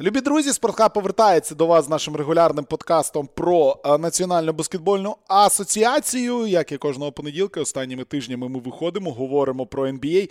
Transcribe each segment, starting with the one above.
Любі друзі, Спортхаб повертається до вас з нашим регулярним подкастом про е, Національну баскетбольну асоціацію. Як і кожного понеділка, останніми тижнями ми виходимо, говоримо про NBA.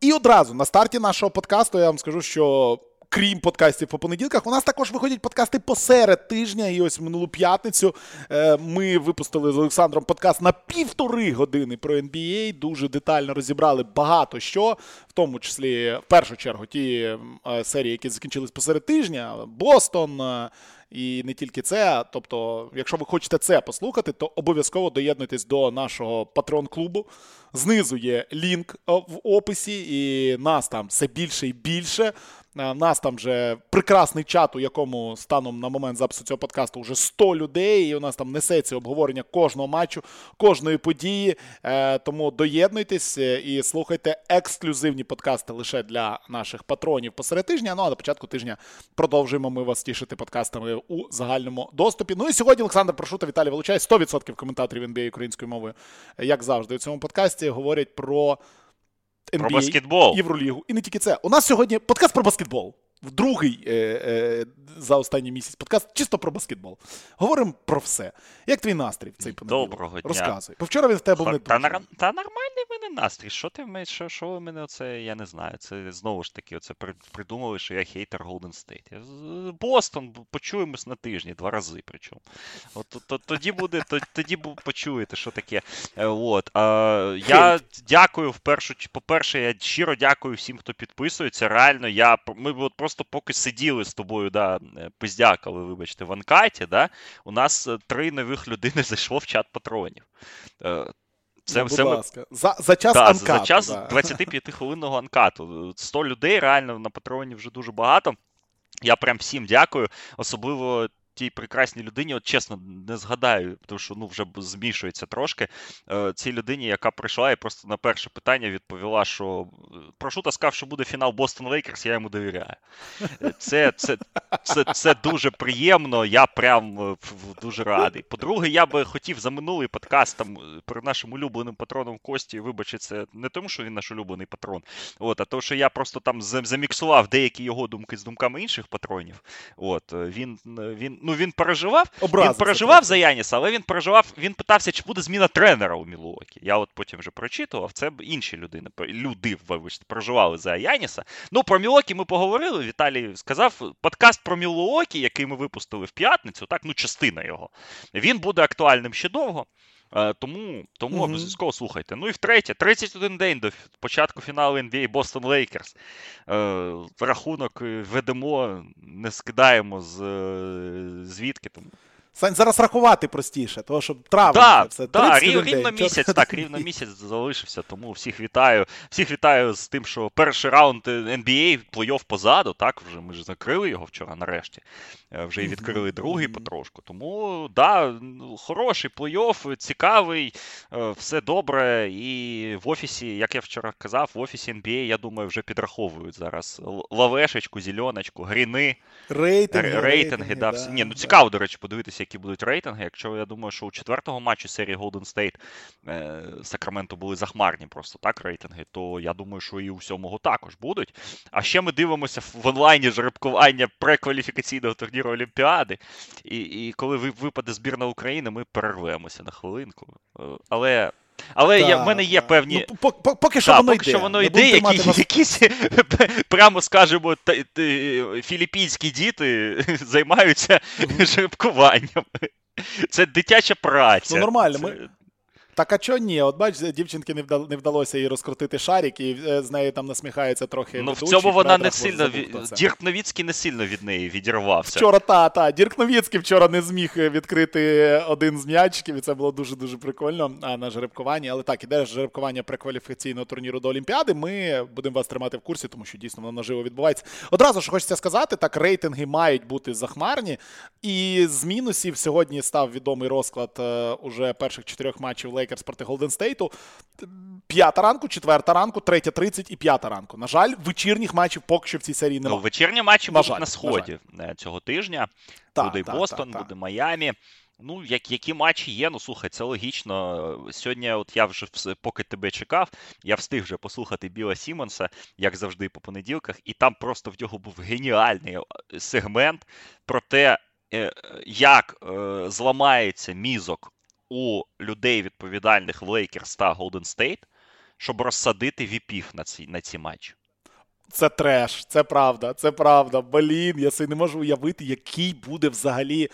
І одразу на старті нашого подкасту я вам скажу, що крім подкастів по понеділках, у нас також виходять подкасти посеред тижня. І ось минулу п'ятницю е, ми випустили з Олександром подкаст на півтори години про NBA. Дуже детально розібрали багато що, в тому числі в першу чергу ті е, серії, які закінчились посеред тижня, Бостон. Е, і не тільки це. Тобто, якщо ви хочете це послухати, то обов'язково доєднуйтесь до нашого патрон-клубу. Знизу є лінк в описі, і нас там все більше і більше. Е, нас там вже прекрасний чат, у якому станом на момент запису цього подкасту вже 100 людей. І у нас там несеться обговорення кожного матчу, кожної події. Е, тому доєднуйтесь е, і слухайте ексклюзивні подкасти лише для наших патронів посеред тижня. Ну а на початку тижня продовжуємо ми вас тішити подкастами у загальному доступі. Ну і сьогодні Олександр Прошута, Віталій Волочай, 100% коментаторів NBA українською мовою, як завжди, у цьому подкасті говорять про. NBA, про баскетбол. Євролігу. І не тільки це. У нас сьогодні подкаст про баскетбол другий е, е, за останній місяць подкаст чисто про баскетбол. Говоримо про все. Як твій настрій в цей понеділок? Доброго дня. Розказуй. Бо вчора він в тебе був не та, дуже. нар... та нормальний в мене настрій. Що ти ми, що, що ви мене оце, я не знаю. Це знову ж таки, оце придумали, що я хейтер Голден Стейт. Бостон почуємось на тижні, два рази причому. От, то, тоді буде, то, тоді почуєте, що таке. Е, от. А, я дякую в першу, по-перше, я щиро дякую всім, хто підписується. Реально, я ми от просто просто поки сиділи з тобою, да, е, пиздякали, вибачте, в анкеті, да, у нас е, три нових людини зайшло в чат патронів. Е, це, ну, будь це ласка. За за час да, анкату. За час да. 25-хвилинного анкату. 100 людей реально на патроні вже дуже багато. Я прям всім дякую, особливо тій прекрасній людині, от чесно, не згадаю, тому що ну вже змішується трошки. Е, цій людині, яка прийшла і просто на перше питання відповіла, що Прошута сказав, що буде фінал Бостон Лейкерс, я йому довіряю. Це це, це, це дуже приємно, я прям е, дуже радий. По-друге, я би хотів за минулий подкаст там перед нашим улюбленим патроном Кості вибачитися не тому, що він наш улюблений патрон, от, а тому, що я просто там заміксував деякі його думки з думками інших патронів. От, е, Він він ну він переживав. Образився, він переживав за Яніса, але він переживав, він питався, чи буде зміна тренера у Мілуокі. Я от потім вже прочитував. Це інші людини, люди вибачте, переживали за Яніса. Ну, про Мілуокі ми поговорили. Віталій сказав, подкаст про Мілуокі, який ми випустили в п'ятницю, так, ну, частина його. Він буде актуальним ще довго. Е, тому тому mm-hmm. обов'язково слухайте. Ну і втретє, 31 день до початку фіналу NBA Boston Lakers. Рахунок ведемо, не скидаємо з звідки. Тому Сань, зараз рахувати простіше, тому що травень. Да, все. Да, рів, рівно місяць, так, рівно місяць залишився, тому всіх вітаю. Всіх вітаю з тим, що перший раунд NBA, плей-офф позаду, так, вже ми ж закрили його вчора нарешті. Е, вже і відкрили другий потрошку. Тому, да, ну, хороший плей-офф, цікавий, е, все добре. І в офісі, як я вчора казав, в офісі NBA, я думаю, вже підраховують зараз лавешечку, зеленочку, гріни, рейтинги. рейтинги, рейтинги да, да, Ні, ну цікаво, до речі, подивитися які будуть рейтинги. Якщо я думаю, що у четвертого матчі серії Golden State е, Сакраменто були захмарні просто так рейтинги, то я думаю, що і у сьомого також будуть. А ще ми дивимося в онлайні жеребкування прекваліфікаційного турніру Олімпіади. І і коли випаде збірна України, ми перервемося на хвилинку. Е, але але я, в мене є певні. Ну, Поки що воно йде. що воно йде, які, якісь, прямо скажемо, та, та, філіппінські діти займаються жеребкуванням. Це дитяча праця. Ну, нормально. Це... Ми... Так а чого ні? От бач, дівчинки не вдалося не вдалося їй розкрутити шарик, і е, з нею там насміхається трохи. Ну в цьому вона не сильно Дірк Новіцький не сильно від неї відірвався. Вчора та, та. Дірк Новіцький вчора не зміг відкрити один з м'ячиків, і це було дуже-дуже прикольно а на жеребкуванні. Але так, іде жеребкування прекваліфікаційного турніру до Олімпіади. Ми будемо вас тримати в курсі, тому що дійсно воно наживо відбувається. Одразу ж хочеться сказати, так рейтинги мають бути захмарні. І з мінусів сьогодні став відомий розклад е, уже перших чотирьох матчів Лейкерс проти Голден Стейту. П'ята ранку, четверта ранку, третя тридцять і п'ята ранку. На жаль, вечірніх матчів поки що в цій серії немає. Ну, вечірні матчі на будуть жаль, на сході на цього тижня. Так, буде і Бостон, так, буде Майамі. Ну, як, які матчі є, ну слухай, це логічно. Сьогодні, от я вже поки тебе чекав, я встиг вже послухати Біла Сімонса, як завжди, по понеділках, і там просто в нього був геніальний е, сегмент про те, е, як е, зламається мізок у людей, відповідальних в Лейкерс та Голден Стейт, щоб розсадити віпів на ці, на ці матчі. Це треш, це правда, це правда. Блін, я собі не можу уявити, який буде взагалі.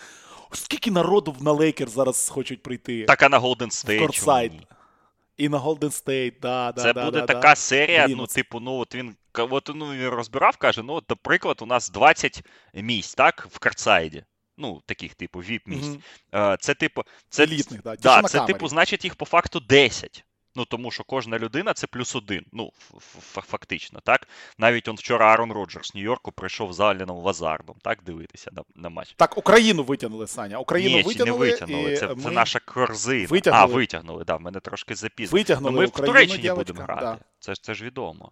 Скільки народу на Лейкер зараз хочуть прийти? Так, а на Голден Стейт. І на Голден Стейт, да, да. Це да, буде да, така да. серія, ну, типу, ну от він от, ну, він розбирав, каже: ну, от, наприклад, у нас 20 місць, так, в кортсайді. Ну, таких, типу, віп-місць. Mm-hmm. Це, типу, це, Елітних, да. да, це, типу, значить, їх по факту 10. Ну, тому що кожна людина це плюс один. Ну, фактично, так? Навіть он вчора Арон Роджерс з Нью-Йорку прийшов з Аліном Лазардом, так, дивитися на на матч. Так, Україну витягнули, Саня. Україну Ні, витягнули. не витягнули. Це, ми... це наша корзина. Витягнули. А, витягнули, так, да, мене трошки запізно. Витягнули ну, Ми Україну, в Туреччині будемо грати. Да. Це, це ж відомо.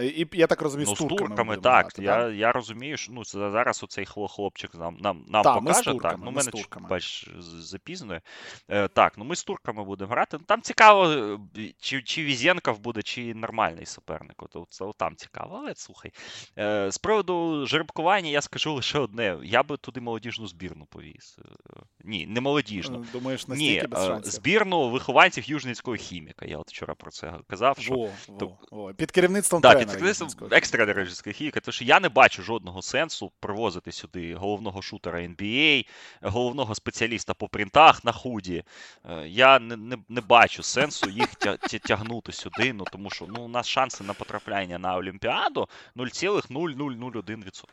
І я так розумію, ну, з турками. з турками так. Грати, я я розумію, що ну, зараз оцей хлопчик нам нам, нам та, покаже. Ми з турками, так, ну, ми мене з турками. бач, запізнює. Е, так, ну ми з турками будемо грати. Ну, Там цікаво, е, чи чи Візєнков буде, чи нормальний суперник. От, це от, там цікаво. Але слухай. Е, з приводу жеребкування я скажу лише одне: я би туди молодіжну збірну повіз. Е, ні, не молодіжну. Думаєш, Ні, без шансів? збірну вихованців Южницького хіміка. Я от вчора про це казав. що... Во, во, во. Під керівництвом да, керівництвом екстра хіміка, тому що я не бачу жодного сенсу привозити сюди головного шутера NBA, головного спеціаліста по принтах на худі. Я не не, не бачу сенсу їх тя, тя, тягнути сюди, ну тому що ну, у нас шанси на потрапляння на Олімпіаду 0,0001%.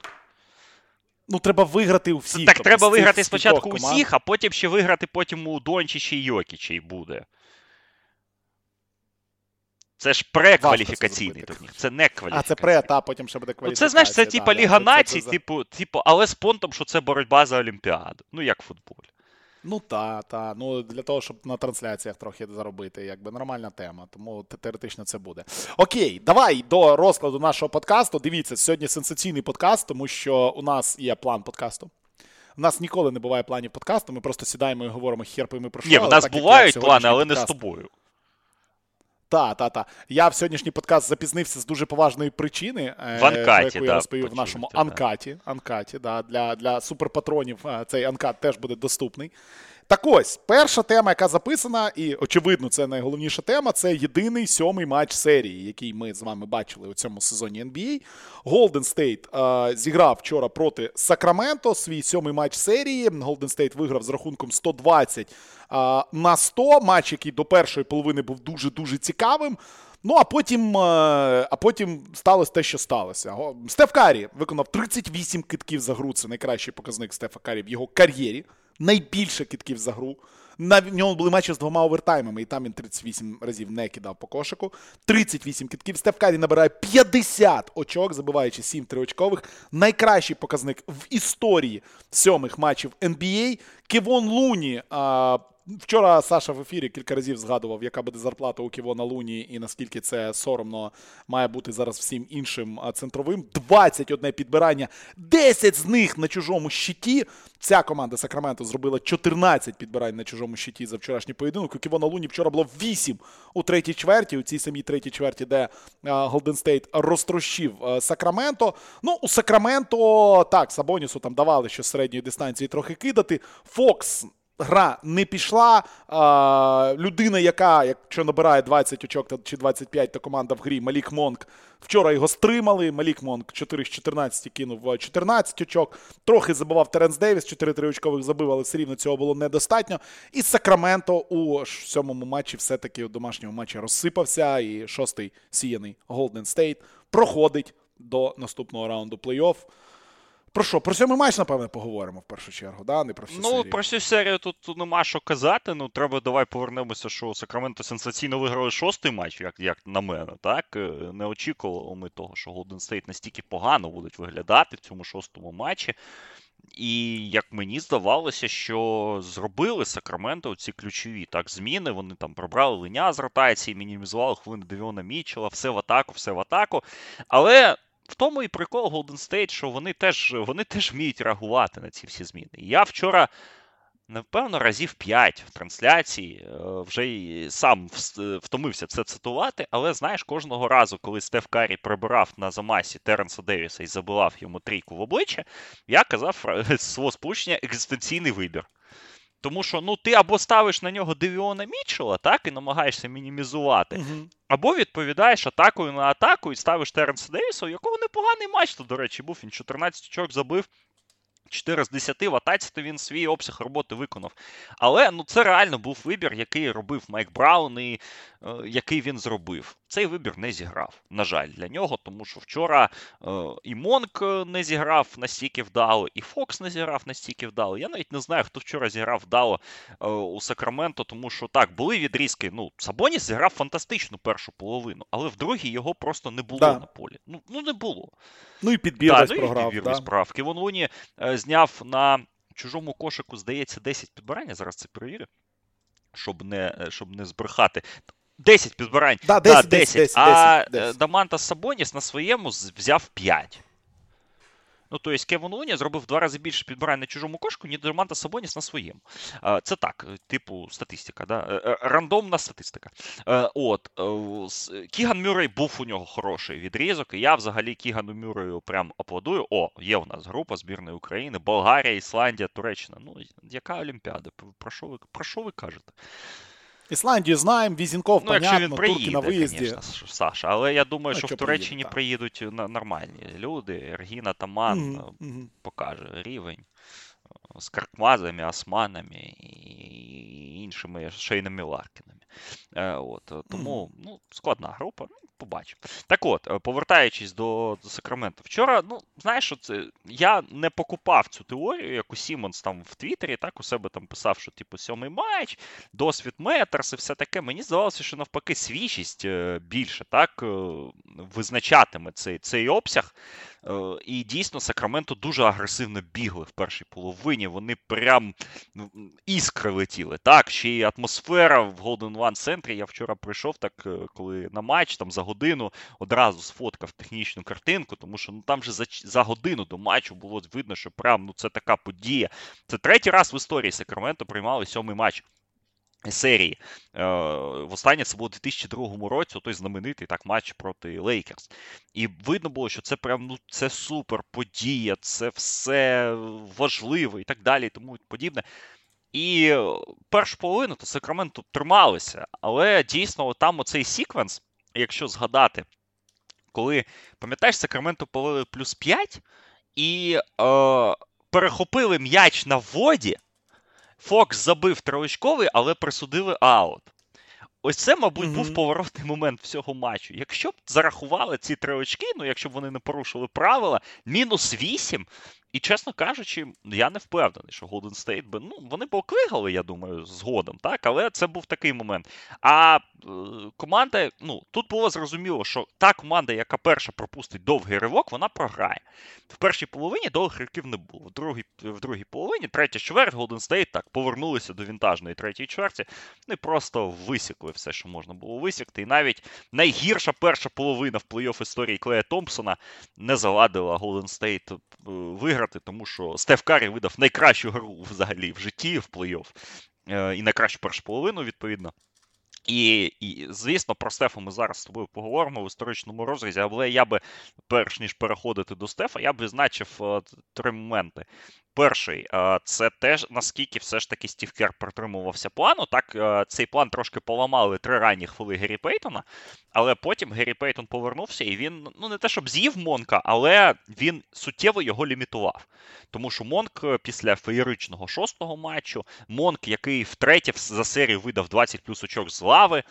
Ну, треба виграти у всіх. Так тобто, треба виграти спочатку усіх, а потім ще виграти потім у Дончичі і Йокічі буде. Це ж прекваліфікаційний турнір. Це не кваліфікаційний. А це пре, та потім ще буде кваліфікація. Ну, це знаєш, це да, типа Ліга націй, це, типу, типу, але з понтом, що це боротьба за Олімпіаду. Ну, як в футболі. Ну та, та. Ну для того, щоб на трансляціях трохи заробити, якби нормальна тема. Тому теоретично це буде. Окей, давай до розкладу нашого подкасту. Дивіться, сьогодні сенсаційний подкаст, тому що у нас є план подкасту. У нас ніколи не буває планів подкасту. Ми просто сідаємо і говоримо херпаємо про що. Ні, в нас бувають плани, але подкаст. не з тобою. Та, та, та. Я в сьогоднішній подкаст запізнився з дуже поважної причини, в анкаті, про яку да, я розповів в почув, нашому да. анкаті. анкаті да, Для для суперпатронів цей анкат теж буде доступний. Так ось, перша тема, яка записана, і очевидно, це найголовніша тема. Це єдиний сьомий матч серії, який ми з вами бачили у цьому сезоні NBA. State е, зіграв вчора проти Сакраменто. Свій сьомий матч серії. Golden State виграв з рахунком 120 е, на 100. Матч, який до першої половини був дуже дуже цікавим. Ну, а потім а потім сталося те, що сталося. Стеф Карі виконав 38 китків за гру. Це найкращий показник Стефа Карі в його кар'єрі найбільше китків за гру. На ньому були матчі з двома овертаймами, і там він 38 разів не кидав по кошику. 38 китків. Стеф Карі набирає 50 очок, забиваючи 7 триочкових. Найкращий показник в історії сьомих матчів NBA. Кевон Луні. А, Вчора Саша в ефірі кілька разів згадував, яка буде зарплата у Кевона Луні, і наскільки це соромно має бути зараз всім іншим центровим. 21 підбирання, 10 з них на чужому щиті. Ця команда Сакраменто зробила 14 підбирань на чужому щиті за вчорашній поєдинок. У Кевона Луні вчора було 8 у третій чверті, у цій самій третій чверті, де Голден Стейт розтрощив Сакраменто. Ну, у Сакраменто так, Сабонісу там давали що з середньої дистанції трохи кидати. Фокс гра не пішла. А, Людина, яка, якщо набирає 20 очок чи 25, то команда в грі Малік Монк. Вчора його стримали. Малік Монк 4 з 14 кинув 14 очок. Трохи забивав Теренс Девіс, 4 очкових забив, але все рівно цього було недостатньо. І Сакраменто у сьомому матчі все-таки у домашньому матчі розсипався. І шостий сіяний Голден Стейт проходить до наступного раунду плей-офф. Про що? Про сьомий матч, напевне, поговоримо в першу чергу, да? не про всю ну, серію. про всю серію тут, нема що казати. Ну, треба давай повернемося, що Сакраменто сенсаційно виграли шостий матч, як як на мене. так? Е, не очікували ми того, що Голден Стейт настільки погано будуть виглядати в цьому шостому матчі. І як мені здавалося, що зробили Сакраменто ці ключові так зміни. Вони там прибрали Лена з ротації, мінімізували хвилини Девіона Мічела, все в атаку, все в атаку. Але в тому і прикол Golden State, що вони теж вони теж вміють реагувати на ці всі зміни. Я вчора напевно, разів 5 в трансляції. Е, вже й сам втомився це цитувати, але знаєш, кожного разу, коли Стеф Карі прибирав на замасі Теренса Девіса і забивав йому трійку в обличчя, я казав свого сполучення екзистенційний вибір. Тому що ну, ти або ставиш на нього Девіона Мічела, так, і намагаєшся мінімізувати, uh-huh. або відповідаєш атакою на атаку і ставиш Теренса Девіса, у якого непоганий матч, то, до речі, був він 14 очок забив. 4 з 10 в атаці, то він свій обсяг роботи виконав. Але ну, це реально був вибір, який робив Майк Браун, і який він зробив. Цей вибір не зіграв. На жаль, для нього, тому що вчора е, і Монк не зіграв настільки вдало, і Фокс не зіграв настільки вдало. Я навіть не знаю, хто вчора зіграв вдало е, у Сакраменто, тому що так, були відрізки. Ну, Сабоніс зіграв фантастичну першу половину, але в другій його просто не було да. на полі. Ну, ну не було. Ну і підбір да, ну, програв. І підбір да. справ. Кевон Луні е, зняв на чужому кошику, здається, 10 підбирань. Зараз це перевірю. Щоб не е, щоб не збрехати. 10 підбирань. Да, 10, да, 10, 10, 10 А 10. Даманта Сабоніс на своєму взяв 5. Ну, тобто Кевін Луні зробив два рази більше підбирань на чужому кошку, ніж Доманта Сабоніс на своєму. Це так, типу, статистика, да? Е, е, рандомна статистика. Е, от, Кіган Мюррей був у нього хороший відрізок, і я взагалі Кігану Мюррею прям аплодую. О, є у нас група збірної України, Болгарія, Ісландія, Туреччина. Ну, яка Олімпіада? Про що ви, про що ви кажете? Ісландію знаємо, Візінков, ну, понятно, він приїде, турки на виїзді. Конечно, Саша, але я думаю, ну, що в Туреччині приїде, приїдуть нормальні люди. Ергіна Таман mm-hmm. покаже рівень з Каркмазами, Османами і іншими Шейнами Ларкінами. Е, от, Тому ну, складна група. Побачимо. Так от, е, повертаючись до до Сакраменто, вчора, ну, знаєш, це, я не покупав цю теорію, як у Сімонс там в Твіттері, так у себе там писав, що типу сьомий матч, досвід matters і все таке. Мені здавалося, що навпаки свіжість е, більше так визначатиме цей, цей обсяг. І дійсно Сакраменто дуже агресивно бігли в першій половині. Вони прям ну, іскри летіли. Так, ще й атмосфера в Golden One центрі. Я вчора прийшов так, е, коли на матч там за годину одразу сфоткав технічну картинку, тому що ну там же за за годину до матчу було видно, що прям ну це така подія. Це третій раз в історії Сакраменто приймали сьомий матч серії. Е, Востаннє це було у 2002 році, той знаменитий так матч проти Лейкерс. І видно було, що це прям ну, це супер подія, це все важливо і так далі, і тому подібне. І першу половину то Сакраменто трималися, але дійсно там оцей секвенс, якщо згадати, коли, пам'ятаєш, Сакраменто полили плюс 5 і е, перехопили м'яч на воді. Фокс забив троочковий, але присудили аут. Ось це, мабуть, mm-hmm. був поворотний момент всього матчу. Якщо б зарахували ці три очки, ну якщо б вони не порушили правила, мінус 8, і, чесно кажучи, я не впевнений, що Golden State би. Ну, вони б оклигали, я думаю, згодом, так, але це був такий момент. А е, команда, ну, тут було зрозуміло, що та команда, яка перша пропустить довгий ривок, вона програє. В першій половині довгих ривків не було. В другій в другій половині, третя чверть, Golden State так повернулися до вінтажної третьої чверті. Ну і просто висікли все, що можна було висікти. І навіть найгірша перша половина в плей-офф історії Клея Томпсона не завадила Golden State е, виграти виграти, тому що Стеф Карі видав найкращу гру взагалі в житті в плей-офф е, і найкращу першу половину, відповідно. І, і, звісно, про Стефа ми зараз з тобою поговоримо в історичному розрізі, але я би, перш ніж переходити до Стефа, я б відзначив е, три моменти. Перший це теж наскільки все ж таки Стів Кер притримувався плану. Так, е, цей план трошки поламали три ранні хвили Гері Пейтона, але потім Гері Пейтон повернувся і він ну не те, щоб з'їв Монка, але він суттєво його лімітував. Тому що Монк е, після феєричного шостого матчу, Монк, який втретє за серію видав 20 плюс очок з лави,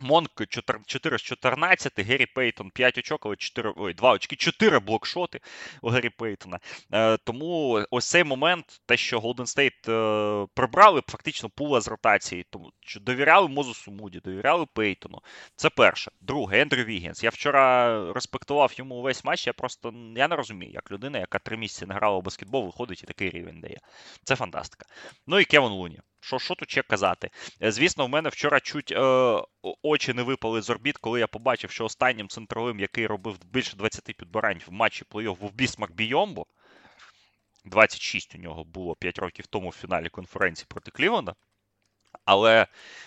Монк 4 з 14, Геррі Пейтон 5 очок, але 4, ой, 2 очки, 4 блокшоти у Геррі Пейтона. Е, Тому ось цей момент, те, що Голден Стейт е, прибрали фактично пула з ротації, тому що довіряли Мозесу Муді, довіряли Пейтону. Це перше. Друге, Ендрю Вігінс. Я вчора респектував йому весь матч. Я просто я не розумію, як людина, яка три місяці не грала в баскетбол, виходить і такий рівень дає. Це фантастика. Ну і Кевін Луні. Що що тут ще казати? Е, звісно, в мене вчора чуть е, очі не випали з орбіт, коли я побачив, що останнім центровим, який робив більше 20 підбирань в матчі плей-офф, був Бісмак Бійомбо. 26 у нього було 5 років тому в фіналі конференції проти Клівленда. Але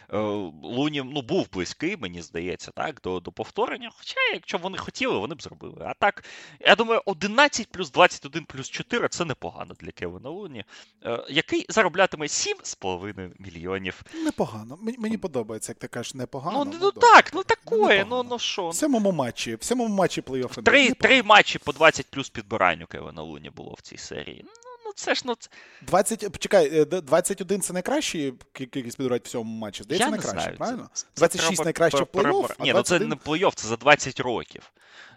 е, Луні ну, був близький, мені здається, так, до до повторення. Хоча, якщо б вони хотіли, вони б зробили. А так, я думаю, 11 плюс 21 плюс 4 це непогано для Кевина Луні, е, який зароблятиме 7,5 мільйонів. Непогано. Мені, мені подобається, як ти кажеш, непогано. Ну, ну, ну так, ну такое, ну ну що. В сьомому матчі, в сьомому матчі плей-офф. Три, три матчі по 20 плюс підбирань у Кевина Луні було в цій серії. Це ж ну. 20, почекай, 21 це найкращий кількість підбирань в цьому матчі. Здається, найкраще, знаю. правильно? Це, 26 це найкраще в плей-офф, Ні, 21... ну це не плей-офф, це за 20 років.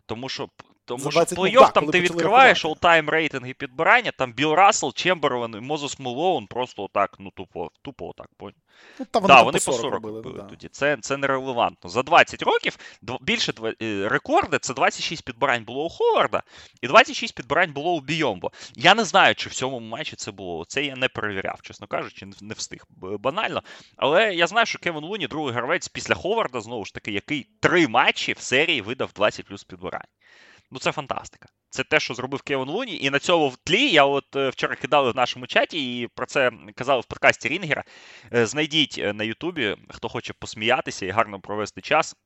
Тому що тому що 20, в плей-офф там ти відкриваєш all-time рейтинги підбирання, там Білл Рассел, Чемберлен і Мозес Мелоун просто отак, ну тупо, тупо отак. поняв? Ну, та вони, Да, там вони по по 40, 40 робили. робили да. тоді. Це, це нерелевантно. За 20 років більше е, рекорди це 26 підбирань було у Ховарда і 26 підбирань було у Бійомбо. Я не знаю, чи в цьому матчі це було. Це я не перевіряв, чесно кажучи, не- не встиг банально. Але я знаю, що Кевін Луні, другий гравець після Ховарда, знову ж таки, який три матчі в серії видав 20 плюс підбирань. Ну, це фантастика. Це те, що зробив Кевін Луні. І на цьому в тлі я от е, вчора кидали в нашому чаті і про це казали в подкасті Рінгера. Е, Знайдіть е, на Ютубі, хто хоче посміятися і гарно провести час.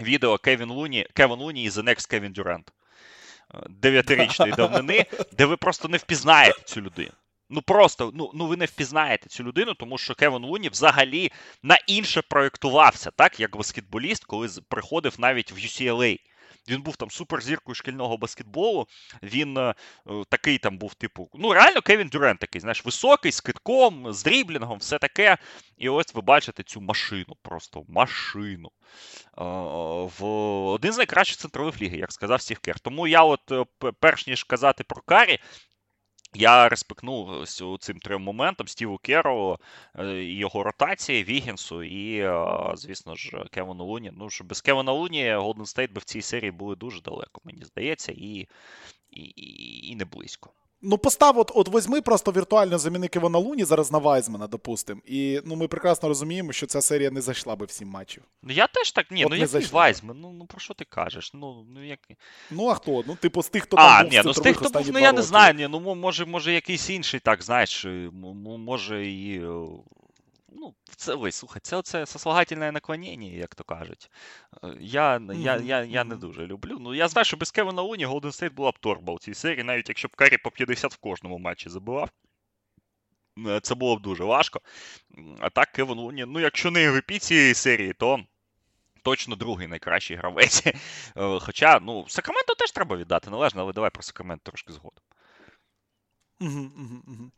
Відео Кевін Луні, Кевін Луні і The Next Kevin Durant. Е, Дев'ятирічної давнини, де ви просто не впізнаєте цю людину. Ну просто ну, ну ви не впізнаєте цю людину, тому що Кевін Луні взагалі на інше проєктувався, так, як баскетболіст, коли приходив навіть в UCLA. Він був там суперзіркою шкільного баскетболу. Він е, е, такий там був, типу, ну реально Кевін Дюрент такий, знаєш, високий, з китком, з дріблінгом, все таке. І ось ви бачите цю машину, просто машину. Е, В один з найкращих центрових ліги, як сказав Стів Кер. Тому я, от, е, перш ніж казати про Каррі, я респекнув цим трьом моментам Стіву Керу, е, його ротації, Вігінсу і, е, звісно ж, Кевону Луні. Ну, що без Кевона Луні Голден Стейт би в цій серії були дуже далеко, мені здається, і, і, і не близько. Ну, постав, от, от возьми просто віртуально заміни Кевона Луні зараз на Вайзмана, допустим. І ну, ми прекрасно розуміємо, що ця серія не зайшла би в сім матчів. Ну я теж так, ні, От ну не який. Вайзмен, ну, ну про що ти кажеш? Ну, ну як... Ну, а хто? Ну, типу, з тих, хто там А, був ні, ну з тих, хто був, ну я не знаю, ні, ну може, може якийсь інший, так, знаєш, е, може і. Ну, це ой, слухай, це оце сослагательное наклонение, як то кажуть. Е, Я, я, Мгм, я, я не дуже люблю. Ну, я знаю, що без Кевона Луні Голден Стейт була б торба у цій серії, навіть якщо б Каррі по 50 в кожному матчі забивав. е, Це було б дуже важко. А так, Кевон Луні, ну, якщо не MVP цієї серії, то точно другий найкращий гравець. Е, Хоча, ну, Сакраменто теж треба віддати належно, але давай про Сакраменто трошки згодом. Угу, угу, угу.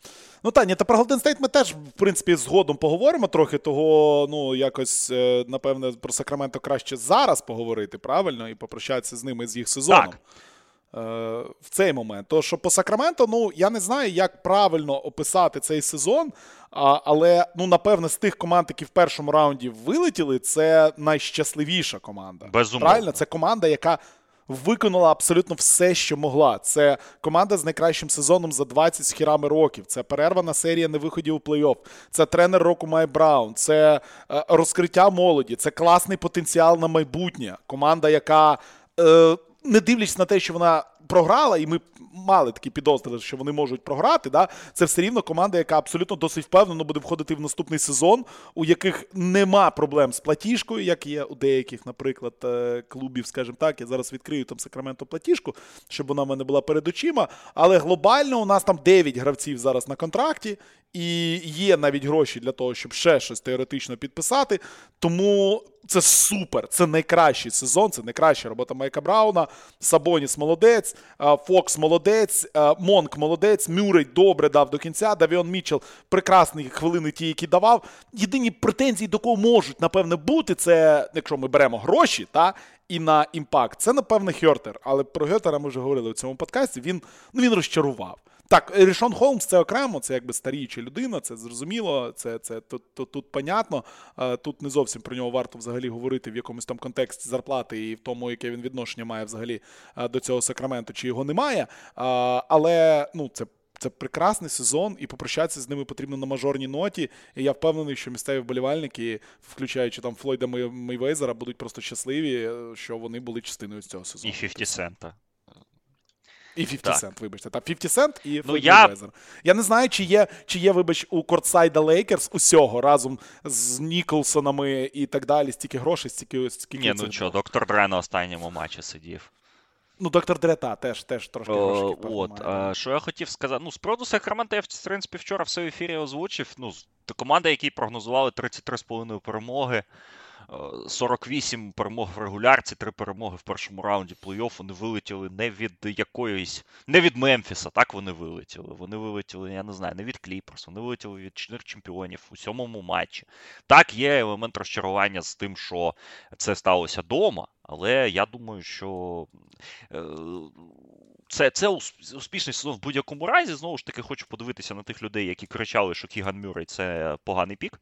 Ну та не, та про Голден Стейт ми теж, в принципі, згодом поговоримо трохи, того, ну, якось, е, напевне, про Сакраменто краще зараз поговорити, правильно, і попрощатися з ними з їх сезоном. Так. Е, в цей момент. То, що по Сакраменто, ну, я не знаю, як правильно описати цей сезон, а, але, ну, напевне, з тих команд, які в першому раунді вилетіли, це найщасливіша команда. Безумовно. Правильно? Це команда, яка виконала абсолютно все, що могла. Це команда з найкращим сезоном за 20 з хірами років. Це перервана серія невиходів у плей-офф. Це тренер року Май Браун. Це е, розкриття молоді. Це класний потенціал на майбутнє. Команда, яка, е, не дивлячись на те, що вона програла, і ми мали такі підозри, що вони можуть програти. Да? Це все рівно команда, яка абсолютно досить впевнено буде входити в наступний сезон, у яких нема проблем з платіжкою, як є у деяких, наприклад, е, клубів, скажімо так. Я зараз відкрию там Сакраменто платіжку, щоб вона в мене була перед очима. Але глобально у нас там 9 гравців зараз на контракті, і є навіть гроші для того, щоб ще щось теоретично підписати. Тому це супер. Це найкращий сезон, це найкраща робота Майка Брауна. Сабоніс молодець, Фокс молодець, Монк молодець, Мюррей добре дав до кінця. Давіон Мітчелл прекрасні хвилини ті, які давав. Єдині претензії, до кого можуть, напевне, бути, це якщо ми беремо гроші, та. І на impact. Це, напевне, Хьортер. Але про Хьортера ми вже говорили у цьому подкасті. Він, ну, він розчарував. Так, Рішон Холмс це окремо, це якби старіюча людина, це зрозуміло, це, це тут, тут, тут понятно. Тут не зовсім про нього варто взагалі говорити в якомусь там контексті зарплати і в тому, яке він відношення має взагалі до цього Сакраменту, чи його немає. Але ну, це. Це прекрасний сезон, і попрощатися з ними потрібно на мажорній ноті. І я впевнений, що місцеві вболівальники, включаючи там Флойда Мей- Мейвезера, будуть просто щасливі, що вони були частиною цього сезону. І 50 Цента. І 50 Cent, вибачте. Та 50 Cent і ну, я... Я не знаю, чи є, чи є, вибач, у кортсайда Лейкерс усього разом з Ніколсонами і так далі, стільки грошей, стільки стільки. Ні, ну що, доктор Дре на останньому матчі сидів. Ну, доктор Дре та теж теж трошки грошей. От, а, Що я хотів сказати. Ну, з приводу Сакрамента я в принципі вчора все в ефірі озвучив. Ну, команда, які прогнозували 33,5 перемоги. 48 перемог в регулярці, 3 перемоги в першому раунді плей-офф. Вони вилетіли не від якоїсь, не від Мемфіса, так вони вилетіли. Вони вилетіли, я не знаю, не від Кліперс, вони вилетіли від чотирьох чемпіонів у сьомому матчі. Так, є елемент розчарування з тим, що це сталося вдома, але я думаю, що. Е, це це успішний сезон в будь-якому разі. Знову ж таки, хочу подивитися на тих людей, які кричали, що Кіган Мюррей – це поганий pick.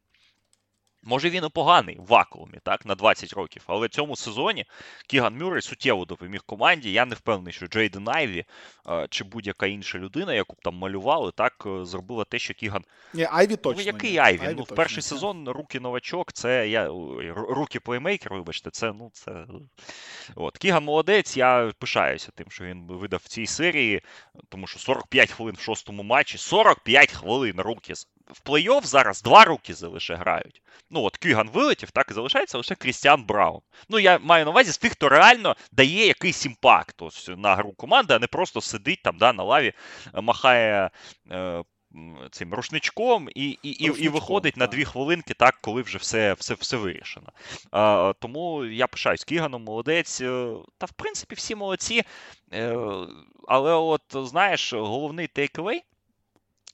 Може він і поганий в вакуумі, так, на 20 років. Але в цьому сезоні Кіган Мюррей суттєво допоміг команді. Я не впевнений, що Джейден Айві чи будь-яка інша людина, яку б там малювали, так е, зробила те, що Кіган. Ні, Айві точно. Ну, який ні. Айві? Айві ну, в перший ні. сезон rookie новачок, це я rookie плеймейкер, вибачте, це ну це. От. Кіган молодець, я пишаюся тим, що він видав в цій серії, тому що 45 хвилин в шостому матчі, 45 хвилин rookie в плей-офф зараз два rookie лише грають. Ну, от Кіган вилетів, так і залишається лише Крістіан Браун. Ну, я маю на увазі з тих, хто реально дає якийсь impact ось, на гру команди, а не просто сидить там да, на лаві, е, махає. Е, Цим рушничком і і, і, і виходить так. на дві хвилинки, так, коли вже все все, все вирішено. А, Тому я пишаюсь Кіганом, молодець. Е, та, в принципі, всі молодці. Але, от, знаєш, головний тейкавей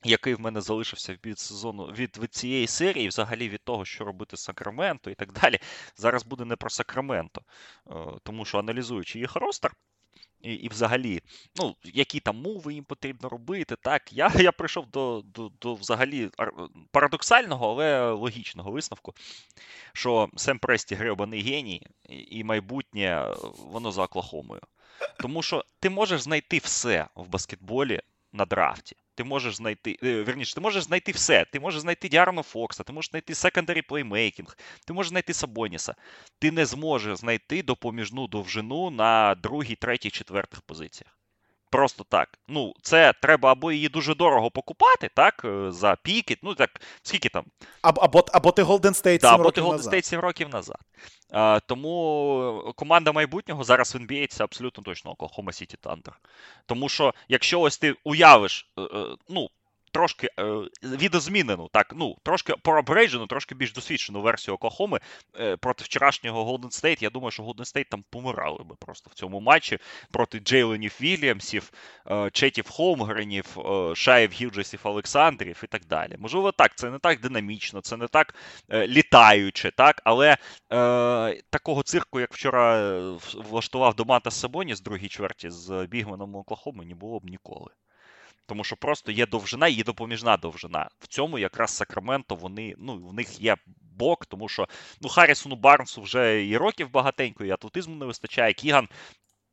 який в мене залишився від сезону від, від цієї серії, взагалі від того, що робити з Сакраменто і так далі. Зараз буде не про Сакраменто, е, тому що аналізуючи їх ростер. І і взагалі, ну, які там мови їм потрібно робити, так, я я прийшов до до, до взагалі парадоксального, але логічного висновку, що Сем Престі гребаний геній, і, майбутнє воно за Оклахомою. Тому що ти можеш знайти все в баскетболі на драфті. Ти можеш знайти, е, верніше, ти можеш знайти все. Ти можеш знайти Діарно Фокса, ти можеш знайти секондарі плеймейкінг, ти можеш знайти Сабоніса. Ти не зможеш знайти допоміжну довжину на другій, третій, четвертих позиціях. Просто так. Ну, це треба або її дуже дорого покупати, так, е, за піки. Ну, так, скільки там? Або або, або ти Golden State 7 да, або ти Golden State 7 років назад. А, Тому команда майбутнього зараз в NBA це абсолютно точно Oklahoma City Thunder. Тому що, якщо ось ти уявиш, е, ну трошки е, відозмінену, так, ну, трошки проабрейджену, трошки більш досвідчену версію Оклахоми е, проти вчорашнього Голден Стейт. Я думаю, що Голден Стейт там помирали би просто в цьому матчі проти Джейленів Вільямсів, е, Четів Холмгренів, е, Шаїв Гілджесів Олександрів і так далі. Можливо, так, це не так динамічно, це не так е, літаюче, так, але е, такого цирку, як вчора влаштував Домантас Сабоніс в другій чверті з бігменом Оклахоми, не було б ніколи. Тому що просто є довжина і є допоміжна довжина. В цьому якраз Сакраменто вони, ну, в них є бок, тому що ну, Харрісону Барнсу вже і років багатенько, і атлетизму не вистачає. Кіган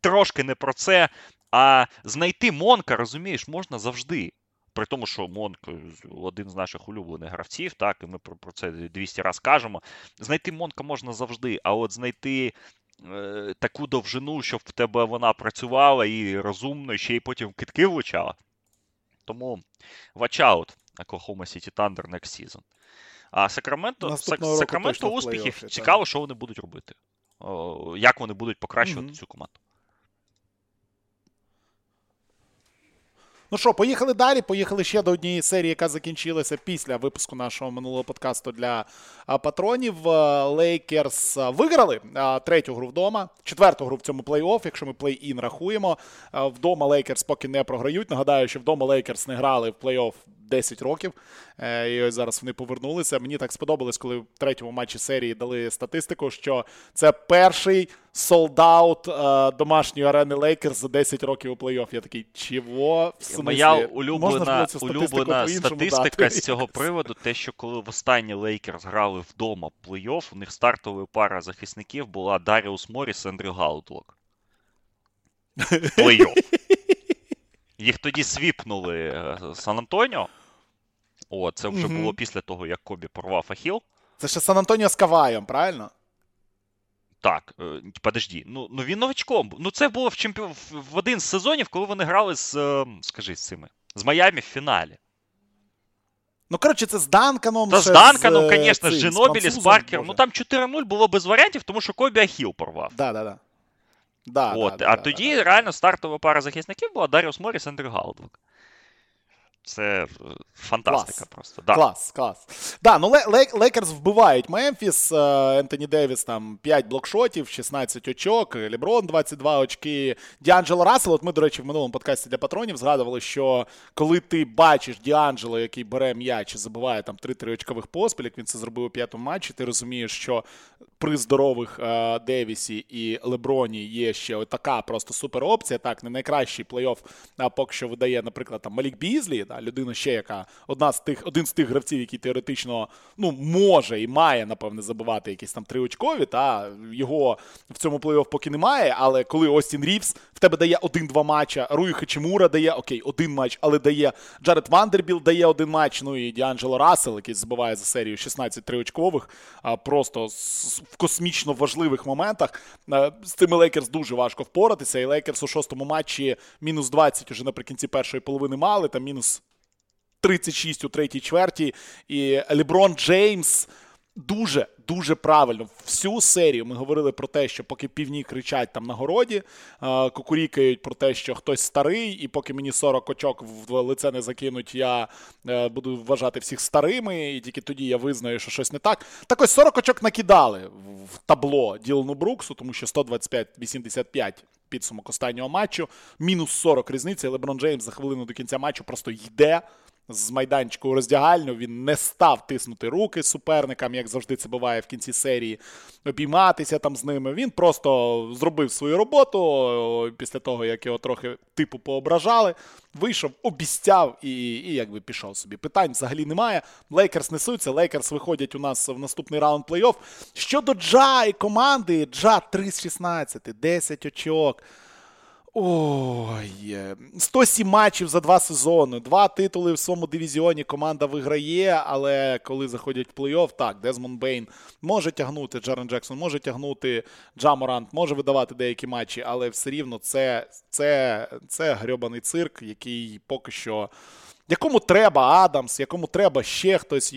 трошки не про це. А знайти Монка, розумієш, можна завжди. При тому, що Монк один з наших улюблених гравців, так, і ми про, про це 200 разів кажемо. Знайти Монка можна завжди, а от знайти. Е, таку довжину, щоб в тебе вона працювала і розумно, ще й потім китки влучала. Тому watch out Oklahoma City Thunder next season. А Сакраменто Сакраменто успіхів. Цікаво, що вони будуть робити. Як вони будуть покращувати mm-hmm. цю команду. Ну що, поїхали далі. Поїхали ще до однієї серії, яка закінчилася після випуску нашого минулого подкасту для патронів. Лейкерс виграли третю гру вдома, четверту гру в цьому плей-офф, якщо ми плей-ін рахуємо. Вдома Лейкерс поки не програють. Нагадаю, що вдома Лейкерс не грали в плей-офф 10 років. Е, і ось зараз вони повернулися. Мені так сподобалось, коли в третьому матчі серії дали статистику, що це перший sold out е, домашньої арени Лейкерс за 10 років у плей-офф. Я такий, чого? В? Моя улюблена улюблена статистика з цього приводу, те, що коли в останній Лейкерс грали вдома плей-офф, у них стартовою пара захисників була Даріус Моріс і Ендрю Гаудлок. Плей-офф. Їх тоді свіпнули е, Сан Антоніо. О, це вже угу. було після того, як Кобі порвав Ахіл. Це ще Сан Антоніо з Каваєм, правильно? Так, е, подожди, ну ну він новачком. Ну це було в чемпі... в один з сезонів, коли вони грали з. Е, скажи з цими. З Майами в фіналі. Ну, коротше, це з Данканом. Та з Данканом, звісно, з цим, Джинобілі, з Паркером. Ну там 4-0 було без варіантів, тому що Кобі Ахіл порвав. Да, да, да. Да, От, да, а да, тоді да. реально стартова пара захисників була Даріус Моріс, Ендрю Галдвик. Це е, фантастика Клас. просто. Да. Клас, клас. Да, ну Ле- Ле- Лейкерс вбивають Мемфіс. е, Ентоні Девіс там 5 блокшотів, 16 очок, Леброн 22 очки. Діанджело Рассел. От ми, до речі, в минулому подкасті для патронів згадували, що коли ти бачиш Діанджело, який бере м'яч і забиває там 3-3 очкових поспіль, як він це зробив у п'ятому матчі, ти розумієш, що при здорових е, Девісі і Леброні є ще така просто супер опція. Так, не найкращий плей-офф поки що видає, наприклад, там Малік Бізлі, да, людина ще, яка одна з тих, один з тих гравців, який теоретично ну, може і має, напевне, забивати якісь там триочкові, та його в цьому плей-офф поки немає. Але коли Остін Рівс в тебе дає один-два матча, Руї Хачимура дає окей, один матч, але дає Джаред Вандербіл дає один матч. Ну і Діанджело Рассел, який забиває за серію 16 триочкових, просто в космічно важливих моментах. Е, З цими Лейкерс дуже важко впоратися. І Лейкерс у шостому матчі мінус 20 уже наприкінці першої половини мали, там мінус 36 у третій чверті. І Леброн Джеймс дуже дуже правильно. Всю серію ми говорили про те, що поки півні кричать там на городі, е, кукурікають про те, що хтось старий, і поки мені 40 очок в лице не закинуть, я е, буду вважати всіх старими, і тільки тоді я визнаю, що щось не так. Так ось 40 очок накидали в табло Ділану Бруксу, тому що 125-85 підсумок останнього матчу, мінус 40 різниця. і Леброн Джеймс за хвилину до кінця матчу просто йде з майданчику у роздягальню. Він не став тиснути руки суперникам, як завжди це буває в кінці серії, обійматися там з ними. Він просто зробив свою роботу після того, як його трохи типу поображали. Вийшов, обіцяв і, і якби пішов собі. Питань взагалі немає. Лейкерс несуться. Лейкерс виходять у нас в наступний раунд плей-офф. Щодо Джа і команди, Джа 3 з 16, 10 очок. Ой, е, 107 матчів за два сезони, два титули в своєму дивізіоні команда виграє, але коли заходять в плей-офф, так, Дезмонд Бейн може тягнути, Джарен Джексон може тягнути, Джа Морант може видавати деякі матчі, але все рівно це, це, це грьобаний цирк, який поки що. Якому треба Адамс, якому треба ще хтось.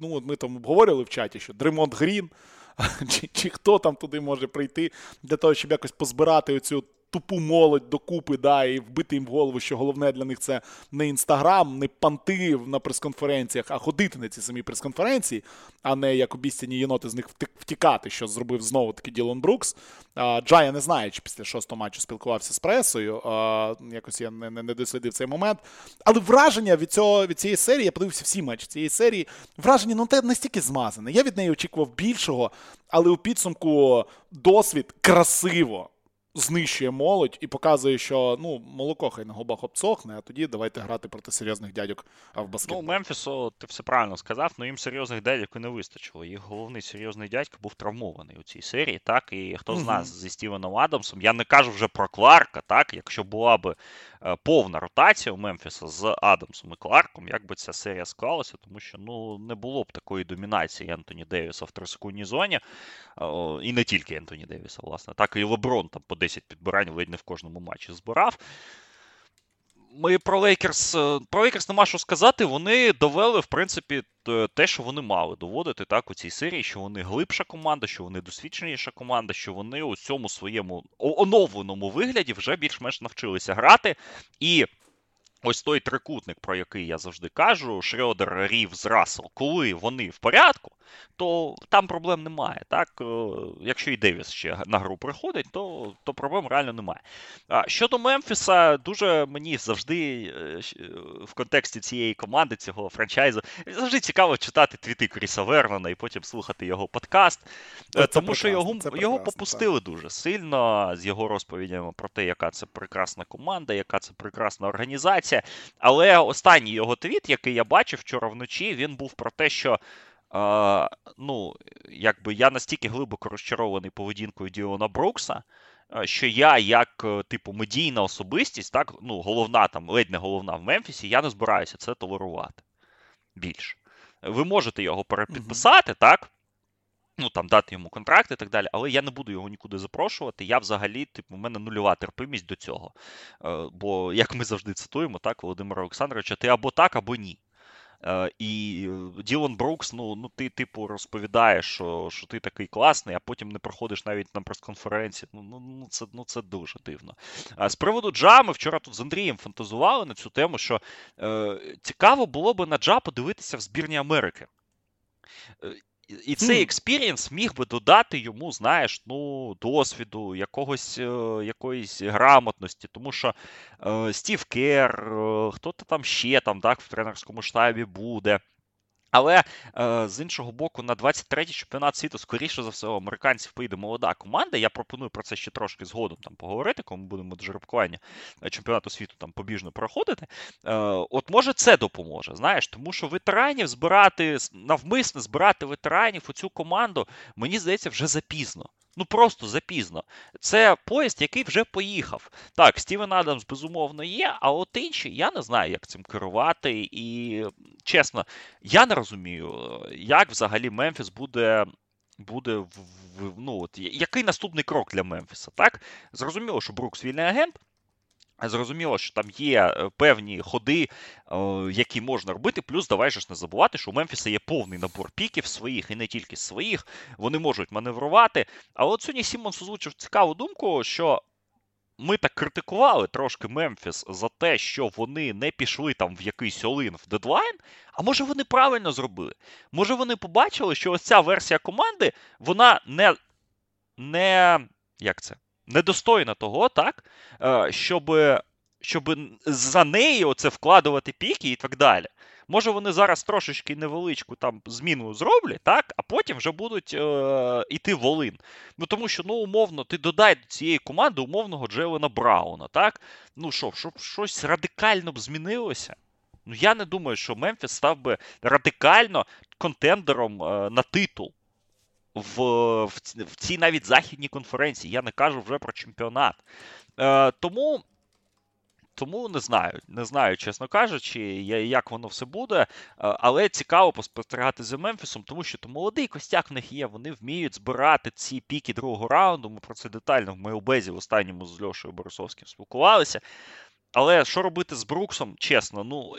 Ну, ми там обговорювали в чаті, що Дремонт Грін, чи, чи хто там туди може прийти для того, щоб якось позбирати оцю тупу молодь докупи, да, і вбити їм в голову, що головне для них це не інстаграм, не панти на прес-конференціях, а ходити на ці самі прес-конференції, а не як обіцяні єноти з них втікати, що зробив знову таки Ділон Брукс. А, Джая не знає, чи після шостого матчу спілкувався з пресою. Якось я не, не, не дослідив цей момент. Але враження від цього від цієї серії, я подивився всі матчі цієї серії. Враження ну те настільки змазане. Я від неї очікував більшого, але у підсумку досвід красиво знищує молодь і показує, що ну молоко хай на губах обсохне, а тоді давайте грати проти серйозних дядьок в Ну, баскетбол. Мемфісу, ти все правильно сказав, ну їм серйозних дядьок і не вистачило. Їх головний серйозний дядько був травмований у цій серії, так? І хто з нас зі Стівеном Адамсом, я не кажу вже про Кларка, так? Якщо була би е, повна ротація у Мемфіса з Адамсом і Кларком, як би ця серія склалася, тому що ну не було б такої домінації Ентоні Девіса в трисекундній зоні. І не тільки Ентоні Девіса, власне, так і Леброн там по 10 підбирань ледь не в кожному матчі збирав. Ми про Лейкерс. е, Про Лейкерс нема що сказати. Вони довели, в принципі, те, що вони мали доводити так у цій серії, що вони глибша команда, що вони досвідченіша команда, що вони у цьому своєму оновленому вигляді вже більш-менш навчилися грати. І ось той трикутник, про який я завжди кажу, Шрёдер, Рівз, Рассел, коли вони в порядку, то там проблем немає. Так? Е, Якщо і Девіс ще на гру приходить, то, то проблем реально немає. А, Щодо Мемфіса, дуже мені завжди е, е, в контексті цієї команди, цього франчайзу, завжди цікаво читати твіти Кріса Вернона і потім слухати його подкаст. Це Тому що його, його попустили дуже сильно з його розповідями про те, яка це прекрасна команда, яка це прекрасна організація. Але останній його твіт, який я бачив вчора вночі, він був про те, що. Е, ну, якби я настільки глибоко розчарований поведінкою Діона Брукса, що я, як е, типу медійна особистість, так, ну, головна там, ледь не головна в Мемфісі, я не збираюся це толерувати більше. Ви можете його перепідписати, так? Ну, там дати йому контракт і так далі, але я не буду його нікуди запрошувати. Я взагалі, типу, у мене нульова терпимість до цього. Е, бо, як ми завжди цитуємо, так, Володимира Олександровича, ти або так, або ні. Е, і Ділон Брукс, ну ну ти, типу, розповідаєш, що що ти такий класний, а потім не проходиш навіть на прес-конференції. Ну ну, ну, це ну, це дуже дивно. А з приводу Джа, ми вчора тут з Андрієм фантазували на цю тему, що е, цікаво було би на Джа подивитися в збірні Америки. І цей experience міг би додати йому, знаєш, ну, досвіду, якогось, е, якоїсь грамотності, тому що е, Стів Кер, е, хто-то там ще там, так, в тренерському штабі буде. Але е, з іншого боку, на 23-й чемпіонат світу, скоріше за все, американців поїде молода команда. Я пропоную про це ще трошки згодом там поговорити, коли ми будемо до жеребкування е, чемпіонату світу там побіжно проходити. Е, От може це допоможе, знаєш, тому що ветеранів збирати навмисно збирати ветеранів у цю команду, мені здається, вже запізно. Ну просто запізно. Це поїзд, який вже поїхав. Так, Стівен Адамс, безумовно, є, а от інші я не знаю, як цим керувати. І чесно, я не розумію, як взагалі Мемфіс буде. Буде ну от який наступний крок для Мемфіса? Так зрозуміло, що Брукс вільний агент. Зрозуміло, що там є е, певні ходи, е, які можна робити. Плюс давай же ж не забувати, що у Мемфіса є повний набор піків своїх і не тільки своїх. Вони можуть маневрувати. А от сьогодні Сімонс озвучив цікаву думку, що ми так критикували трошки Мемфіс за те, що вони не пішли там в якийсь all-in в дедлайн. А може вони правильно зробили? Може вони побачили, що ось ця версія команди, вона не. не як це? Недостойна того, так, е, щоб щоб за неї оце вкладувати піки і так далі. Може, вони зараз трошечки невеличку там зміну зроблять, так, а потім вже будуть е, йти в Олин. Ну тому що, ну, умовно, ти додай до цієї команди умовного Джелена Брауна, так? Ну що, щоб щось радикально б змінилося. Ну, я не думаю, що Мемфіс став би радикально контендером е, на титул в, в, в цій навіть західній конференції. Я не кажу вже про чемпіонат. Е, Тому. Тому не знаю, не знаю, чесно кажучи, як воно все буде. Е, але цікаво поспостерігати за Мемфісом, тому що то молодий костяк в них є. Вони вміють збирати ці піки другого раунду. Ми про це детально в Мейлбезі в останньому з Льошою Борисовським спілкувалися. Але що робити з Бруксом, чесно, ну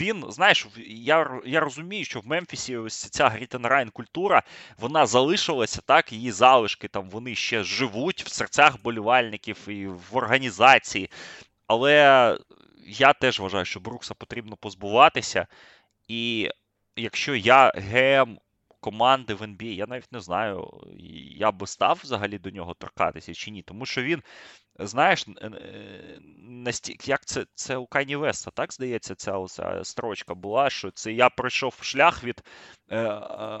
він, знаєш, я я розумію, що в Мемфісі ось ця Grit and Grind культура, вона залишилася, так, її залишки там вони ще живуть в серцях болівальників і в організації. Але я теж вважаю, що Брукса потрібно позбуватися. І якщо я ГМ команди в NBA, я навіть не знаю, я би став взагалі до нього торкатися чи ні, тому що він Знаєш, настільки, як це це у Кані Веста, так здається, ця оця строчка була, що це я пройшов шлях від е,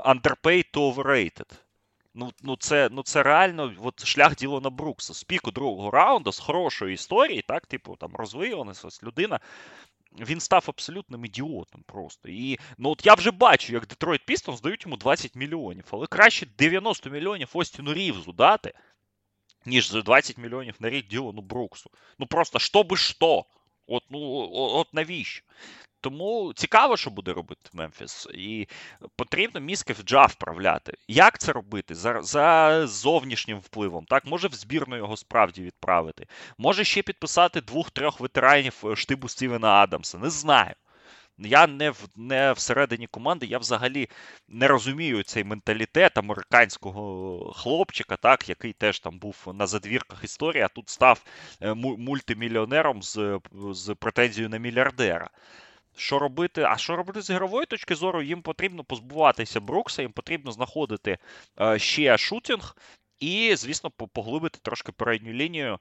underpaid to overrated. Ну, ну, це ну, це реально от шлях Ділона Брукса. З піку другого раунду, з хорошої історії, так, типу, там розвиюваність, людина. Він став абсолютним ідіотом просто. І ну от я вже бачу, як Детройт Пістонс дають йому 20 мільйонів, але краще 90 мільйонів Остіну Рівзу дати ніж за 20 мільйонів на рік Ділану Бруксу. Ну просто що би що. От ну от навіщо? Тому цікаво, що буде робити Мемфіс, і потрібно мізки в Джа вправляти. Як це робити? За за зовнішнім впливом. Так, може в збірну його справді відправити. Може ще підписати двох-трьох ветеранів е, штибу Стівена Адамса. Не знаю. Я не в не всередині команди, я взагалі не розумію цей менталітет американського хлопчика, так, який теж там був на задвірках історії, а тут став е, мультимільйонером з, з претензією на мільярдера. Що робити? А що робити з ігрової точки зору? Їм потрібно позбуватися Брукса, їм потрібно знаходити е, ще шутінг, і, звісно, поглибити трошки передню лінію, е,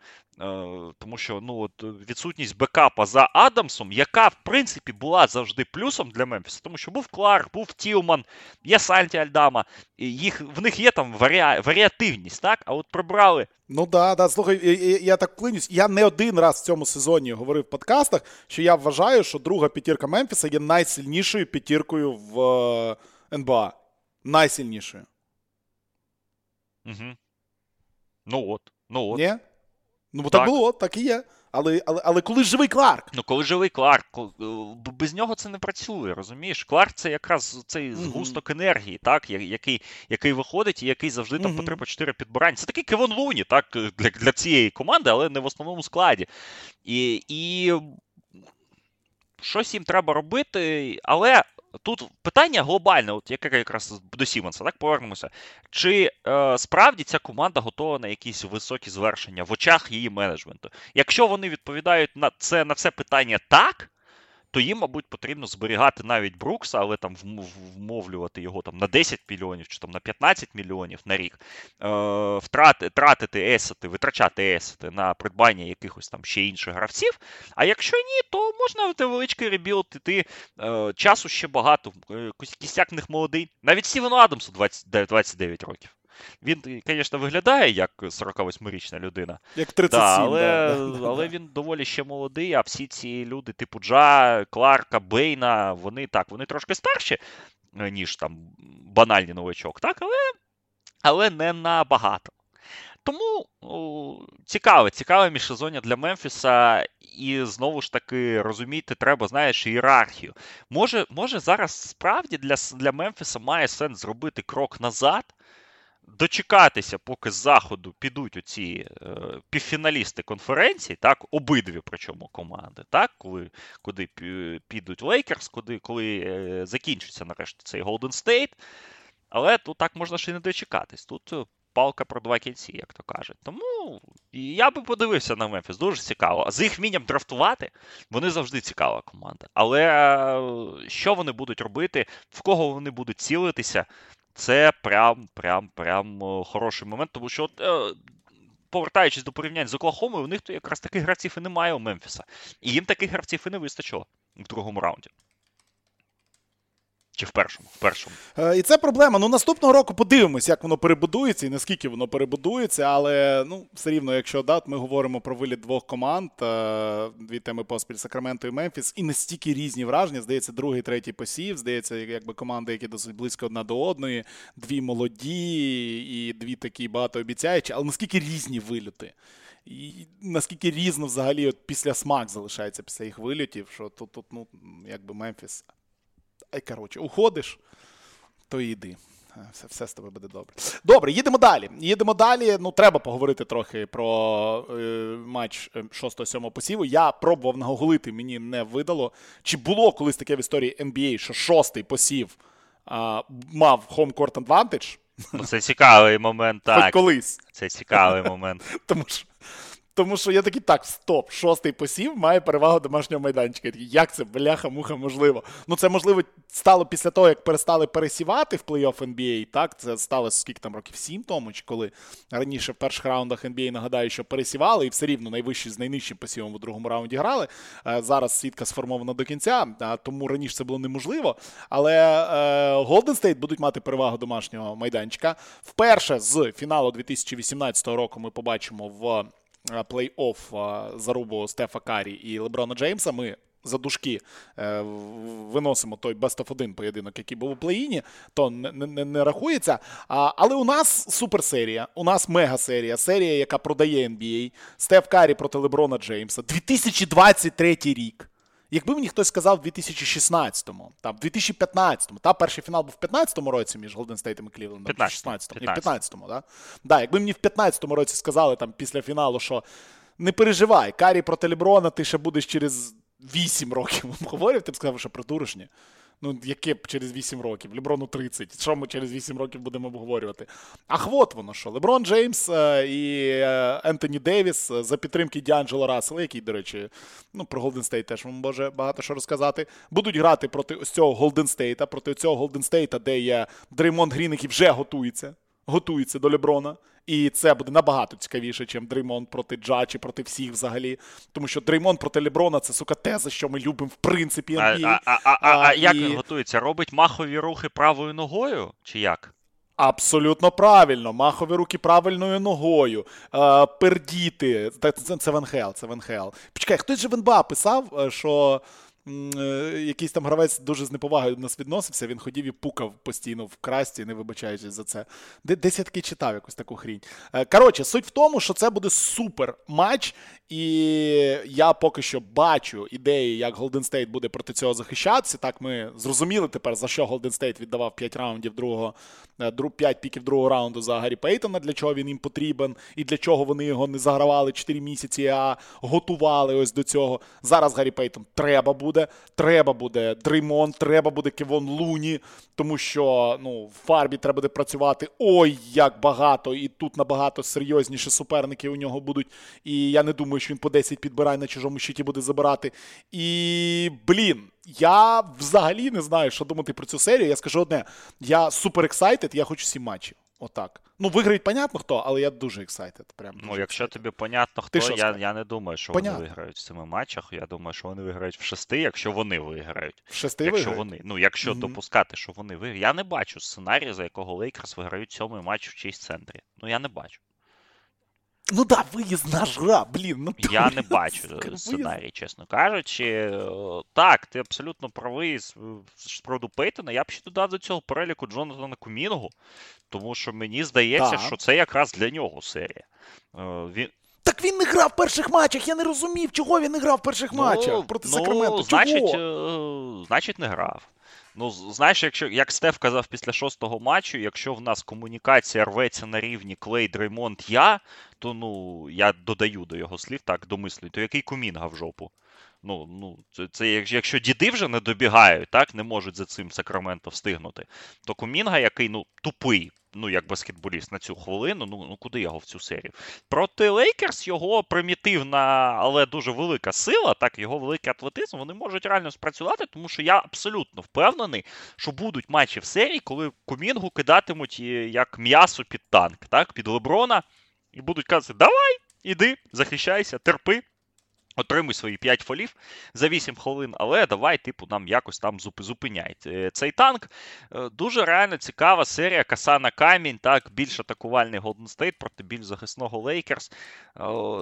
тому що ну, от відсутність бекапа за Адамсом, яка, в принципі, була завжди плюсом для Мемфіса, тому що був Кларк, був Тілман, є Сальті Альдама, і їх, в них є там варіа... варіативність, так? А от прибрали. Ну да, да, слухай, я, я так вклинюсь. Я не один раз в цьому сезоні говорив в подкастах, що я вважаю, що друга п'ятірка Мемфіса є найсильнішою п'ятіркою в е, НБА. Найсильнішою. Угу. Ну от. ну от. Ні? Ну, бо так, так було, так і є. Але але, але коли живий Кларк? Ну, коли живий Кларк, е, без нього це не працює, розумієш? Кларк це якраз цей згусток енергії, так, який який виходить і який завжди там по 3 по 4 підбирання. Це такий Кевон Луні, так, для для цієї команди, але не в основному складі. І, І щось їм треба робити, але Тут питання глобальне, от яке якраз до Сімонса, так повернемося. Чи е, справді ця команда готова на якісь високі звершення в очах її менеджменту? Якщо вони відповідають на це на це питання так, то їм, мабуть, потрібно зберігати навіть Брукса, але там вмовлювати його там на 10 мільйонів чи там на 15 мільйонів на рік, е, втрати, тратити есети, витрачати есети на придбання якихось там ще інших гравців. А якщо ні, то можна невеличкий rebuild іти. Е, часу ще багато. Е, кістяк в них молодий. Навіть Стівену Адамсу 20, 29 років. Він, звісно, виглядає як 48-річна людина. Як 37, да, але да, але він доволі ще молодий, а всі ці люди, типу Джа, Кларка, Бейна, вони так, вони трошки старші, е, ніж там банальний новачок, так, але, але не набагато. Тому о, цікаве, цікаве міжсезоння для Мемфіса, і знову ж таки розуміти, треба, знаєш, ієрархію. Може, може зараз справді для для Мемфіса має сенс зробити крок назад дочекатися, поки з заходу підуть оці е, півфіналісти конференції, так, обидві причому команди, так, коли куди підуть Лейкерс, куди, коли е, закінчиться нарешті цей Голден Стейт. Але тут так можна ще й не дочекатись. Тут е, палка про два кінці, як то кажуть. Тому я би подивився на Мемфіс, дуже цікаво. А з їх вмінням драфтувати, вони завжди цікава команда. Але е, що вони будуть робити, в кого вони будуть цілитися, це прям прям прям хороший момент, тому що. от, е, Повертаючись до порівнянь з Оклахомою, у них то якраз таких гравців і немає у Мемфіса. І їм таких гравців і не вистачило в другому раунді. Чи в першому? В першому. Е, і це проблема. Ну, наступного року подивимось, як воно перебудується і наскільки воно перебудується. Але ну, все рівно, якщо да, ми говоримо про виліт двох команд, е, дві теми поспіль Сакраменто і Мемфіс, і настільки різні враження. Здається, другий, третій посів. Здається, якби команди, які досить близько одна до одної, дві молоді і дві такі багатообіцяючі, але наскільки різні вильоти. І наскільки різно взагалі от після смак залишається після їх вильотів, що тут, тут ну, якби Мемфіс коротше, уходиш, то йди. Все все з тобою буде добре. Добре, їдемо далі. Їдемо далі. Ну, треба поговорити трохи про е, матч 6-7 е, посіву. Я пробував нагуглити, мені не видало. Чи було колись таке в історії NBA, що шостий посів е, мав home court advantage? Ну, Це цікавий момент, так. Хоч колись. Це цікавий момент. Тому що тому що я такий, так, стоп, шостий посів має перевагу домашнього майданчика. Як це, бляха-муха, можливо? Ну, це можливо стало після того, як перестали пересівати в плей-офф NBA. Так, це сталося скільки там років сім тому, чи коли раніше в перших раундах NBA, нагадаю, що пересівали, і все рівно найвищі з найнижчим посівом у другому раунді грали. Е, зараз сітка сформована до кінця, тому раніше це було неможливо. Але е, Golden State будуть мати перевагу домашнього майданчика. Вперше з фіналу 2018 року ми побачимо в плей-офф зарубу Стефа Карі і Леброна Джеймса. Ми за дужки е, виносимо той Best of 1 поєдинок, який був у плей-іні, то не, не, не рахується. Але у нас суперсерія, у нас мега-серія, серія, яка продає NBA. Стеф Карі проти Леброна Джеймса. 2023 рік. Якби мені хтось сказав в 2016-му, там, в 2015-му, та перший фінал був в 15-му році між Голден Стейтом і Клівлендом, в 16-му, 15. в 15-му, да? Да, якби мені в 15-му році сказали там після фіналу, що не переживай, Карі проти Леброна, ти ще будеш через 8 років обговорювати, ти б сказав, що придуришні. Ну, яке б через 8 років? Леброну 30. Що ми через 8 років будемо обговорювати? Ах, от воно що. Леброн Джеймс е, і е, Ентоні Девіс е, за підтримки Діанджело Рассела, який, до речі, ну, про Голден Стейт теж вам може багато що розказати. Будуть грати проти ось цього Голден Стейта, проти цього Голден Стейта, де є Дреймонд Грін, який вже готується. Готується до Леброна. І це буде набагато цікавіше, ніж Дреймон проти Джа чи проти всіх взагалі. Тому що Дреймон проти Леброна це сука те, за що ми любимо в принципі. NBA. А а, а, а, а як він готується? Робить махові рухи правою ногою? Чи як? Абсолютно правильно. Махові рухи правильною ногою. Е, пердіти. Це, це Венхел, це Венхел. Почекай, хтось же в НБА писав, е, що якийсь там гравець дуже з неповагою до нас відносився, він ходів і пукав постійно в красті, не вибачаючись за це. Де, десь я таки читав якусь таку хрінь. Е, коротше, суть в тому, що це буде супер матч, і я поки що бачу ідеї, як Golden State буде проти цього захищатися. Так, ми зрозуміли тепер, за що Golden State віддавав 5 раундів другого, 5 піків другого раунду за Гаррі Пейтона, для чого він їм потрібен, і для чого вони його не загравали 4 місяці, а готували ось до цього. Зараз Гаррі Пейтон треба буде. Треба буде Дреймон, треба буде Кевон Луні, тому що ну, в фарбі треба буде працювати ой, як багато, і тут набагато серйозніші суперники у нього будуть. І я не думаю, що він по 10 підбирає на чужому щиті буде забирати. І блін. Я взагалі не знаю, що думати про цю серію. Я скажу одне: я супер excited, я хочу сім матчів. Отак. Ну, виграють, понятно хто, але я дуже excited. Прям ну, якщо excited. тобі понятно, хто, Ти я я не думаю, що понятно. вони виграють в семи матчах. Я думаю, що вони виграють в шести, якщо вони виграють. В шести якщо виграють? вони, Ну, якщо mm-hmm. допускати, що вони виграють. Я не бачу сценарію, за якого Лейкерс виграють сьомий матч в Чейз Центрі. Ну, я не бачу. Ну да, виїзна гра, блін. ну Я не бачу сценарій, чесно кажучи. Так, ти абсолютно правий з приводу Пейтона. Я б ще додав до цього переліку Джонатана Кумінгу, тому що мені здається, так. що це якраз для нього серія. Він... Так він не грав в перших матчах. Я не розумів, чого він не грав в перших ну, матчах проти ну, Сакраменту. Значить, чого? Е, значить, не грав. Ну, знаєш, якщо як Стеф казав після шостого матчу, якщо в нас комунікація рветься на рівні Клей, Дреймонд, я, то ну я додаю до його слів, так домислюю, то який кумінга в жопу? Ну, ну, це, це якщо діди вже не добігають, так, не можуть за цим Сакраменто встигнути, то Кумінга, який ну, тупий, ну, як баскетболіст на цю хвилину, ну ну куди його в цю серію? Проти Лейкерс його примітивна, але дуже велика сила, так, його великий атлетизм, вони можуть реально спрацювати, тому що я абсолютно впевнений, що будуть матчі в серії, коли Кумінгу кидатимуть як м'ясо під танк, так, під Леброна, і будуть казати, давай, іди, захищайся, терпи. Отримуй свої 5 фолів за 8 хвилин, але давай, типу, нам якось там зупиняй. Цей танк. Е, дуже реально цікава серія Каса на камінь, так, більш атакувальний Golden State проти більш захисного Лейкерс.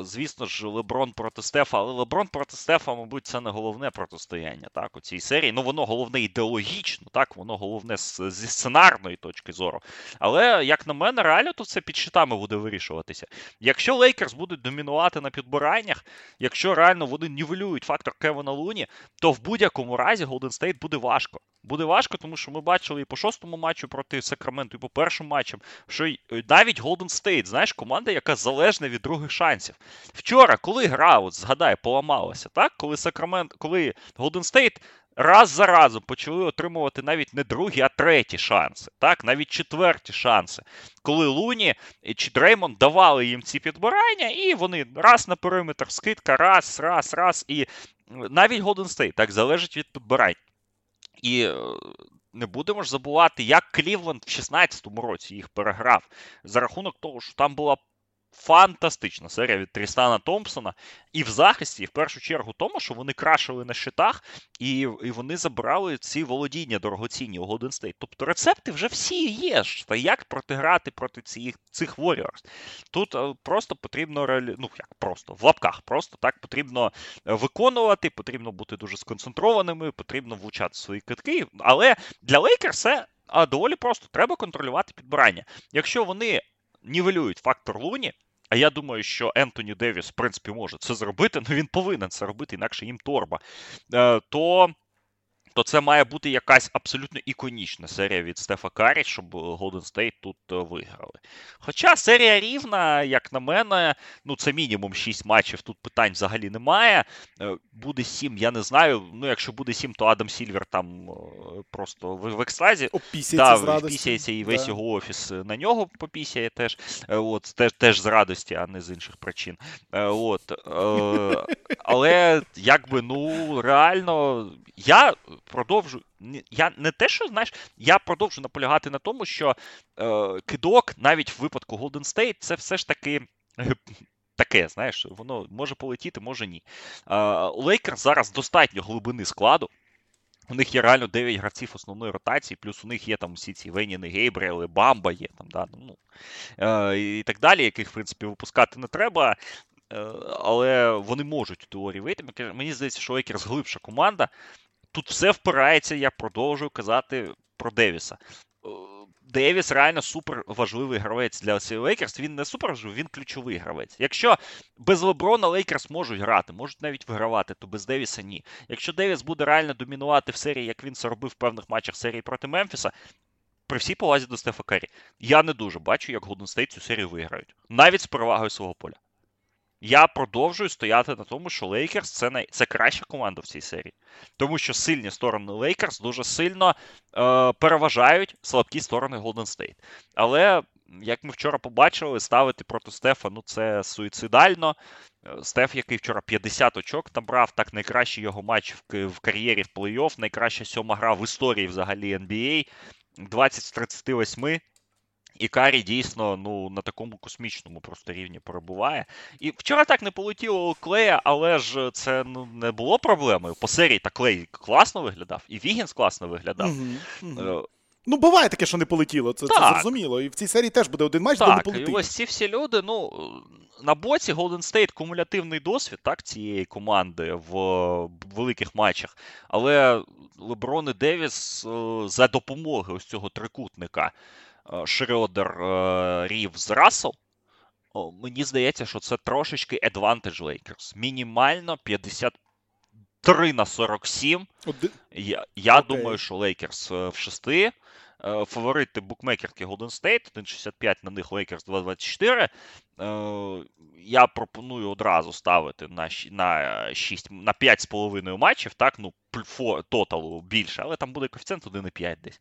Звісно ж, Леброн проти Стефа, але Леброн проти Стефа, мабуть, це не головне протистояння так, у цій серії. Ну, воно головне ідеологічно, так, воно головне зі сценарної точки зору. Але, як на мене, реально тут це під щитами буде вирішуватися. Якщо Лейкерс будуть домінувати на підбираннях, якщо реально вони нівелюють фактор Кевона Луні, то в будь-якому разі Голден Стейт буде важко. Буде важко, тому що ми бачили і по шостому матчу проти Сакраменто, і по першому матчам, що навіть Голден Стейт, знаєш, команда, яка залежна від других шансів. Вчора, коли гра, от згадай, поламалася, так? Коли Сакраменто, коли Golden State раз за разом почали отримувати навіть не другі, а треті шанси, так, навіть четверті шанси, коли Луні чи Дреймон давали їм ці підбирання, і вони раз на периметр, скидка, раз, раз, раз, і навіть Golden State так залежить від підбирань. І е, не будемо ж забувати, як Клівленд в 16-му році їх переграв за рахунок того, що там була фантастична серія від Трістана Томпсона. І в захисті, і в першу чергу, тому, що вони крашили на щитах, і і вони забрали ці володіння дорогоцінні у Golden State. Тобто рецепти вже всі є. Та як протиграти проти цих цих Warriors? Тут е, просто потрібно реалі... ну як просто в лапках, просто так потрібно е, виконувати, потрібно бути дуже сконцентрованими, потрібно влучати свої китки. Але для Лейкерс це доволі просто треба контролювати підбирання. Якщо вони нівелюють фактор Луні. А я думаю, що Ентоні Девіс, в принципі, може це зробити, але він повинен це робити, інакше їм торба. Е, то то це має бути якась абсолютно іконічна серія від Стефа Карі, щоб Golden State тут е, виграли. Хоча серія рівна, як на мене, ну це мінімум 6 матчів, тут питань взагалі немає. Е, буде 7, я не знаю. Ну, якщо буде 7, то Адам Сільвер там е, просто в, в екстазі. Опісяється да, Опісяється і весь да. його офіс на нього попісяє теж. От, теж, теж з радості, а не з інших причин. От, Але якби, ну, реально, я продовжую. Я не те, що знаєш, я продовжую наполягати на тому, що е, кидок, навіть в випадку Golden State, це все ж таки. Таке, знаєш, воно може полетіти, може ні. У Лейкерс зараз достатньо глибини складу. У них є реально 9 гравців основної ротації, плюс у них є там всі ці Веньєни Гейбріели, Бамба є там, да, ну, е, і так далі, яких, в принципі, випускати не треба. але вони можуть у теорії вийти. Мені здається, що Лейкерс глибша команда. Тут все впирається, я продовжую казати про Девіса. Девіс реально супер важливий гравець для Лейкерс. Він не супер важливий, він ключовий гравець. Якщо без Леброна Лейкерс можуть грати, можуть навіть вигравати, то без Девіса ні. Якщо Девіс буде реально домінувати в серії, як він це робив в певних матчах серії проти Мемфіса, при всій повазі до Стефа Керрі, я не дуже бачу, як Голден Стейт цю серію виграють. Навіть з перевагою свого поля. Я продовжую стояти на тому, що Лейкерс це най... це краща команда в цій серії. Тому що сильні сторони Лейкерс дуже сильно е, переважають слабкі сторони Голден Стейт. Але, як ми вчора побачили, ставити проти Стефа ну це суїцидально. Е, Стеф, який вчора 50 очок набрав, так найкращий його матч в, в кар'єрі в плей-офф, найкраща сьома гра в історії взагалі NBA. 20 з 38. І Каррі дійсно ну, на такому космічному просто рівні перебуває. І вчора так не полетіло у Клея, але ж це ну, не було проблемою. По серії та Клей класно виглядав, і Вігінс класно виглядав. Угу, угу. Ну, буває таке, що не полетіло, це це зрозуміло. І в цій серії теж буде один матч, так, де не полетить. І ось ці всі люди, ну, на боці Golden State кумулятивний досвід так, цієї команди в великих матчах. Але Леброн і Девіс е, за допомогою ось цього трикутника е, Рів з Рассел, мені здається, що це трошечки advantage Lakers. Мінімально 53 на 47. Один... Я я думаю, що Лейкерс в шести. Фаворити букмекерки Golden State, 1,65 на них Lakers 2,24. Е, я пропоную одразу ставити на на 6, на 5,5 матчів, так, ну, тоталу більше, але там буде коефіцієнт 1,5 десь.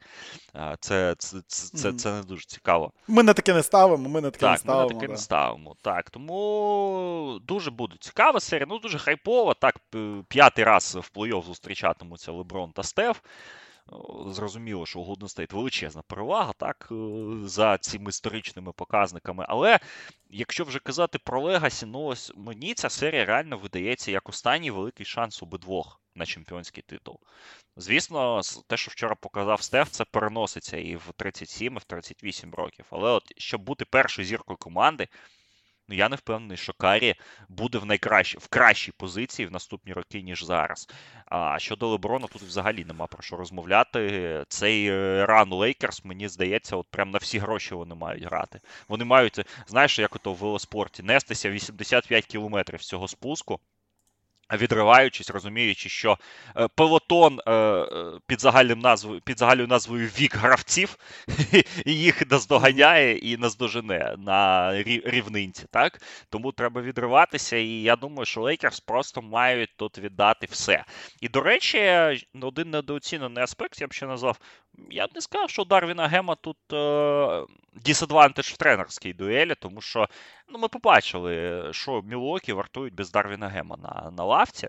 Це це, це, це, це не дуже цікаво. Ми на таке не ставимо, ми на таке так, не ставимо. Ми на таке да. не ставимо. Так, тому дуже буде цікава серія, ну дуже хайпова. Так, п'ятий раз в плей-офф зустрічатимуться Леброн та Стеф. Зрозуміло, що у Golden State величезна перевага, так, е, за цими історичними показниками. Але якщо вже казати про legacy, ну ось мені ця серія реально видається як останній великий шанс обидвох на чемпіонський титул. Звісно, те, що вчора показав Стеф, це переноситься і в 37, і в 38 років. Але от щоб бути першою зіркою команди. Ну, я не впевнений, що Карі буде в найкращій, в кращій позиції в наступні роки, ніж зараз. А щодо Леброна, тут взагалі нема про що розмовляти. Цей е, ран Лейкерс, мені здається, от прям на всі гроші вони мають грати. Вони мають, знаєш, як ото в велоспорті, нестися 85 кілометрів цього спуску відриваючись, розуміючи, що е, пелотон е, е, під загальним назвою, під загальною назвою вік гравців їх наздоганяє і наздожене на рівнинці. так? Тому треба відриватися, і я думаю, що Лейкерс просто мають тут віддати все. І, до речі, один недооцінений аспект, я б ще назвав, я б не сказав, що у Дарвіна Гема тут дісадвантаж в тренерській дуелі, тому що ну, ми побачили, що Мілвокі вартують без Дарвіна Гема на на лавці.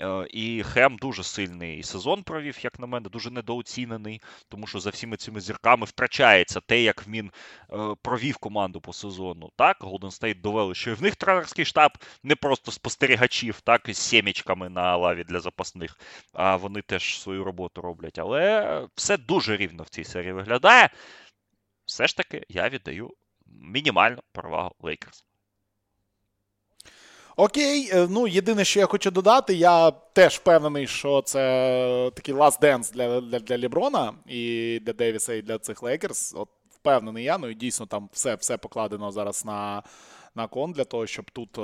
Е, і Гем дуже сильний сезон провів, як на мене, дуже недооцінений, тому що за всіми цими зірками втрачається те, як він е, провів команду по сезону. Так, Голден Стейт довели, що і в них тренерський штаб не просто спостерігачів, так, із сімечками на лаві для запасних, а вони теж свою роботу роблять. Але все дуже рівно в цій серії виглядає. Все ж таки, я віддаю мінімальну перевагу Лейкерс. Окей, е, ну єдине, що я хочу додати, я теж впевнений, що це такий last dance для для, для Ліброна і для Девіса, і для цих Лейкерс. От впевнений я, ну і дійсно там все все покладено зараз на на кон для того, щоб тут е,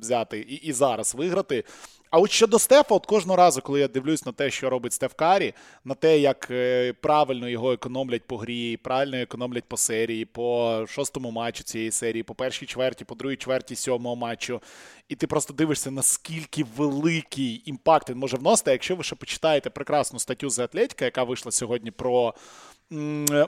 взяти і, і зараз виграти. А от щодо Стефа, от кожного разу, коли я дивлюсь на те, що робить Стеф Карі, на те, як е, правильно його економлять по грі, правильно економлять по серії, по шостому матчу цієї серії, по першій чверті, по другій чверті сьомого матчу. І ти просто дивишся, наскільки великий impact він може вносити. Якщо ви ще почитаєте прекрасну статтю з Athletic, яка вийшла сьогодні про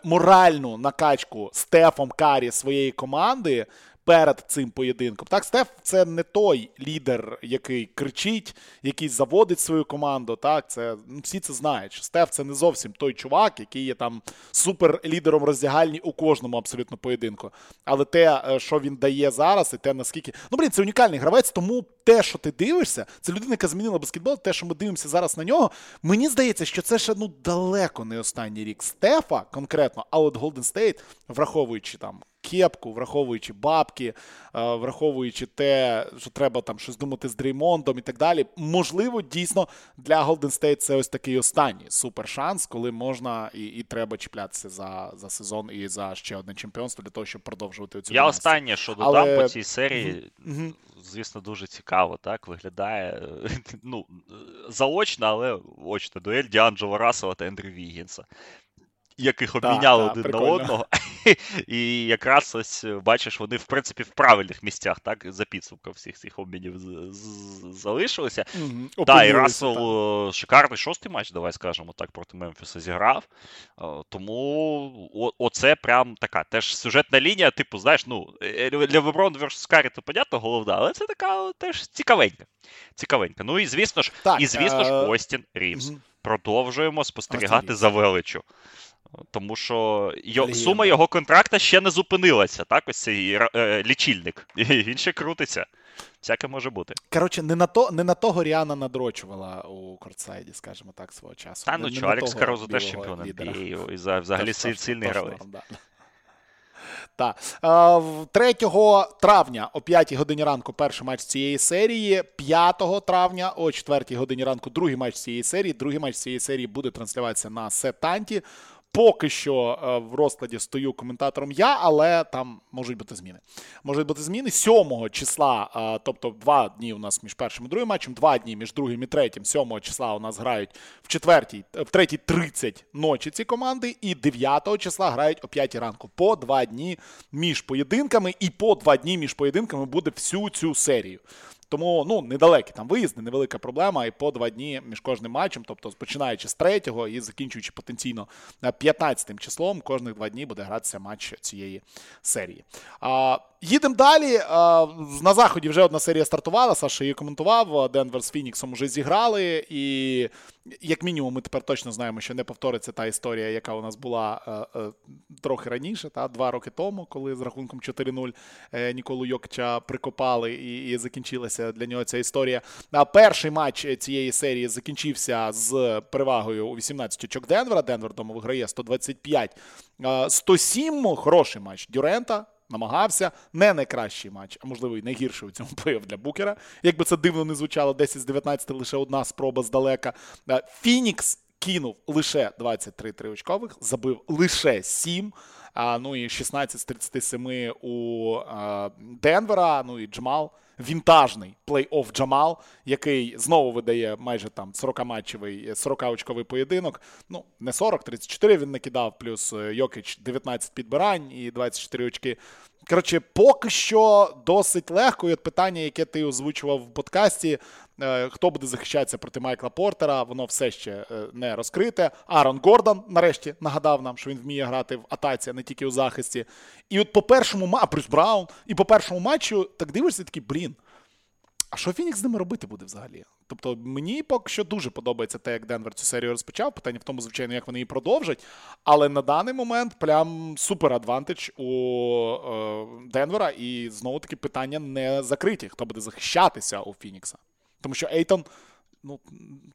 моральну накачку Стефом Карі своєї команди перед цим поєдинком. Так, Стеф це не той лідер, який кричить, який заводить свою команду. Так, це ну, всі це знають. що Стеф це не зовсім той чувак, який є там супер лідером роздягальні у кожному абсолютно поєдинку. Але те, е, що він дає зараз, і те наскільки. Ну, блін, це унікальний гравець, тому те, що ти дивишся, це людина, яка змінила баскетбол, те, що ми дивимося зараз на нього. Мені здається, що це ще ну далеко не останній рік Стефа конкретно, а от Голден Стейт, враховуючи там кепку, враховуючи бабки, враховуючи те, що треба там щось думати з Дреймондом і так далі. Можливо, дійсно для Golden State це ось такий останній супер шанс, коли можна і і треба чіплятися за за сезон і за ще одне чемпіонство для того, щоб продовжувати цю Я останнє, що додам Але... по цій серії. Mm-hmm. Звісно, дуже цікаво, так виглядає. Ну, заочна, але очна дуель Діанджело Рассела та Ендрю Вігінса яких обміняли один прикольно. на одного. І якраз ось бачиш, вони в принципі в правильних місцях, так, за підсумком всіх цих обмінів залишилися. Mm-hmm. Так, і Рассел е, шикарний шостий матч, давай скажемо так, проти Мемфіса зіграв. Е, тому оце прям така теж сюжетна лінія, типу, знаєш, ну, е, для Веброн versus Карі, то понятно, головна, але це така теж цікавенька. Цікавенька. Ну і звісно ж, так, і звісно ж, Остін Рівс. Mm-hmm. Продовжуємо спостерігати за величу. Тому що йо, сума його контракта ще не зупинилася, так? Ось цей е, лічильник. І він ще крутиться. Всяке може бути. Коротше, не на то, не на того Ріана надрочувала у Кортсайді, скажімо так, свого часу. Та ну що, Алекс Карозу теж чемпіон NBA, і взагалі сильний гравець. Так. 3 травня о 5 годині ранку перший матч цієї серії. 5 травня о 4 годині ранку другий матч цієї серії. Другий матч цієї серії буде транслюватися на Сетанті. Поки що е, в розкладі стою коментатором я, але там можуть бути зміни. Можуть бути зміни 7 числа, е, тобто два дні у нас між першим і другим матчем, два дні між другим і третім, 7 числа у нас грають в четвертій, в третій 30 ночі ці команди, і 9 числа грають о 5 ранку. По два дні між поєдинками, і по два дні між поєдинками буде всю цю серію. Тому ну недалекі там виїзди, невелика проблема. І по два дні між кожним матчем, тобто починаючи з третього і закінчуючи потенційно 15 числом, кожних два дні буде гратися матч цієї серії. А, Їдемо далі. На заході вже одна серія стартувала. Саша її коментував. Денвер з Фініксом вже зіграли, і як мінімум, ми тепер точно знаємо, що не повториться та історія, яка у нас була е, е, трохи раніше, та два роки тому, коли з рахунком 4-0 е, Ніколу Йокча прикопали і, і закінчилася для нього ця історія. А перший матч цієї серії закінчився з перевагою у 18 очок Денвера. Денвер дома виграє 125 107 Хороший матч Дюрента намагався. Не найкращий матч, а можливо і найгірший у цьому плей-офф для Букера. Якби це дивно не звучало, 10 з 19 лише одна спроба здалека. Е, Фінікс кинув лише 23 триочкових, забив лише 7. А, Ну і 16 з 37 у а, Денвера. Ну і Джамал. Вінтажний плей-офф Джамал, який знову видає майже там 40-матчевий, 40-очковий поєдинок. Ну, не 40, 34 він накидав, плюс е, Йокич 19 підбирань і 24 очки. Коротше, поки що досить легко. І от питання, яке ти озвучував в подкасті: е, хто буде захищатися проти Майкла Портера, воно все ще е, не розкрите. Аарон Гордон, нарешті, нагадав нам, що він вміє грати в атаці, а не тільки у захисті. І от по першому матчу, Брюс Браун, і по першому матчу так дивишся такий, блін. А що Фінікс з ними робити буде взагалі? Тобто мені поки що дуже подобається те, як Денвер цю серію розпочав. Питання в тому, звичайно, як вони її продовжать. Але на даний момент прям супер адвантаж у е, Денвера. І знову таки питання не закриті. Хто буде захищатися у Фінікса? Тому що Ейтон. Ну,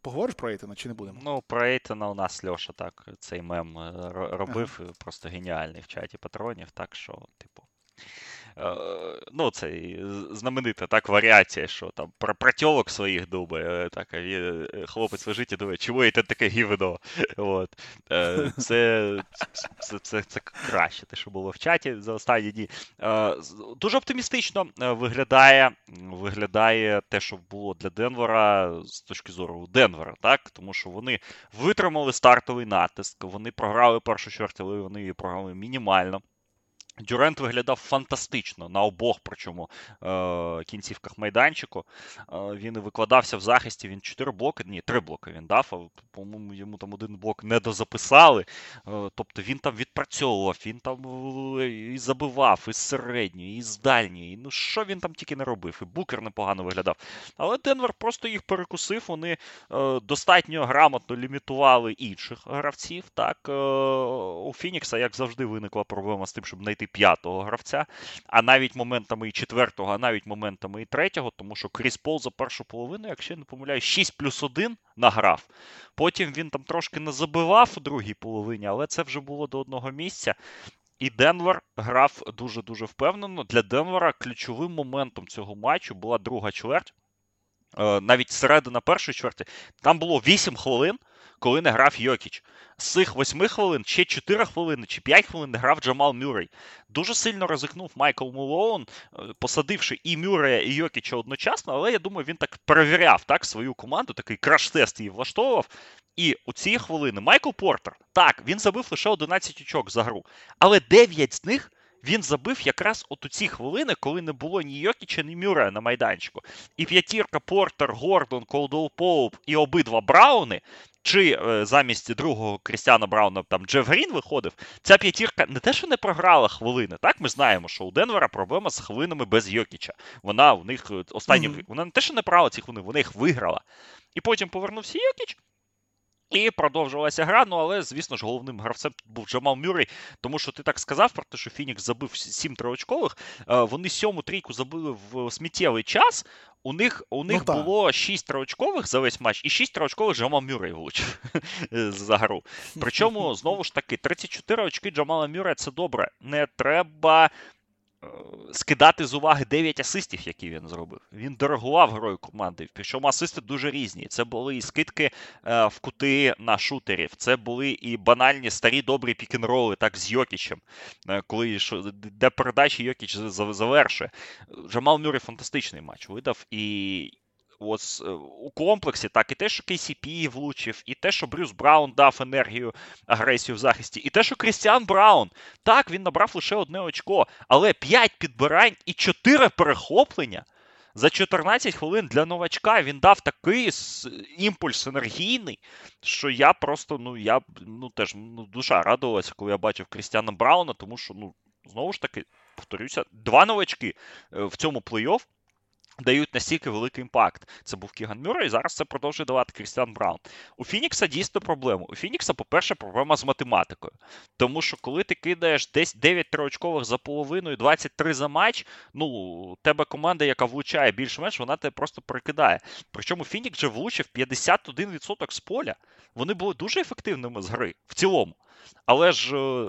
поговориш про Ейтона чи не будемо? Ну, про Ейтона у нас Льоша так цей мем е, робив ага. просто геніальний в чаті патронів, так що, типу. Е, ну, цей знаменита так варіація, що там про протьовок своїх думає. Так, а він, е, хлопець лежить і думає, і те таке гівно. От. Е, це, це, це, це краще, те, що було в чаті за останні дні. Дуже оптимістично виглядає виглядає те, що було для Денвера з точки зору Денвера, так? Тому що вони витримали стартовий натиск, вони програли першу чверть, але вони програли мінімально. Дюрент виглядав фантастично на обох, причому е, кінцівках майданчику. Е, він викладався в захисті. Він чотири блоки, ні, три блоки він дав. По-моєму, йому там один блок не дозаписали. Е, тобто він там відпрацьовував, він там і забивав, і з середньої, і з дальньої. Ну що він там тільки не робив? І Букер непогано виглядав. Але Денвер просто їх перекусив. Вони достатньо грамотно лімітували інших гравців. Так, у Фінікса, як завжди, виникла проблема з тим, щоб знайти п'ятого гравця, а навіть моментами і четвертого, а навіть моментами і третього, тому що Кріс Пол за першу половину, якщо я не помиляю, 6 плюс 1 награв. Потім він там трошки не забивав у другій половині, але це вже було до одного місця. І Денвер грав дуже-дуже впевнено. Для Денвера ключовим моментом цього матчу була друга чверть. Е, навіть середина першої чверті. Там було 8 хвилин, коли не грав Йокіч. З цих 8 хвилин ще 4 хвилини чи 5 хвилин не грав Джамал Мюррей. Дуже сильно ризикнув Майкл Мелоун, е, посадивши і Мюррея, і Йокіча одночасно, але я думаю, він так перевіряв так, свою команду, такий краш-тест її влаштовував. І у ці хвилини Майкл Портер, так, він забив лише 11 очок за гру, але 9 з них він забив якраз от у ці хвилини, коли не було ні Йокіча, ні Мюррея на майданчику. І п'ятірка Портер, Гордон, Колдвелл-Поуп і обидва Брауни. Чи е, замість другого Крістіана Брауна там Джеф Грін виходив, ця п'ятірка не те, що не програла хвилини. Так, ми знаємо, що у Денвера проблема з хвилинами без Йокіча. Вона у них е, останні mm-hmm. вона не те, що не брала ці хвилини, вона їх виграла. І потім повернувся Йокіч. І продовжувалася гра, ну але, звісно ж, головним гравцем був Джамал Мюррей, тому що ти так сказав про те, що Фінікс забив сім триочкових. Е, вони сьому трійку забили в сміттєвий час. У них у них ну, було 6 триочкових за весь матч, і 6 триочкових Джамал Мюррей влучив за гру. Причому, знову ж таки, 34 очки Джамала Мюррея це добре. Не треба Е, скидати з уваги 9 асистів, які він зробив. Він дорогував грою команди. Причому асисти дуже різні. Це були і скидки е, в кути на шутерів, це були і банальні старі добрі пікінроли, так з Йокічем, е, коли де передачі Йокіч завершує. Джамал Мюррей фантастичний матч видав. І ось е, у комплексі, так і те, що KCP влучив, і те, що Брюс Браун дав енергію, агресію в захисті, і те, що Крістіан Браун, так, він набрав лише одне очко, але 5 підбирань і 4 перехоплення. За 14 хвилин для новачка він дав такий імпульс енергійний, що я просто, ну, я ну, теж ну, душа радувалася, коли я бачив Крістіана Брауна, тому що, ну, знову ж таки, повторюся, два новачки е, в цьому плей-офф дають настільки великий impact. Це був Кіган Мюррей, і зараз це продовжує давати Крістіан Браун. У Фінікса дійсно проблема. У Фінікса, по-перше, проблема з математикою. Тому що коли ти кидаєш десь 9 триочкових за половиною, 23 за матч, ну, тебе команда, яка влучає більш-менш, вона тебе просто прикидає. Причому Фінікс вже влучив 51% з поля. Вони були дуже ефективними з гри в цілому. Але ж е,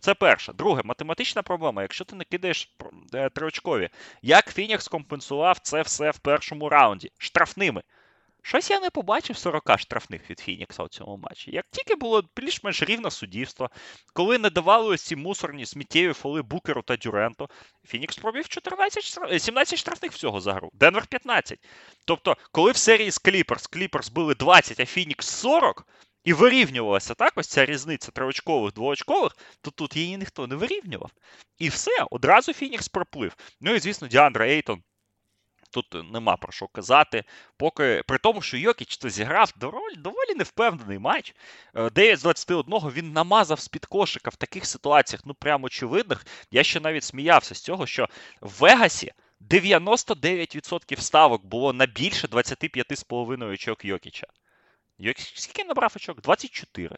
це перше. Друге, математична проблема. Якщо ти не кидаєш е, триочкові, як Фінікс компенсував це все в першому раунді штрафними? Щось я не побачив 40 штрафних від Фінікса у цьому матчі. Як тільки було більш-менш рівне суддівство, коли не давали ці мусорні сміттєві фоли Букеру та Дюранту, Фінікс пробив 14, 17 штрафних всього за гру. Денвер 15. Тобто, коли в серії з Кліперс Кліперс били 20, а Фінікс 40, і вирівнювалася так, ось ця різниця триочкових, двоочкових, то тут її ніхто не вирівнював. І все, одразу Фінікс проплив. Ну і, звісно, Діандра Ейтон. Тут нема про що казати. Поки при тому, що Йокіч то зіграв доволі, доволі невпевнений матч. 9 з 21 він намазав з-під кошика в таких ситуаціях, ну прямо очевидних. Я ще навіть сміявся з цього, що в Вегасі 99% ставок було на більше 25,5 очок Йокіча. Скільки набрав очок? 24.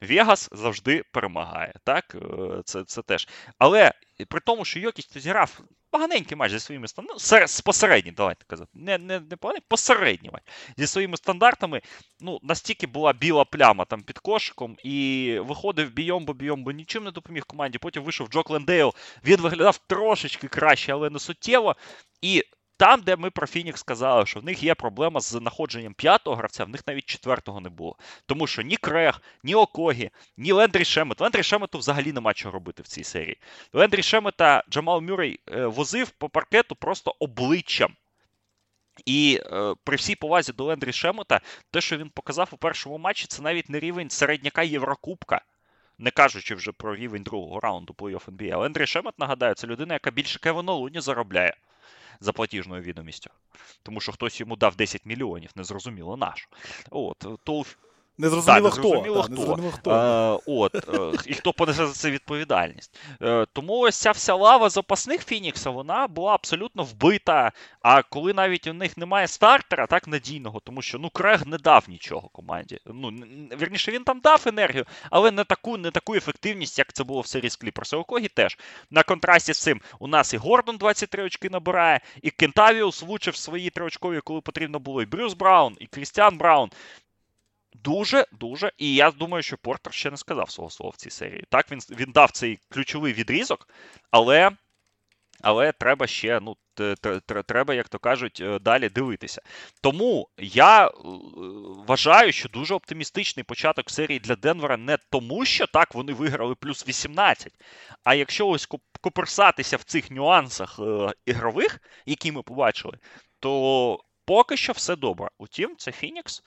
Вегас завжди перемагає. так? Е, це це теж. Але при тому, що Йокіч зіграв поганенький матч зі своїми стандартами. Ну, посередній, давайте казати. Не не, не поганий, посередній матч. Зі своїми стандартами. Ну, настільки була біла пляма там під кошиком, і виходив бійомбо, бійомбо, нічим не допоміг команді. Потім вийшов Джок Лендейл. Він виглядав трошечки краще, але не суттєво. І там, де ми про Фінікс сказали, що в них є проблема з знаходженням п'ятого гравця, в них навіть четвертого не було. Тому що ні Крег, ні Окогі, ні Лендрі Шемет. Лендрі Шемету взагалі нема чого робити в цій серії. Лендрі Шемета Джамал Мюррей е, возив по паркету просто обличчям. І е, при всій повазі до Лендрі Шемета, те, що він показав у першому матчі, це навіть не рівень середняка Єврокубка. Не кажучи вже про рівень другого раунду плей-офф NBA. Лендрі Шемет, нагадаю, це людина, яка більше Кевина Луні заробляє за платіжною відомістю. Тому що хтось йому дав 10 мільйонів, незрозуміло наш. От, то Незрозуміло так, хто. Незрозуміло хто. Незрозуміло хто. А, от, е, І хто понесе за це відповідальність. Е, тому ось ця вся лава запасних Фінікса, вона була абсолютно вбита. А коли навіть у них немає стартера, так надійного, тому що ну Крег не дав нічого команді. Ну, Вірніше, він там дав енергію, але не таку не таку ефективність, як це було в серії з Кліперса. Окогі теж. На контрасті з цим у нас і Гордон 23 очки набирає, і Кентавіос влучив свої триочкові, коли потрібно було, і Брюс Браун, і Крістіан Браун. Дуже, дуже. І я думаю, що Портер ще не сказав свого слова в цій серії. Так, він він дав цей ключовий відрізок, але але треба ще, ну, треба, як то кажуть, е, далі дивитися. Тому я е, вважаю, що дуже оптимістичний початок серії для Денвера не тому, що так вони виграли плюс 18, а якщо ось коперсатися в цих нюансах е, ігрових, які ми побачили, то Поки що все добре. Утім, це Фінікс.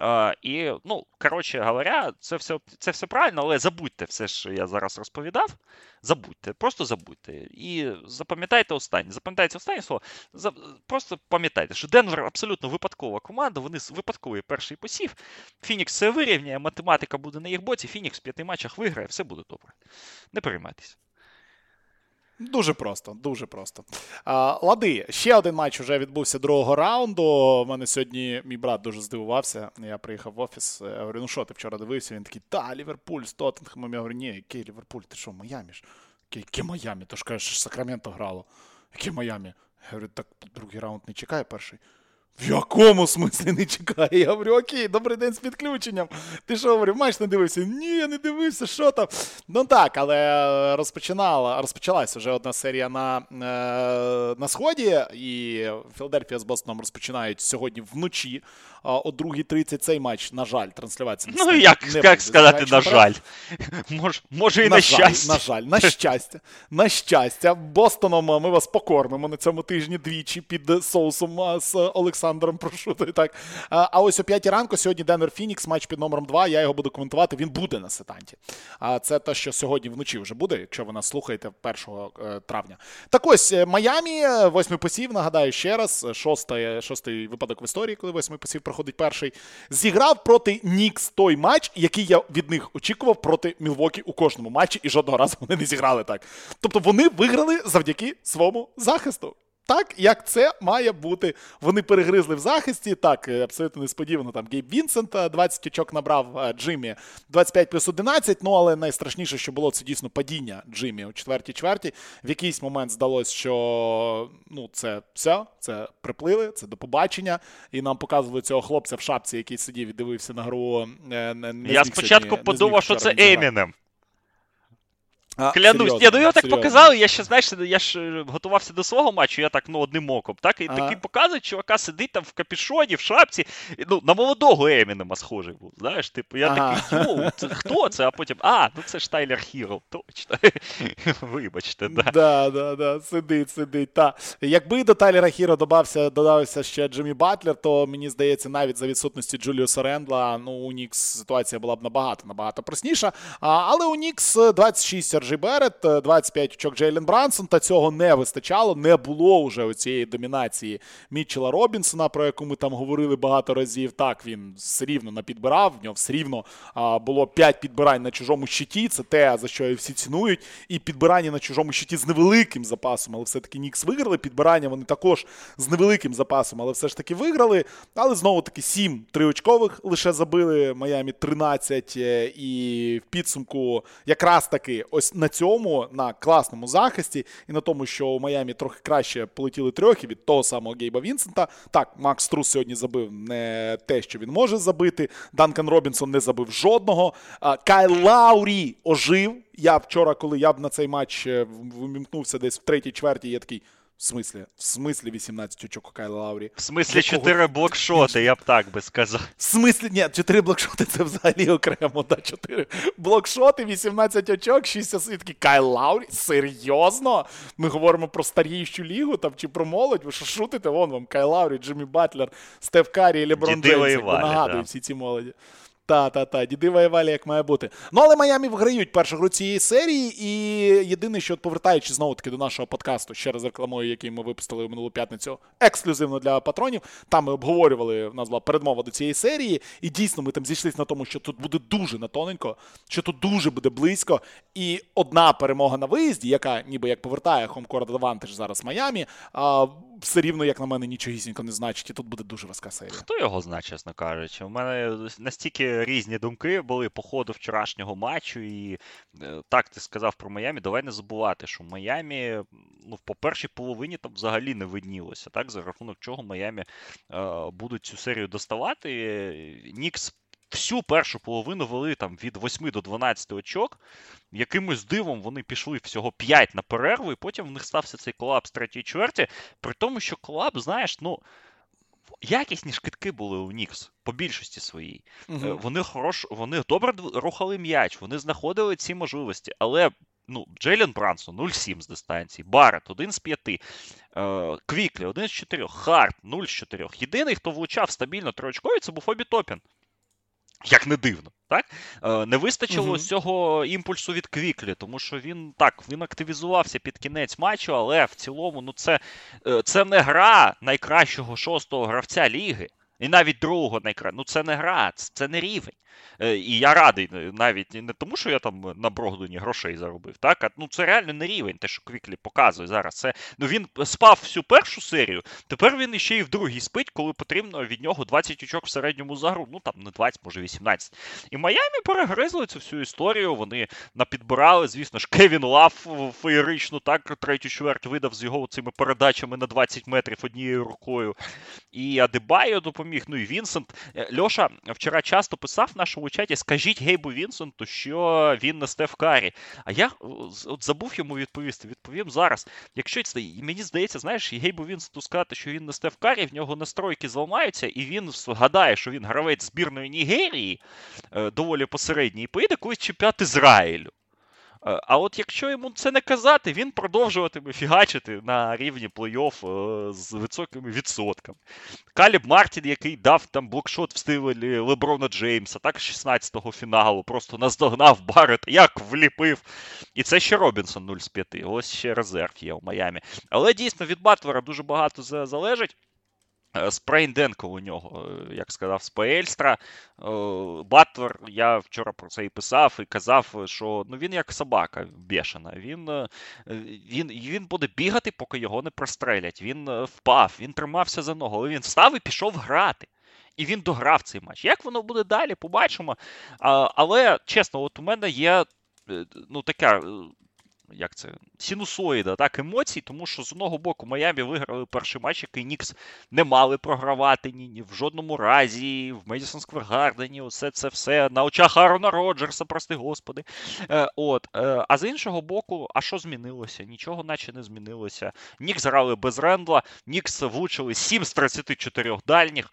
Е, і, ну, коротше говоря, це все це все правильно, але забудьте все, що я зараз розповідав. Забудьте, просто забудьте. І запам'ятайте останнє. Запам'ятайте останнє слово. За, просто пам'ятайте, що Денвер абсолютно випадкова команда, вони випадковий перший посів. Фінікс це вирівняє, математика буде на їх боці. Фінікс в п'яти матчах виграє, все буде добре. Не переймайтеся. Дуже просто, дуже просто. А, Лади, ще один матч вже відбувся другого раунду. У мене сьогодні мій брат дуже здивувався. Я приїхав в офіс. Я говорю, ну що, ти вчора дивився? Він такий, та, Ліверпуль з Тоттенхемом. Я говорю, ні, який Ліверпуль? Ти що, Майамі ж? Яке Майамі? То ж кажеш, Сакраменто грало. Яке Майамі? Я говорю, так другий раунд не чекає перший. В якому смислі не чекає? Я говорю, окей, добрий день з підключенням. Ти що говорю, матч не дивився? Ні, я не дивився, що там. Ну так, але розпочинала, розпочалася вже одна серія на е, на сході, і Філадельфія з Бостоном розпочинають сьогодні вночі о 2.30 цей матч, на жаль, транслюватися. Ну, як як сказати, на жаль. Мож, може і на, на щастя. На жаль, на щастя. На щастя, Бостоном ми вас покормимо на цьому тижні двічі під соусом з Олександром Прошутою. Так. А ось о 5 ранку сьогодні Денвер Фінікс, матч під номером 2. Я його буду коментувати. Він буде на сетанті. А це те, що сьогодні вночі вже буде, якщо ви нас слухаєте 1 е, травня. Так ось е, Майамі, восьмий посів. Нагадаю ще раз, шостий, шостий випадок в історії, коли восьмий посів проходить перший. Зіграв проти Нікс той матч, який я від них очікував проти Мілвокі у кожному матчі, і жодного разу вони не зіграли так. Тобто вони виграли завдяки своєму захисту. Так, як це має бути. Вони перегризли в захисті. Так, е, абсолютно несподівано. Там Гейб Вінсент 20 очок набрав е, Джиммі 25 плюс 11. Ну, але найстрашніше, що було, це дійсно падіння Джиммі у четвертій чверті. В якийсь момент здалося, що ну, це все, це приплили, це до побачення. І нам показували цього хлопця в шапці, який сидів і дивився на гру. Не, не Я спочатку сьогодні, подумав, що це Емінем. А, Клянусь, Ні, ну його так показали, я ще, знаєш, я ж е, готувався до свого матчу, я так ну одним оком. Так, І ага. такий показують, чувака сидить там в капішоні, в шапці. Ну, на молодого Емінема схожий був. Знаєш, типу, я ага. такий, yo, це хто це? А потім, а, ну це ж Тайлер Хіро, точно. Вибачте, да. Да, да, да, сидить, сидить. Та. Якби до Тайлера Хіро додався, додався ще Джиммі Батлер, то мені здається, навіть за відсутності Джуліуса Рендла, ну, у Нікс ситуація була б набагато набагато простіша. А, Але у Нікс 26 Сержі Берет, 25 очок Джейлен Брансон, та цього не вистачало. Не було вже цієї домінації Мітчела Робінсона, про яку ми там говорили багато разів. Так, він все рівно напідбирав, в нього все рівно було 5 підбирань на чужому щиті. Це те, за що всі цінують. І підбирання на чужому щиті з невеликим запасом, але все-таки Нікс виграли. Підбирання вони також з невеликим запасом, але все ж таки виграли. Але знову таки 7 триочкових лише забили. Майамі 13. Е, і в підсумку якраз таки ось на цьому, на класному захисті, і на тому, що у Майамі трохи краще полетіли трьохи від того самого Гейба Вінсента. Так, Макс Трус сьогодні забив не те, що він може забити. Данкан Робінсон не забив жодного. Кайл Лаурі ожив. Я вчора, коли я б на цей матч е, ввімкнувся десь в третій чверті, я такий. В смислі? В смислі 18 очок у Кайла Лаурі? В смислі 4 блокшоти, я б так би сказав. В смислі, ні, 4 блокшоти це взагалі окремо, да, 4 блокшоти, 18 очок, 6 освітки. Кайл Лаурі? Серйозно? Ми говоримо про старіючу лігу там чи про молодь? Ви що шутите? Вон вам Кайл Лаурі, Джиммі Батлер, Стеф Карі, Леброн Джеймс, нагадую да. всі ці молоді. Та-та-та, діди воювали, як має бути. Ну, але Майамі виграють першу гру цієї серії. І єдине, що повертаючись знову таки до нашого подкасту, ще раз рекламою, який ми випустили минулу п'ятницю, ексклюзивно для патронів. Там ми обговорювали, в нас була передмова до цієї серії. І дійсно ми там зійшлися на тому, що тут буде дуже натоненько, що тут дуже буде близько. І одна перемога на виїзді, яка ніби як повертає хомкорд адвантаж зараз Майамі. Все рівно, як на мене, нічогісінько не значить, і тут буде дуже важка серія. Хто його знає, чесно кажучи? У мене настільки різні думки були по ходу вчорашнього матчу, і е, так ти сказав про Майамі. Давай не забувати, що Майамі ну, по першій половині там взагалі не виднілося, так, за рахунок чого Майамі е, будуть цю серію доставати. Нікс всю першу половину вели там від 8 до 12 очок. Якимось дивом вони пішли всього 5 на перерву, і потім в них стався цей колапс третій чверті. При тому, що колапс, знаєш, ну. Якісні кидки були у Нікс по більшості своїй. Uh-huh. Вони хорош, вони добре рухали м'яч, вони знаходили ці можливості, але ну, Джейлен Брансон 0-7 з дистанції, Барет 1 з 5, е, Квіклі 1 з 4, Харт 0 з 4. Єдиний, хто влучав стабільно триочкові, це був Обі Топпін. Як не дивно, так? Е, не вистачило uh-huh. цього імпульсу від Квіклі, тому що він так, він активізувався під кінець матчу, але в цілому ну це, е, це не гра найкращого шостого гравця ліги. І навіть другого найкраще. Ну це не гра, це не рівень. Е, і я радий навіть не тому, що я там на Брогдоні грошей заробив. так, а ну це реально не рівень, те, що Квіклі показує зараз. Це ну він спав всю першу серію, тепер він іще і в другій спить, коли потрібно від нього 20 очок в середньому за гру. Ну там не 20, може 18. І Майамі перегризли цю всю історію. Вони напідбирали, звісно ж, Кевін Лав феєрично, так, третю чверть видав з його цими передачами на 20 метрів однією рукою. І Адебайо допоміг. Ну і Вінсент. Е, Льоша вчора часто писав в нашому чаті: скажіть Гейбу Вінсенту, що він не Стеф Карі. А я от забув йому відповісти. Відповім зараз. Якщо це мені здається, знаєш, Гейбу Вінсенту сказати, що він не Стеф Карі, в нього настройки зламаються, і він гадає, що він гравець збірної Нігерії е, доволі посередній, і поїде колись чемпіонат Ізраїлю. Е, а от якщо йому це не казати, він продовжуватиме фігачити на рівні плей-офф е, з високими відсотками. Каліб Мартін, який дав там блокшот в стилі Леброна Джеймса, так, 16-го фіналу, просто наздогнав Баррета, як вліпив. І це ще Робінсон 0 з 5. Ось ще резерв є у Майамі. Але дійсно від Батлера дуже багато залежить. Е, Sprained ankle у нього, е, як сказав Спольстра. Е, Батлер, я вчора про це і писав, і казав, що ну, він як собака бешена. Він він, він буде бігати, поки його не прострелять. Він впав, він тримався за ногу, але він встав і пішов грати. І він дограв цей матч. Як воно буде далі, побачимо. Але чесно, от у мене є ну, така як це, синусоїда, так, емоцій, тому що з одного боку Майамі виграли перший матч, який Нікс не мали програвати ні, ні в жодному разі, в Медісон Сквер Гардені, усе це все на очах Арона Роджерса, прости господи. Е, от, е, А з іншого боку, а що змінилося? Нічого наче не змінилося. Нікс грали без Рендла, Нікс влучили 7 з 34 дальніх.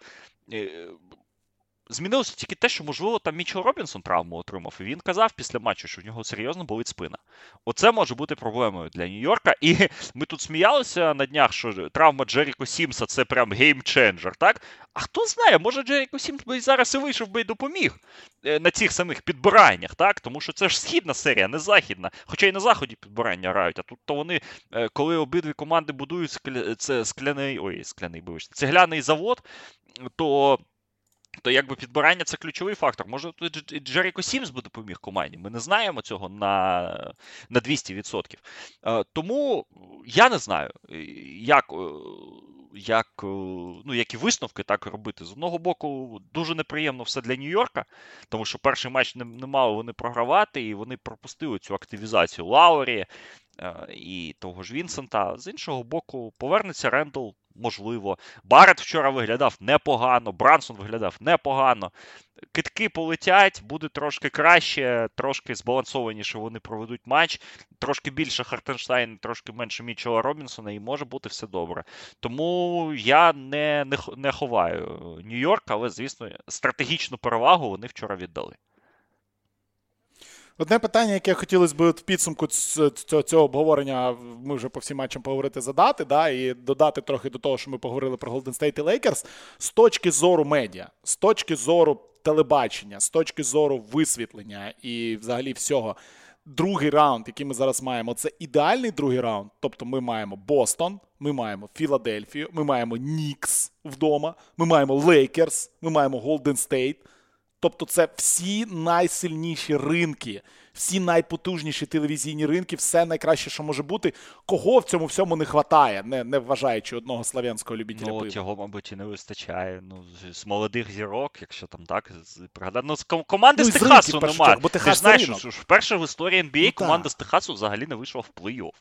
Змінилося тільки те, що, можливо, там Мічел Робінсон травму отримав, і він казав після матчу, що в нього серйозно болить спина. Оце може бути проблемою для Нью-Йорка. І ми тут сміялися на днях, що травма Джеріко Сімса це прям game changer, так? А хто знає, може Джеріко Сімс би зараз і вийшов би і допоміг е, на цих самих підбираннях, так? Тому що це ж східна серія, не західна. Хоча й на заході підбирання грають. А тут то вони, е, коли обидві команди будують скля... це скляний, ой, скляний, вибачте, цегляний завод, то то якби підбирання це ключовий фактор. Може, Джеріко Сімс би допоміг команді. Ми не знаємо цього на на 200%. Е, тому я не знаю, як е, як, е, ну, які висновки так робити. З одного боку, дуже неприємно все для Нью-Йорка, тому що перший матч не, не мали вони програвати, і вони пропустили цю активізацію Лаурі і того ж Вінсента. З іншого боку, повернеться Рендл можливо. Барет вчора виглядав непогано, Брансон виглядав непогано. Кидки полетять, буде трошки краще, трошки збалансованіше вони проведуть матч, трошки більше Хартенштайн, трошки менше Мічела Робінсона, і може бути все добре. Тому я не, не, не ховаю Нью-Йорк, але, звісно, стратегічну перевагу вони вчора віддали. Одне питання, яке хотілося б в підсумку цього, обговорення, ми вже по всім матчам поговорити задати, да, і додати трохи до того, що ми поговорили про Golden State і Lakers, з точки зору медіа, з точки зору телебачення, з точки зору висвітлення і взагалі всього. Другий раунд, який ми зараз маємо, це ідеальний другий раунд. Тобто ми маємо Бостон, ми маємо Філадельфію, ми маємо Нікс вдома, ми маємо Лейкерс, ми маємо Голден Стейт. Тобто, це всі найсильніші ринки, всі найпотужніші телевізійні ринки, все найкраще, що може бути. Кого в цьому всьому не вистачає, не не вважаючи одного слав'янського любителя ну, пива. Цього, мабуть, і не вистачає. Ну, З молодих зірок, якщо там так пригадати. Ну, з команди ну, з Техасу немає. Бо Техас Ти знаєш, що вперше в історії NBA ну, команда та. з Техасу взагалі не вийшла в плей-офф.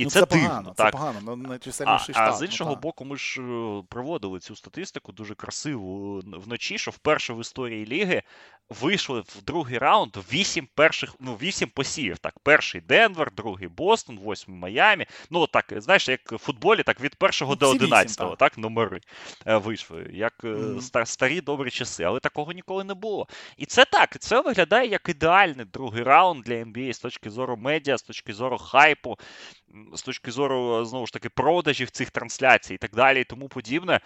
І ну, це, це дивно. погано, так. це погано, ну, а, штат. а з іншого ну, боку, ми ж е, проводили цю статистику дуже красиву вночі, що вперше в історії ліги вийшли в другий раунд вісім перших, ну, вісім посівів. Так, перший Денвер, другий Бостон, восьмий Майамі. Ну, так, знаєш, як в футболі, так від першого Ну, до одинадцятого, так. номери е, вийшли, як ста- старі добрі часи, але такого ніколи не було. І це так, це виглядає як ідеальний другий раунд для NBA з точки зору медіа, з точки зору хайпу, з точки зору, знову ж таки, продажів цих трансляцій і так далі, і тому подібне.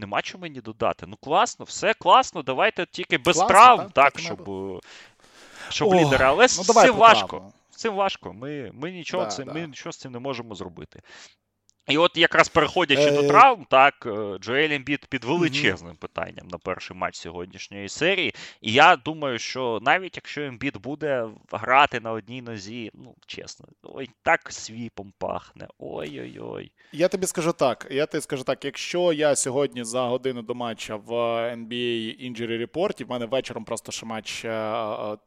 Нема чого мені додати. Ну класно, все класно. Давайте тільки без Класно, травм, так, так, так щоб, щоб О, лідери. Але ну, з цим важко. З цим важко. Ми, ми, нічого, Да, це, да. ми нічого з цим не можемо зробити. І от якраз переходячи до Е, травм, так, е, Джоель Ембіт під величезним питанням на перший матч сьогоднішньої серії. І я думаю, що навіть якщо Ембіт буде грати на одній нозі, ну, чесно, ой, так sweep ом пахне. Ой-ой-ой. Я тобі скажу так. Я тобі скажу так, якщо я сьогодні за годину до матча в NBA Injury Report, і в мене вечором просто ще матч е,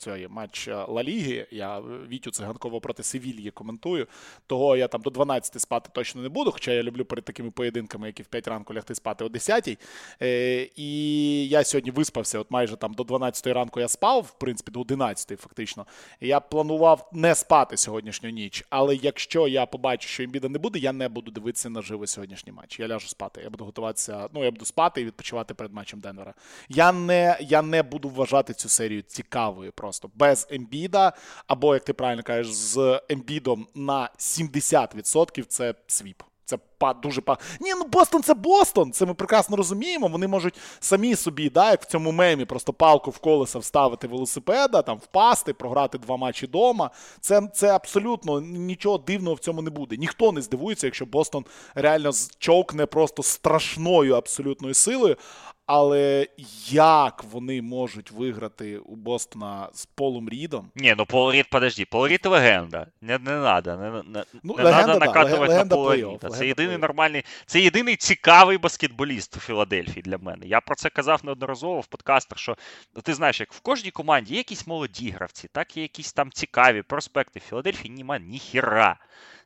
е, матч Ла Ліги, я Вітю Циганкова проти Севільї коментую, того я там до 12 спати точно не буду, хоча я люблю перед такими поєдинками, які в 5 ранку лягти спати о 10 е, І я сьогодні виспався, от майже там до 12 ранку я спав, в принципі, до 11 фактично. Я планував не спати сьогоднішню ніч, але якщо я побачу, що імбіда не буде, я не буду дивитися наживо сьогоднішній матч. Я ляжу спати. Я буду готуватися. Ну, я буду спати і відпочивати перед матчем Денвера. Я не, я не буду вважати цю серію цікавою просто без ембіда, або, як ти правильно кажеш, з Ембідом на 70% це sweep. Це па дуже па. Ні, ну Бостон це Бостон. Це ми прекрасно розуміємо. Вони можуть самі собі, да, як в цьому мемі, просто палку в колеса вставити велосипеда, там впасти, програти два матчі вдома. Це, це абсолютно нічого дивного в цьому не буде. Ніхто не здивується, якщо Бостон реально човкне просто страшною абсолютною силою. Але як вони можуть виграти у Бостона з Полом Рідом? Ні, ну Пол Рід, подожди, Пол Рід легенда. Не, не надо, не, не, Ну, не легенда, надо да, накатувати легенда на Пола Ріда. Це легенда єдиний нормальний, це єдиний цікавий баскетболіст у Філадельфії для мене. Я про це казав неодноразово в подкастах, що ну, ти знаєш, як в кожній команді є якісь молоді гравці, так є якісь там цікаві проспекти. В Філадельфії нема ніхіра.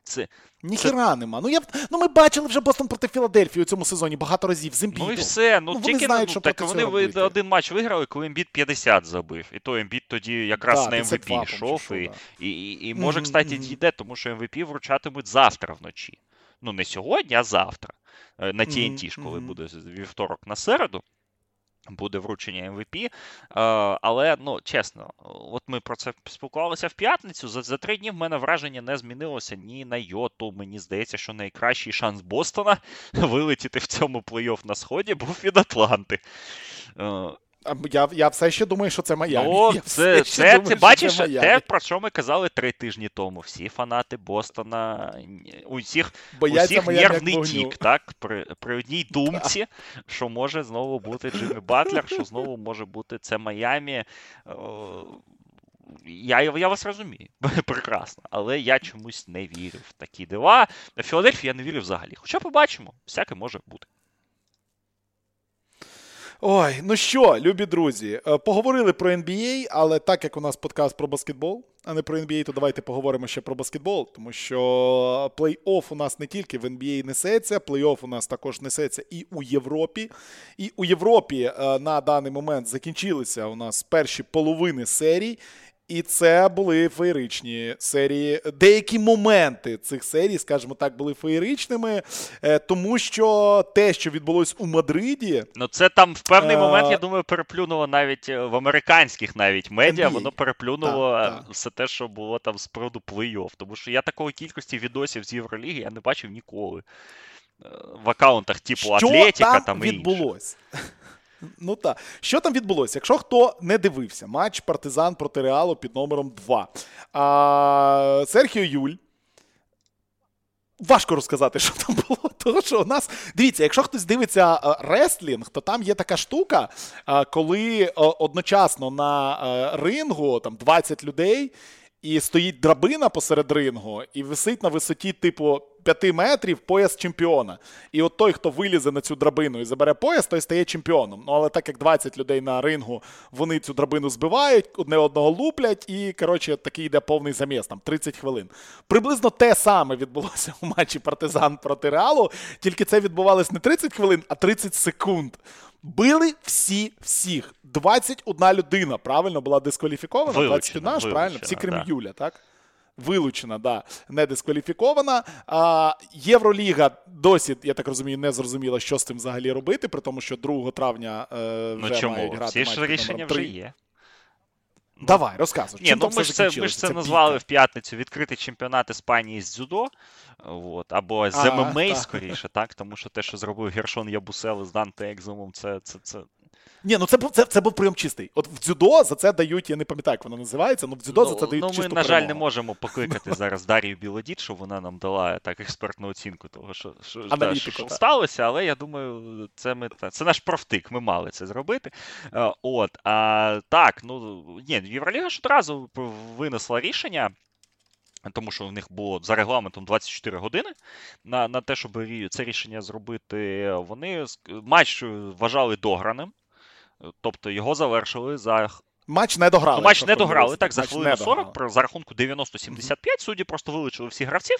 Це, Ніхіра нема. Ну я ну ми бачили вже Бостон проти Філадельфії у цьому сезоні багато разів з Ембідом. Ну і все. Ну, Ну, вони знають, ну, що так вони робити. один матч виграли, коли Ембіт 50 забив. І то Ембіт тоді якраз Да, на 52, MVP по-моєму, йшов. що, І, да. і, і, і може, кстати, мгм. дійде, тому що MVP вручатимуть завтра вночі. Ну, не сьогодні, а завтра. Е, На TNT ж, коли буде вівторок на середу. Буде вручення MVP, Е, але ну чесно, от ми про це спілкувалися в п'ятницю. За, за три дні в мене враження не змінилося ні на йоту. Мені здається, що найкращий шанс Бостона вилетіти в цьому плей-офф на сході був від Атланти. Е, Я, я все ще думаю, що це Майамі. Ну, Я це, це, думаю, ти що бачиш це те, про що ми казали три тижні тому. Всі фанати Бостона, ні- у всіх, у Бояться всіх Майамі як нервний тік, так? При, при одній думці, що може знову бути Джиммі Батлер, що знову може бути це Майамі. Я, я вас розумію, прекрасно, але я чомусь не вірю в такі дива. В Філадельфії я не вірю взагалі. Хоча побачимо, всяке може бути. Ой, ну що, любі друзі, е, поговорили про NBA, але так як у нас подкаст про баскетбол, а не про NBA, то давайте поговоримо ще про баскетбол, тому що плей-офф у нас не тільки в NBA несеться, плей-офф у нас також несеться і у Європі. І у Європі е, на даний момент закінчилися у нас перші половини серій. І це були феєричні серії. Деякі моменти цих серій, скажімо так, були феєричними, е, тому що те, що відбулось у Мадриді, Ну, це там в певний Е, момент, я думаю, переплюнуло навіть е, в американських навіть медіа, NBA. воно переплюнуло так. все те, що було там з приводу плей-офф. Тому що я такої кількості відосів з Євроліги я не бачив ніколи. В аккаунтах типу що Атлетіка там, там і інше. Ну так, що там відбулося? Якщо хто не дивився, матч Партизан проти Реалу під номером 2. А, Серхіо Юль. Важко розказати, що там було. Тому що у нас. Дивіться, якщо хтось дивиться е, рестлінг, то там є така штука, е, коли е, одночасно на рингу там 20 людей. і стоїть драбина посеред рингу, і висить на висоті, типу, 5 метрів пояс чемпіона. І от той, хто вилізе на цю драбину і забере пояс, той стає чемпіоном. Ну, але так як 20 людей на рингу, вони цю драбину збивають, одне одного луплять, і, коротше, такий йде повний заміс, там 30 хвилин. Приблизно те саме відбулося у матчі Партизан проти Реалу, тільки це відбувалось не 30 хвилин, а 30 секунд. Били всі всіх. 21 людина, правильно, була дискваліфікована. Вилучена, 21 ж, правильно? Всі крім да. Юля, так? Вилучена, да, не дискваліфікована. А, Євроліга досі, я так розумію, не зрозуміла, що з цим взагалі робити, при тому, що 2 травня е, вже Ну чому? мають грати Всі ж рішення вже є. Давай, розказуй. Ні, ну ми ж це, ми ж закінчилося? це назвали бійка. в п'ятницю відкритий чемпіонат Іспанії з дзюдо. От, або з ММА, так. скоріше, так? Тому що те, що зробив Гершон Ябусел з Данте Екзумом, це, це, це, Ні, ну це був це, це був прийом чистий. От в дзюдо за це дають, я не пам'ятаю, як воно називається, але в дзюдо за це дають ну, ми, чисту на жаль, не можемо покликати зараз Дар'ю Білодід, щоб вона нам дала так експертну оцінку того, що, що, да, що, сталося, але я думаю, це ми це наш профтик, ми мали це зробити. Е, От, а, так, ну ні, Євроліга ж одразу винесла рішення. Тому що в них було за регламентом 24 години на, на те, щоб це рішення зробити. Вони матч вважали дограним, тобто його завершили за Матч не дограли. Ну, матч не дограли так за Матч хвилину 40 дограли. про- за рахунку 90-75. Судді просто вилучили всіх гравців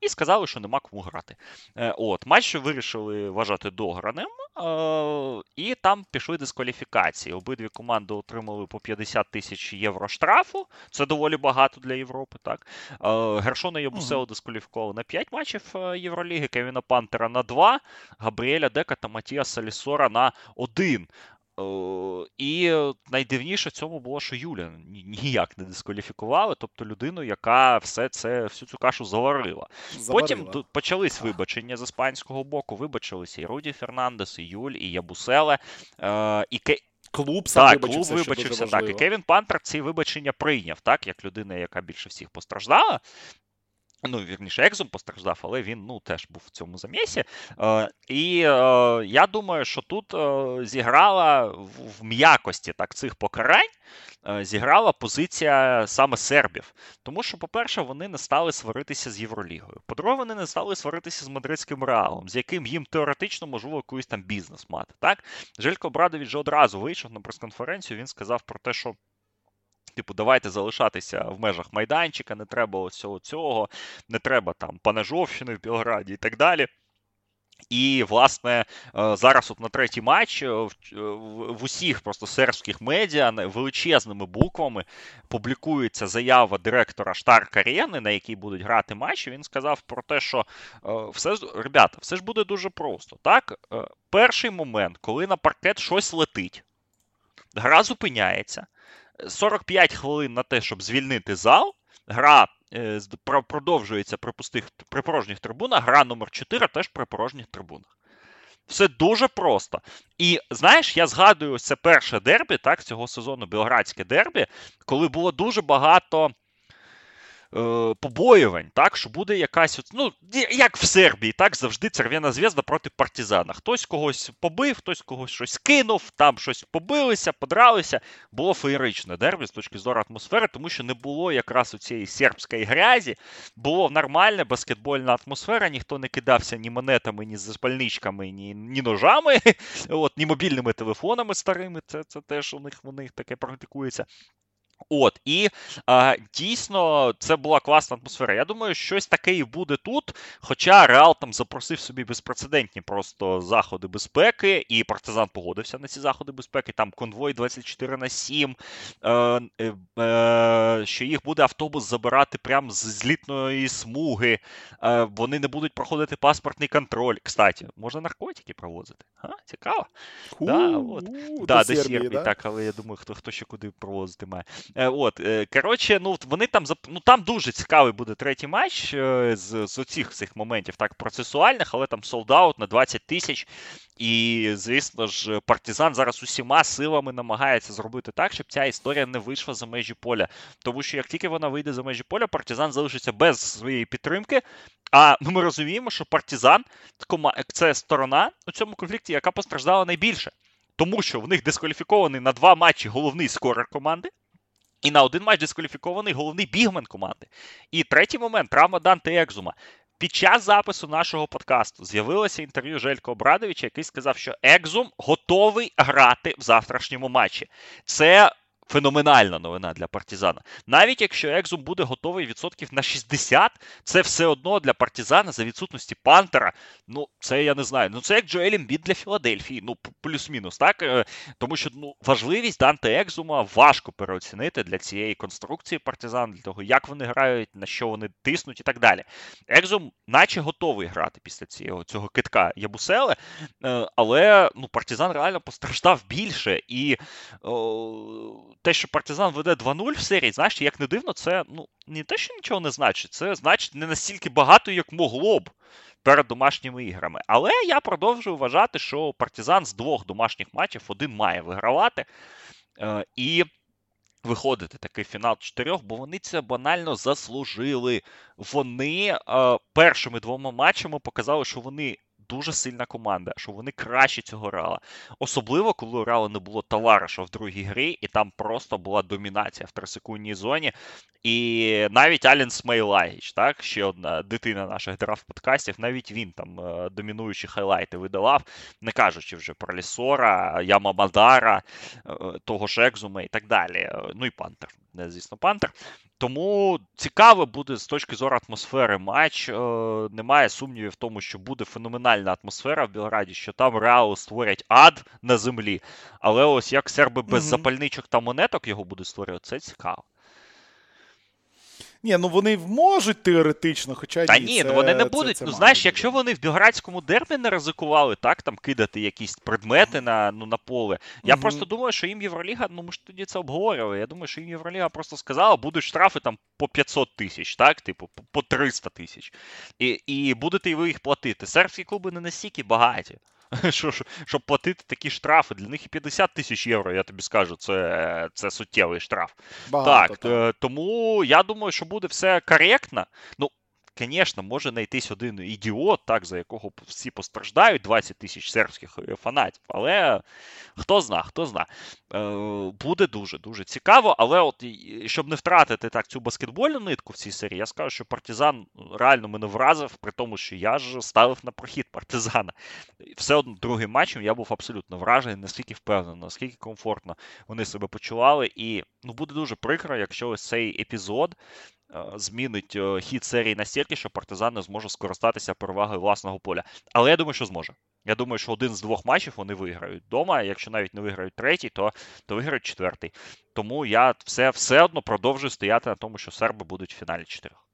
і сказали, що нема кому грати. Е, От, матч вирішили вважати дограним, е, і там пішли дискваліфікації. Обидві команди отримали по 50 тисяч євро штрафу. Це доволі багато для Європи. Так Е, Гершона Ябусео дискваліфікували на 5 матчів Євроліги, Кевіна Пантера на 2, Габріеля Дека та Матія Салісора на 1. Е, І найдивніше в цьому було, що Юля ніяк не дискваліфікували, тобто людину, яка все це, всю цю кашу заварила. Потім Заварила. тут почались вибачення з іспанського боку. Вибачилися і Руді Фернандес, і Юль, і Ябуселе, е, і Ке... Клуб сам так, клуб вибачився. Так, і. Кевін Пантер ці вибачення прийняв, так, як людина, яка більше всіх постраждала. Ну, вірніше, Екзом постраждав, але він ну, теж був в цьому замісі. Е, і е, я думаю, що тут е, зіграла в, в м'якості так, цих покарань, е, зіграла позиція саме сербів. Тому що, по-перше, вони не стали сваритися з Євролігою. По-друге, вони не стали сваритися з мадридським реалом, з яким їм теоретично можливо якийсь там бізнес мати. Так? Желько Брадович одразу вийшов на прес-конференцію. Він сказав про те, що. Типу, давайте залишатися в межах майданчика, не треба цього цього, не треба там Панежовщини в Білграді і так далі. І, власне, е, зараз от на третій матч е, в, е, в усіх просто сербських медіа величезними буквами публікується заява директора Штарк Арени, на якій будуть грати матчі. Він сказав про те, що все ребята, все ж буде дуже просто. Так, перший момент, коли на паркет щось летить, гра зупиняється. 45 хвилин на те, щоб звільнити зал. Гра е, продовжується при пустих при порожніх трибунах. Гра номер 4 теж при порожніх трибунах. Все дуже просто. І знаєш, я згадую це перше дербі, так, цього сезону, білградське дербі, коли було дуже багато побоювань, так, що буде якась, ну, як в Сербії, так, завжди Церв'яна зв'язда проти партизана. Хтось когось побив, хтось когось щось кинув, там щось побилися, подралися. Було феєричне дербі з точки зору атмосфери, тому що не було якраз у цієї сербської грязі, було нормальна баскетбольна атмосфера, ніхто не кидався ні монетами, ні запальничками, ні, ні ножами, от, ні мобільними телефонами старими. Це, це теж у них, у них таке практикується. От, і а, дійсно це була класна атмосфера. Я думаю, щось таке і буде тут. Хоча Реал там запросив собі безпрецедентні просто заходи безпеки, і партизан погодився на ці заходи безпеки. Там конвой 24 на 7, е, е, е, що їх буде автобус забирати прямо з злітної смуги. Е, вони не будуть проходити паспортний контроль. Кстати, можна наркотики провозити. А, цікаво. Да, от. Да, до Сербії, так, але я думаю, хто, хто ще куди провозити має. Е, от, е, коротше, ну вони там ну там дуже цікавий буде третій матч е, з, з оцих цих моментів, так, процесуальних, але там солдаут на 20 тисяч. І, звісно ж, партизан зараз усіма силами намагається зробити так, щоб ця історія не вийшла за межі поля. Тому що як тільки вона вийде за межі поля, партизан залишиться без своєї підтримки. А ми розуміємо, що партизан це сторона у цьому конфлікті, яка постраждала найбільше. Тому що в них дискваліфікований на два матчі головний скорер команди. І на один матч дискваліфікований головний бігмен команди. І третій момент травма Данте Екзума. Під час запису нашого подкасту з'явилося інтерв'ю Желько Обрадовича, який сказав, що Екзум готовий грати в завтрашньому матчі. Це феноменальна новина для партизана. Навіть якщо Екзум буде готовий відсотків на 60, це все одно для партизана за відсутності Пантера. Ну, це я не знаю. Ну, це як Джоель Ембіт для Філадельфії. Ну, плюс-мінус, так? Е, тому що ну, важливість Данте Екзума важко переоцінити для цієї конструкції партизан, для того, як вони грають, на що вони тиснуть і так далі. Екзум, наче готовий грати після цього цього китка Ябуселе, але ну, партизан реально постраждав більше. І о, те, що партизан веде 2-0 в серії, знаєш, як не дивно, це ну, не те, що нічого не значить, це значить не настільки багато, як могло б перед домашніми іграми. Але я продовжую вважати, що партизан з двох домашніх матчів один має вигравати. Е, і виходити такий фінал чотирьох, бо вони це банально заслужили. Вони е, першими двома матчами показали, що вони дуже сильна команда, що вони краще цього грали. Особливо, коли у Реала не було товариша в другій грі, і там просто була домінація в трисекундній зоні. І навіть Алін Смейлагіч, так, ще одна дитина наших драфт-подкастів, навіть він там е, домінуючі хайлайти видавав, не кажучи вже про Лісора, Яма Мадара, е, того ж Екзума і так далі. Е, ну і Пантер, не звісно, Пантер. Тому цікаво буде з точки зору атмосфери матч. Немає сумнівів в тому, що буде феноменальна атмосфера в Білграді, що там Реал створять ад на землі. Але ось як серби без mm запальничок та монеток його будуть створювати, це цікаво. Ні, ну вони можуть теоретично, хоча Та ні, це, ну вони не будуть. Це, це ну знаєш, якщо вони в Білградському дербі не ризикували, так, там кидати якісь предмети на ну, на поле. Я угу. просто думаю, що їм Євроліга, ну ми ж тоді це обговорювали. Я думаю, що їм Євроліга просто сказала, будуть штрафи там по 500 тисяч, так, типу, по 300 тисяч. І і будете ви їх платити. Сербські клуби не настільки багаті. що, щоб платити такі штрафи. Для них і 50 тисяч євро, я тобі скажу, це це суттєвий штраф. Багато, так, так, тому я думаю, що буде все коректно. Ну, звісно, може знайтись один ідіот, так, за якого всі постраждають, 20 тисяч сербських е, фанатів. Але хто зна, хто зна. Е, буде дуже-дуже цікаво. Але от щоб не втратити так цю баскетбольну нитку в цій серії, я скажу, що партизан реально мене вразив, при тому, що я ж ставив на прохід партизана. Все одно другим матчем я був абсолютно вражений, наскільки впевнений, наскільки комфортно вони себе почували. І ну, буде дуже прикро, якщо ось цей епізод змінить хід серії настільки, що партизан не зможе скористатися перевагою власного поля. Але я думаю, що зможе. Я думаю, що один з двох матчів вони виграють вдома. Якщо навіть не виграють третій, то то виграють четвертий. Тому я все все одно продовжую стояти на тому, що серби будуть в фіналі чотирьох.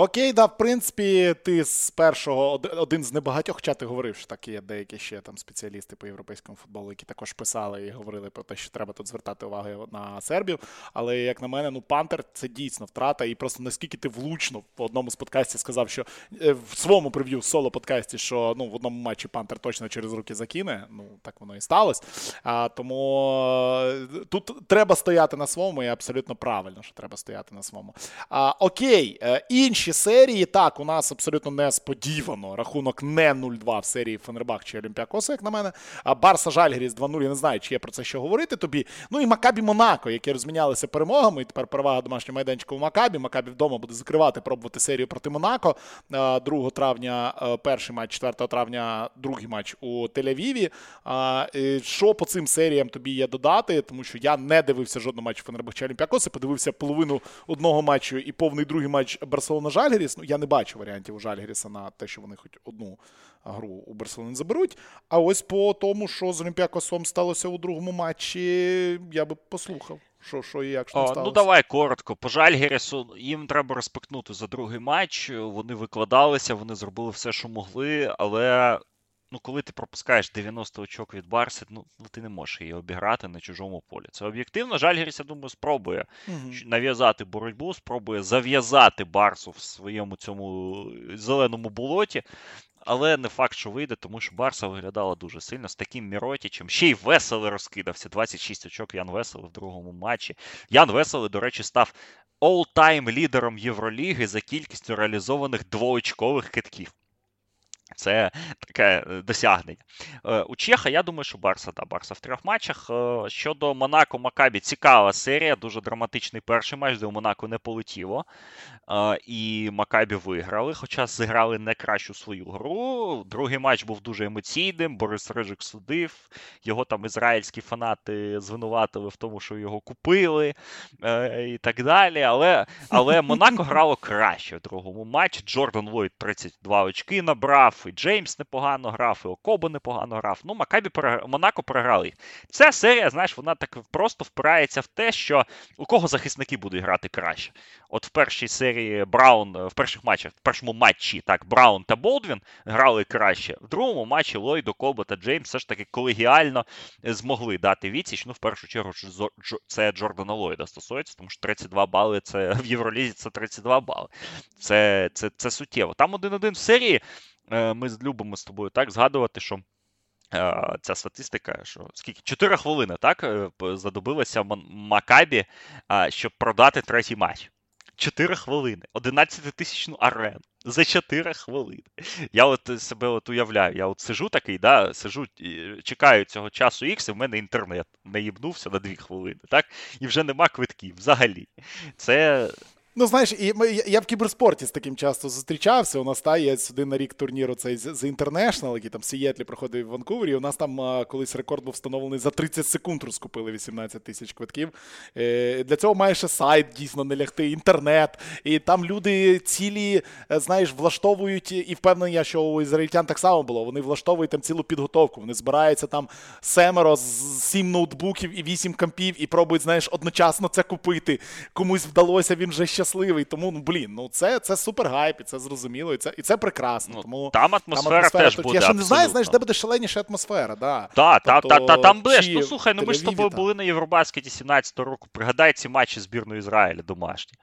Окей, да, в принципі, ти з першого один з небагатьох, хоча ти говорив, що так є деякі ще там спеціалісти по європейському футболу, які також писали і говорили про те, що треба тут звертати увагу на сербів. Але як на мене, ну Пантер це дійсно втрата. І просто наскільки ти влучно в одному з подкастів сказав, що е, в своєму прев'ю соло подкасті, що ну в одному матчі Пантер точно через руки закине. Ну так воно і сталося. А, Тому е, тут треба стояти на своєму, і абсолютно правильно, що треба стояти на своєму. А, Окей, е, інші інші серії. Так, у нас абсолютно несподівано рахунок не 0-2 в серії Фенербах чи Олімпіакоса, як на мене. А Барса Жальгіріс 2-0, я не знаю, чи є про це що говорити тобі. Ну і Макабі Монако, які розмінялися перемогами. І тепер перевага домашнього майданчика у Макабі. Макабі вдома буде закривати, пробувати серію проти Монако. 2 травня, перший матч, 4 травня, другий матч у Тель-Авіві. Що по цим серіям тобі є додати? Тому що я не дивився жодного матчу Фенербах чи Олімпіакоса, подивився половину одного матчу і повний другий матч Барселона Жальгеріс. Ну, я не бачу варіантів у Жальгеріса на те, що вони хоч одну гру у Барселони заберуть. А ось по тому, що з Олімпіакосом сталося у другому матчі, я би послухав. Що, що і як що сталося? Ну, давай коротко. По Жальгерісу їм треба розпикнути за другий матч. Вони викладалися, вони зробили все, що могли, але ну, коли ти пропускаєш 90 очок від Барси, ну, ну ти не можеш її обіграти на чужому полі. Це об'єктивно. Жальгіріс, я думаю, спробує угу. нав'язати боротьбу, спробує зав'язати Барсу в своєму цьому зеленому болоті. Але не факт, що вийде, тому що Барса виглядала дуже сильно з таким Міротічем. Ще й веселий розкидався. 26 очок Ян Веселий в другому матчі. Ян Веселий, до речі, став all-time лідером Євроліги за кількістю реалізованих двоочкових китків. Це таке е, досягнення. Е, у Чеха, я думаю, що Барса та Барса в трьох матчах. Е, щодо Монако Макабі, цікава серія, дуже драматичний перший матч, де у Монако не полетіло. І Макабі виграли, хоча зіграли не кращу свою гру. Другий матч був дуже емоційним. Борис Рижик судив. Його там ізраїльські фанати звинуватили в тому, що його купили і так далі. Але але Монако грало краще в другому матчі. Джордан Ллойд 32 очки набрав, і Джеймс непогано грав, і Окобо непогано грав. Ну, Макабі Монако програли їх. Ця серія, знаєш, вона так просто впирається в те, що у кого захисники будуть грати краще. От в першій серії Браун, в перших матчах, в першому матчі так, Браун та Болдвін грали краще. В другому матчі Ллойд, Окобо та Джеймс все ж таки колегіально змогли дати відсіч. Ну, в першу чергу, це Джордана Ллойда стосується, тому що 32 бали це в Євролізі це 32 бали. Це, це, Це суттєво. Там один-один в серії. Е, ми любимо з тобою так згадувати, що. Е, ця статистика, що скільки 4 хвилини так е, задобилося Макабі, щоб продати третій матч. 4 хвилини, 11-тисячну арену за 4 хвилини. Я от себе от уявляю, я от сижу такий, да, сижу, чекаю цього часу X, і в мене інтернет не їбнувся на 2 хвилини, так? І вже нема квитків взагалі. Це Ну, знаєш, і я в кіберспорті з таким часто зустрічався. У нас та є один на рік турніру цей з International, який там Сієтлі проходив в Ванкувері. У нас там колись рекорд був встановлений за 30 секунд розкупили 18 тисяч квитків. Е, Для цього має ще сайт дійсно не лягти, інтернет. І там люди цілі, е, знаєш, влаштовують, і впевнений, я, що у ізраїльтян так само було. Вони влаштовують там цілу підготовку. Вони збираються там семеро, сім ноутбуків і вісім компів, і пробують, знаєш, одночасно це купити. Комусь вдалося, він вже ще щасливий. Тому ну блін, ну це це супер гайп, і це зрозуміло, і це і це прекрасно. Ну, тому Там атмосфера, там атмосфера теж буде. Я ще не знаю, знаєш, де буде шаленіша атмосфера. Да. Так, тобто, та, та, та, там будеш. Ну слухай, ну ми ж з тобою були на Євробаскеті 17-го року. Пригадай ці матчі збірної Ізраїля домашні.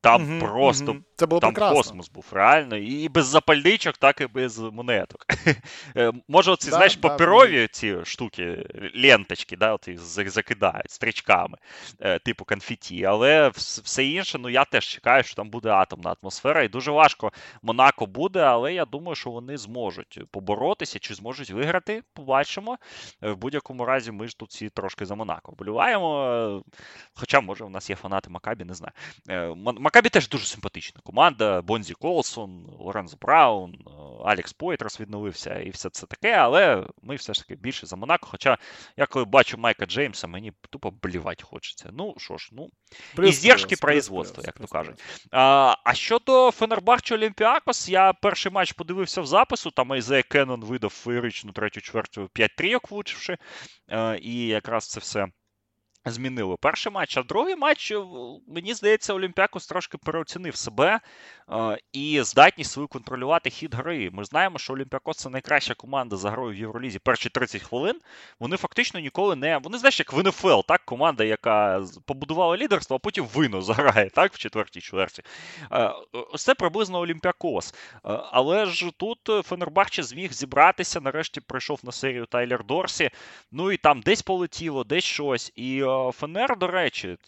Там угу, просто угу. Це було там прекрасно. космос був, реально. І без запальничок, так і без монеток. Е, може, оці, да, знаєш, да, паперові да. ці штуки, ленточки, да, от їх закидають стрічками, е, типу конфеті. Але все інше, ну я теж чекаю, що там буде атомна атмосфера. І дуже важко Монако буде, але я думаю, що вони зможуть поборотися чи зможуть виграти. Побачимо. Е, в будь-якому разі, ми ж тут всі трошки за Монако вболіваємо. Хоча, може, у нас є фанати Макабі, не знаю. Макабі теж дуже симпатична команда. Бонзі Колсон, Лорензо Браун, Алекс Пойтрос відновився і все це таке, але ми все ж таки більше за Монако. Хоча я коли бачу Майка Джеймса, мені тупо блівати хочеться. Ну що ж, ну издержки производства, як то кажуть. А а щодо Фенербахче Олімпіакос, я перший матч подивився в запису. Там Айзея Кеннон видав феєричну третю чвертю 5 трійок влучивши. І якраз це все змінило перший матч, а другий матч, е, мені здається, Олімпіакос трошки переоцінив себе е, і здатність свою контролювати хід гри. Ми знаємо, що Олімпіакос це найкраща команда за грою в Євролізі перші 30 хвилин. Вони фактично ніколи не. Вони знаєш, як в НФЛ, так, команда, яка побудувала лідерство, а потім вино заграє так, в четвертій чверті. Е, ось це приблизно Олімпіакос. Але ж тут Фенербахче зміг зібратися. Нарешті прийшов на серію Тайлер Дорсі. Ну і там десь полетіло, десь щось. І ФНР, до речі,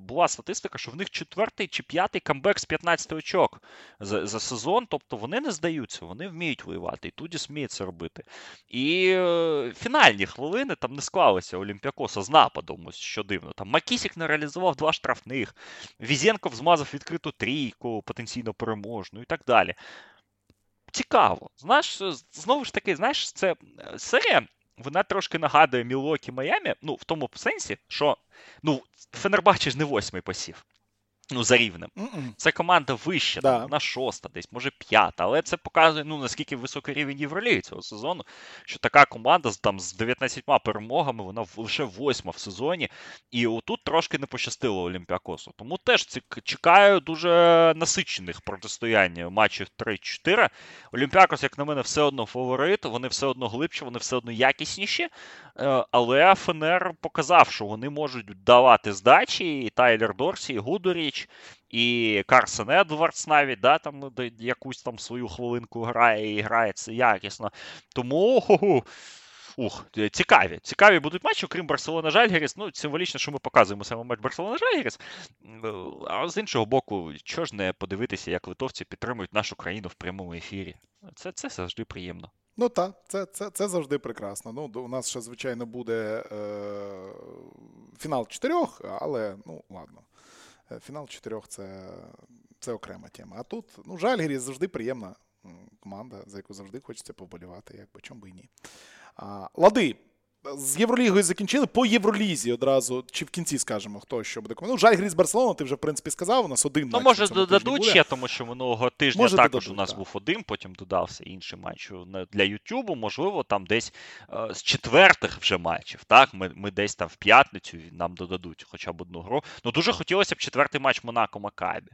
була статистика, що в них четвертий чи п'ятий камбек з 15 очок за за сезон. Тобто вони не здаються, вони вміють воювати, і Туді сміє це робити. І е, фінальні хвилини там не склалися Олімпіакоса з нападом, ось що дивно. Там Макісік не реалізував два штрафних, Візєнков змазав відкриту трійку, потенційно переможну і так далі. Цікаво. Знаєш, знову ж таки, знаєш, це е, серія вона трошки нагадує Мілокі Майами, ну, в тому сенсі, що ну, Фенербачі ж не восьмий посів. Ну, за рівнем. Mm-mm. Це команда вища, да. там, на шоста, десь, може п'ята. Але це показує, ну, наскільки високий рівень Євроліги цього сезону, що така команда там з 19 перемогами, вона лише восьма в сезоні. І отут трошки не пощастило Олімпіакосу. Тому теж чекаю дуже насичених протистоянь матчів 3-4. Олімпіакос, як на мене, все одно фаворит, вони все одно глибші, вони все одно якісніші. Е, але Фенер показав, що вони можуть давати здачі, і Тайлер Дорсі, і Гудуріч, і Карсен Едвардс навіть да, там якусь там свою хвилинку грає і грає це якісно. Тому Ух, цікаві. Цікаві будуть матчі, окрім Барселона Жальгеріс. Ну, символічно, що ми показуємо саме матч Барселона Жальгеріс. А з іншого боку, чого ж не подивитися, як литовці підтримують нашу країну в прямому ефірі. Це це завжди приємно. Ну так, це це, це завжди прекрасно. Ну, У нас ще, звичайно, буде е, фінал чотирьох, але ну ладно. Е, фінал чотирьох це це окрема тема. А тут ну, Жальгіріс завжди приємна команда, за яку завжди хочеться поболівати, як би чому би і ні. А, Лади. З Євролігою закінчили по Євролізі одразу, чи в кінці скажемо, хто що буде. Ну, жаль, грі з Барселона, ти вже, в принципі, сказав. У нас один Ну, матч може, додадуть ще, тому що минулого тижня може, також додадуть, у нас так. був один, потім додався інший матч для Ютубу. Можливо, там десь е, з четвертих вже матчів. Так, ми ми десь там в п'ятницю нам додадуть хоча б одну гру. Ну, дуже хотілося б четвертий матч Монако Макабі.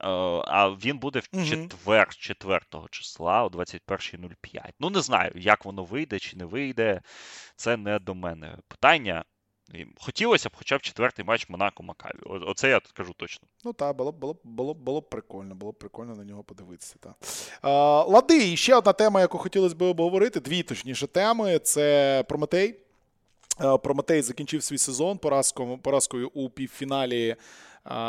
Е, а він буде в четвер, 4 числа о 21.05. Ну, не знаю, як воно вийде чи не вийде. Це не до мене питання. Хотілося б хоча б четвертий матч Монако Макаві. Оце я тут кажу точно. Ну так, було б було, було, було прикольно, було б прикольно на нього подивитися. Так. А, Лади, і ще одна тема, яку хотілося б обговорити, дві точніше теми. Це Прометей. Прометей закінчив свій сезон поразкою, поразкою у півфіналі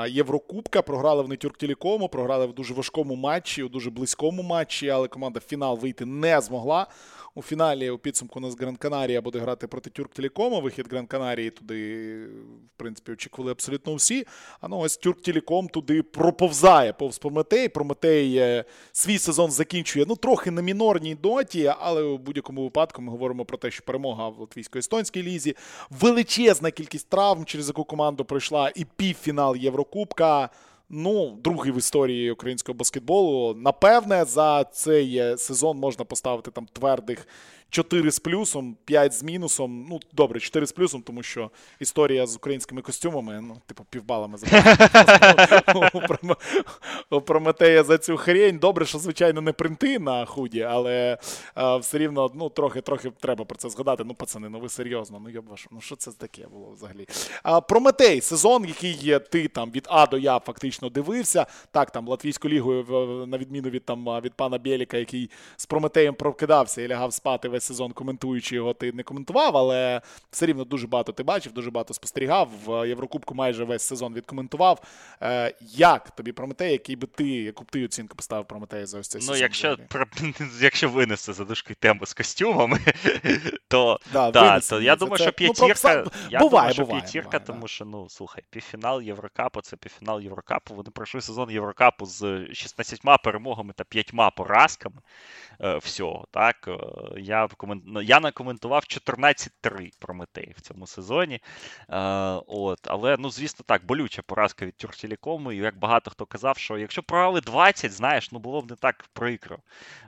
Єврокубка. Програли в Тюрктілікому, програли в дуже важкому матчі, у дуже близькому матчі, але команда в фінал вийти не змогла. У фіналі у підсумку у нас Гран Канарія буде грати проти Тюрк Телекома. Вихід Гран Канарії туди, в принципі, очікували абсолютно всі. А ну ось Тюрк Телеком туди проповзає повз Прометей. Прометей е, свій сезон закінчує ну трохи на мінорній доті, але у будь-якому випадку ми говоримо про те, що перемога в латвійсько-естонській лізі, величезна кількість травм, через яку команду пройшла, і півфінал Єврокубка. Ну, другий в історії українського баскетболу. Напевне, за цей е, сезон можна поставити там твердих 4 з плюсом, 5 з мінусом. Ну, добре, 4 з плюсом, тому що історія з українськими костюмами, ну, типу, півбалами у Прометея за цю хрень. Добре, що, звичайно, не принти на худі, але все рівно ну, трохи трохи треба про це згадати. Ну, пацани, ну ви серйозно, ну я вашу, ну що це таке було взагалі? Прометей, сезон, який є ти там від А до Я фактично дивився. Так, там Латвійською лігою, на відміну від там від пана Бєліка, який з Прометеєм прокидався і лягав спати весь сезон, коментуючи його, ти не коментував, але все рівно дуже багато ти бачив, дуже багато спостерігав. В Єврокубку майже весь сезон відкоментував. Е, Як тобі Прометей, який би ти, яку б ти оцінку поставив Прометею за ось цей ну, сезон? Ну, якщо якщо винести задушки тему з костюмами, то да, да, то я думаю, що ну, п'ятірка. Ну, я буває, думаю, що буває, п'ятірка, буває, тому да. що, ну, слухай, півфінал Єврокапу, це півфінал Єврокапу. Вони пройшли сезон Єврокапу з 16 перемогами та 5 поразками е, всього. так. Е, я Ну, я накоментував 14-3 Прометей в цьому сезоні. Е, от, Але, ну, звісно, так, болюча поразка від Тюртілікому. І як багато хто казав, що якщо програли 20, знаєш, ну було б не так прикро.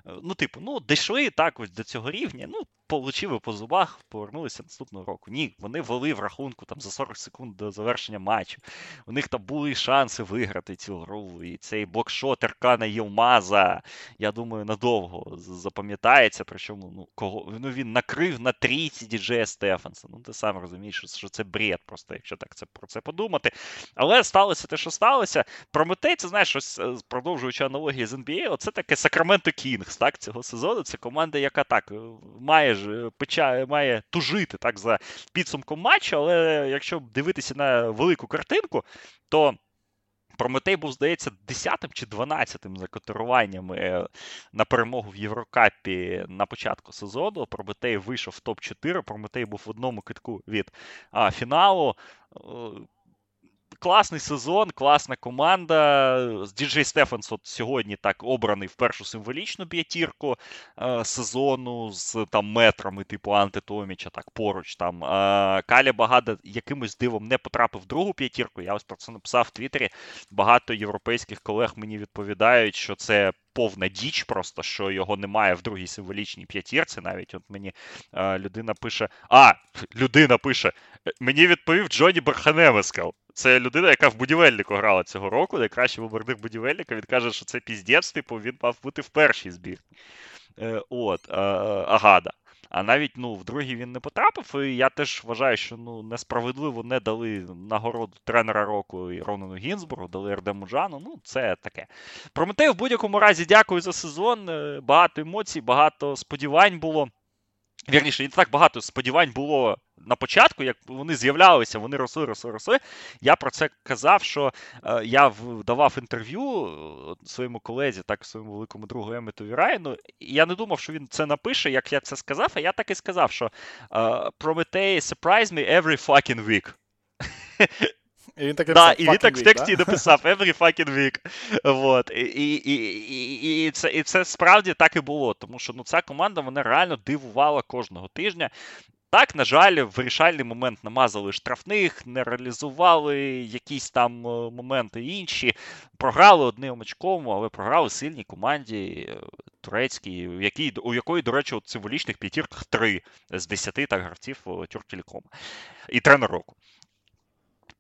Е, ну, типу, ну, дійшли так ось до цього рівня. ну, Получили по зубах, повернулися наступного року. Ні, вони вели в рахунку там за 40 секунд до завершення матчу. У них там були шанси виграти цю гру. І цей бокшот Еркана Єлмаза, я думаю, надовго запам'ятається. Причому ну, кого ну, він накрив на трійці діджея Стефанса. Ну, ти сам розумієш, що це бред, просто, якщо так це про це подумати. Але сталося те, що сталося. Прометей, це знаєш, ось е, продовжуючи аналогії з NBA, оце таке Сакраменто Кінгс так, цього сезону. Це команда, яка так е, має ж печа, має тужити так за підсумком матчу, але якщо дивитися на велику картинку, то. Прометей був, здається, 10 чи 12 за котируваннями е, на перемогу в Єврокапі на початку сезону. Прометей вийшов в топ-4. Прометей був в одному китку від а, фіналу. Е, класний сезон, класна команда. Діджей Стефанс от сьогодні так обраний в першу символічну п'ятірку е, сезону з там метрами, типу Антитоміча, так поруч. там. Е, Каля Багада якимось дивом не потрапив в другу п'ятірку. Я ось про це написав в Твіттері. Багато європейських колег мені відповідають, що це. Повна діч, просто що його немає в другій символічній п'ятірці. Навіть от мені е, людина пише: А, людина пише: мені відповів Джоні Барханемескал. Це людина, яка в будівельнику грала цього року, найкращий виборник будівельника. Він каже, що це піздець, типу, він мав бути в першій збірні. Е, От, Агада. А навіть ну, в другій він не потрапив. І я теж вважаю, що ну, несправедливо не дали нагороду тренера року і Ронену Гінзбургу, дали Ердему Джану. Ну, це таке. Прометей в будь-якому разі дякую за сезон. Е, багато емоцій, багато сподівань було. Вірніше, не так багато сподівань було на початку, як вони з'являлися, вони росли, росли, росли. Я про це казав, що е, я давав інтерв'ю е, своєму колезі, так своєму великому другу Еметові Райну. І я не думав, що він це напише, як я це сказав, а я так і сказав, що uh, Prometheus surprise me every fucking week. І він так і да, і він так week, в тексті да? написав every fucking week. Вот. І, і, і, і, це, і це справді так і було, тому що ну, ця команда вона реально дивувала кожного тижня. Так, на жаль, в вирішальний момент намазали штрафних, не реалізували якісь там е, моменти інші. Програли одним очком, але програли сильній команді е, турецькій, у якій, у якої, до речі, у символічних п'ятірках три з десяти так гравців е, Тюртелекома. І тренер року.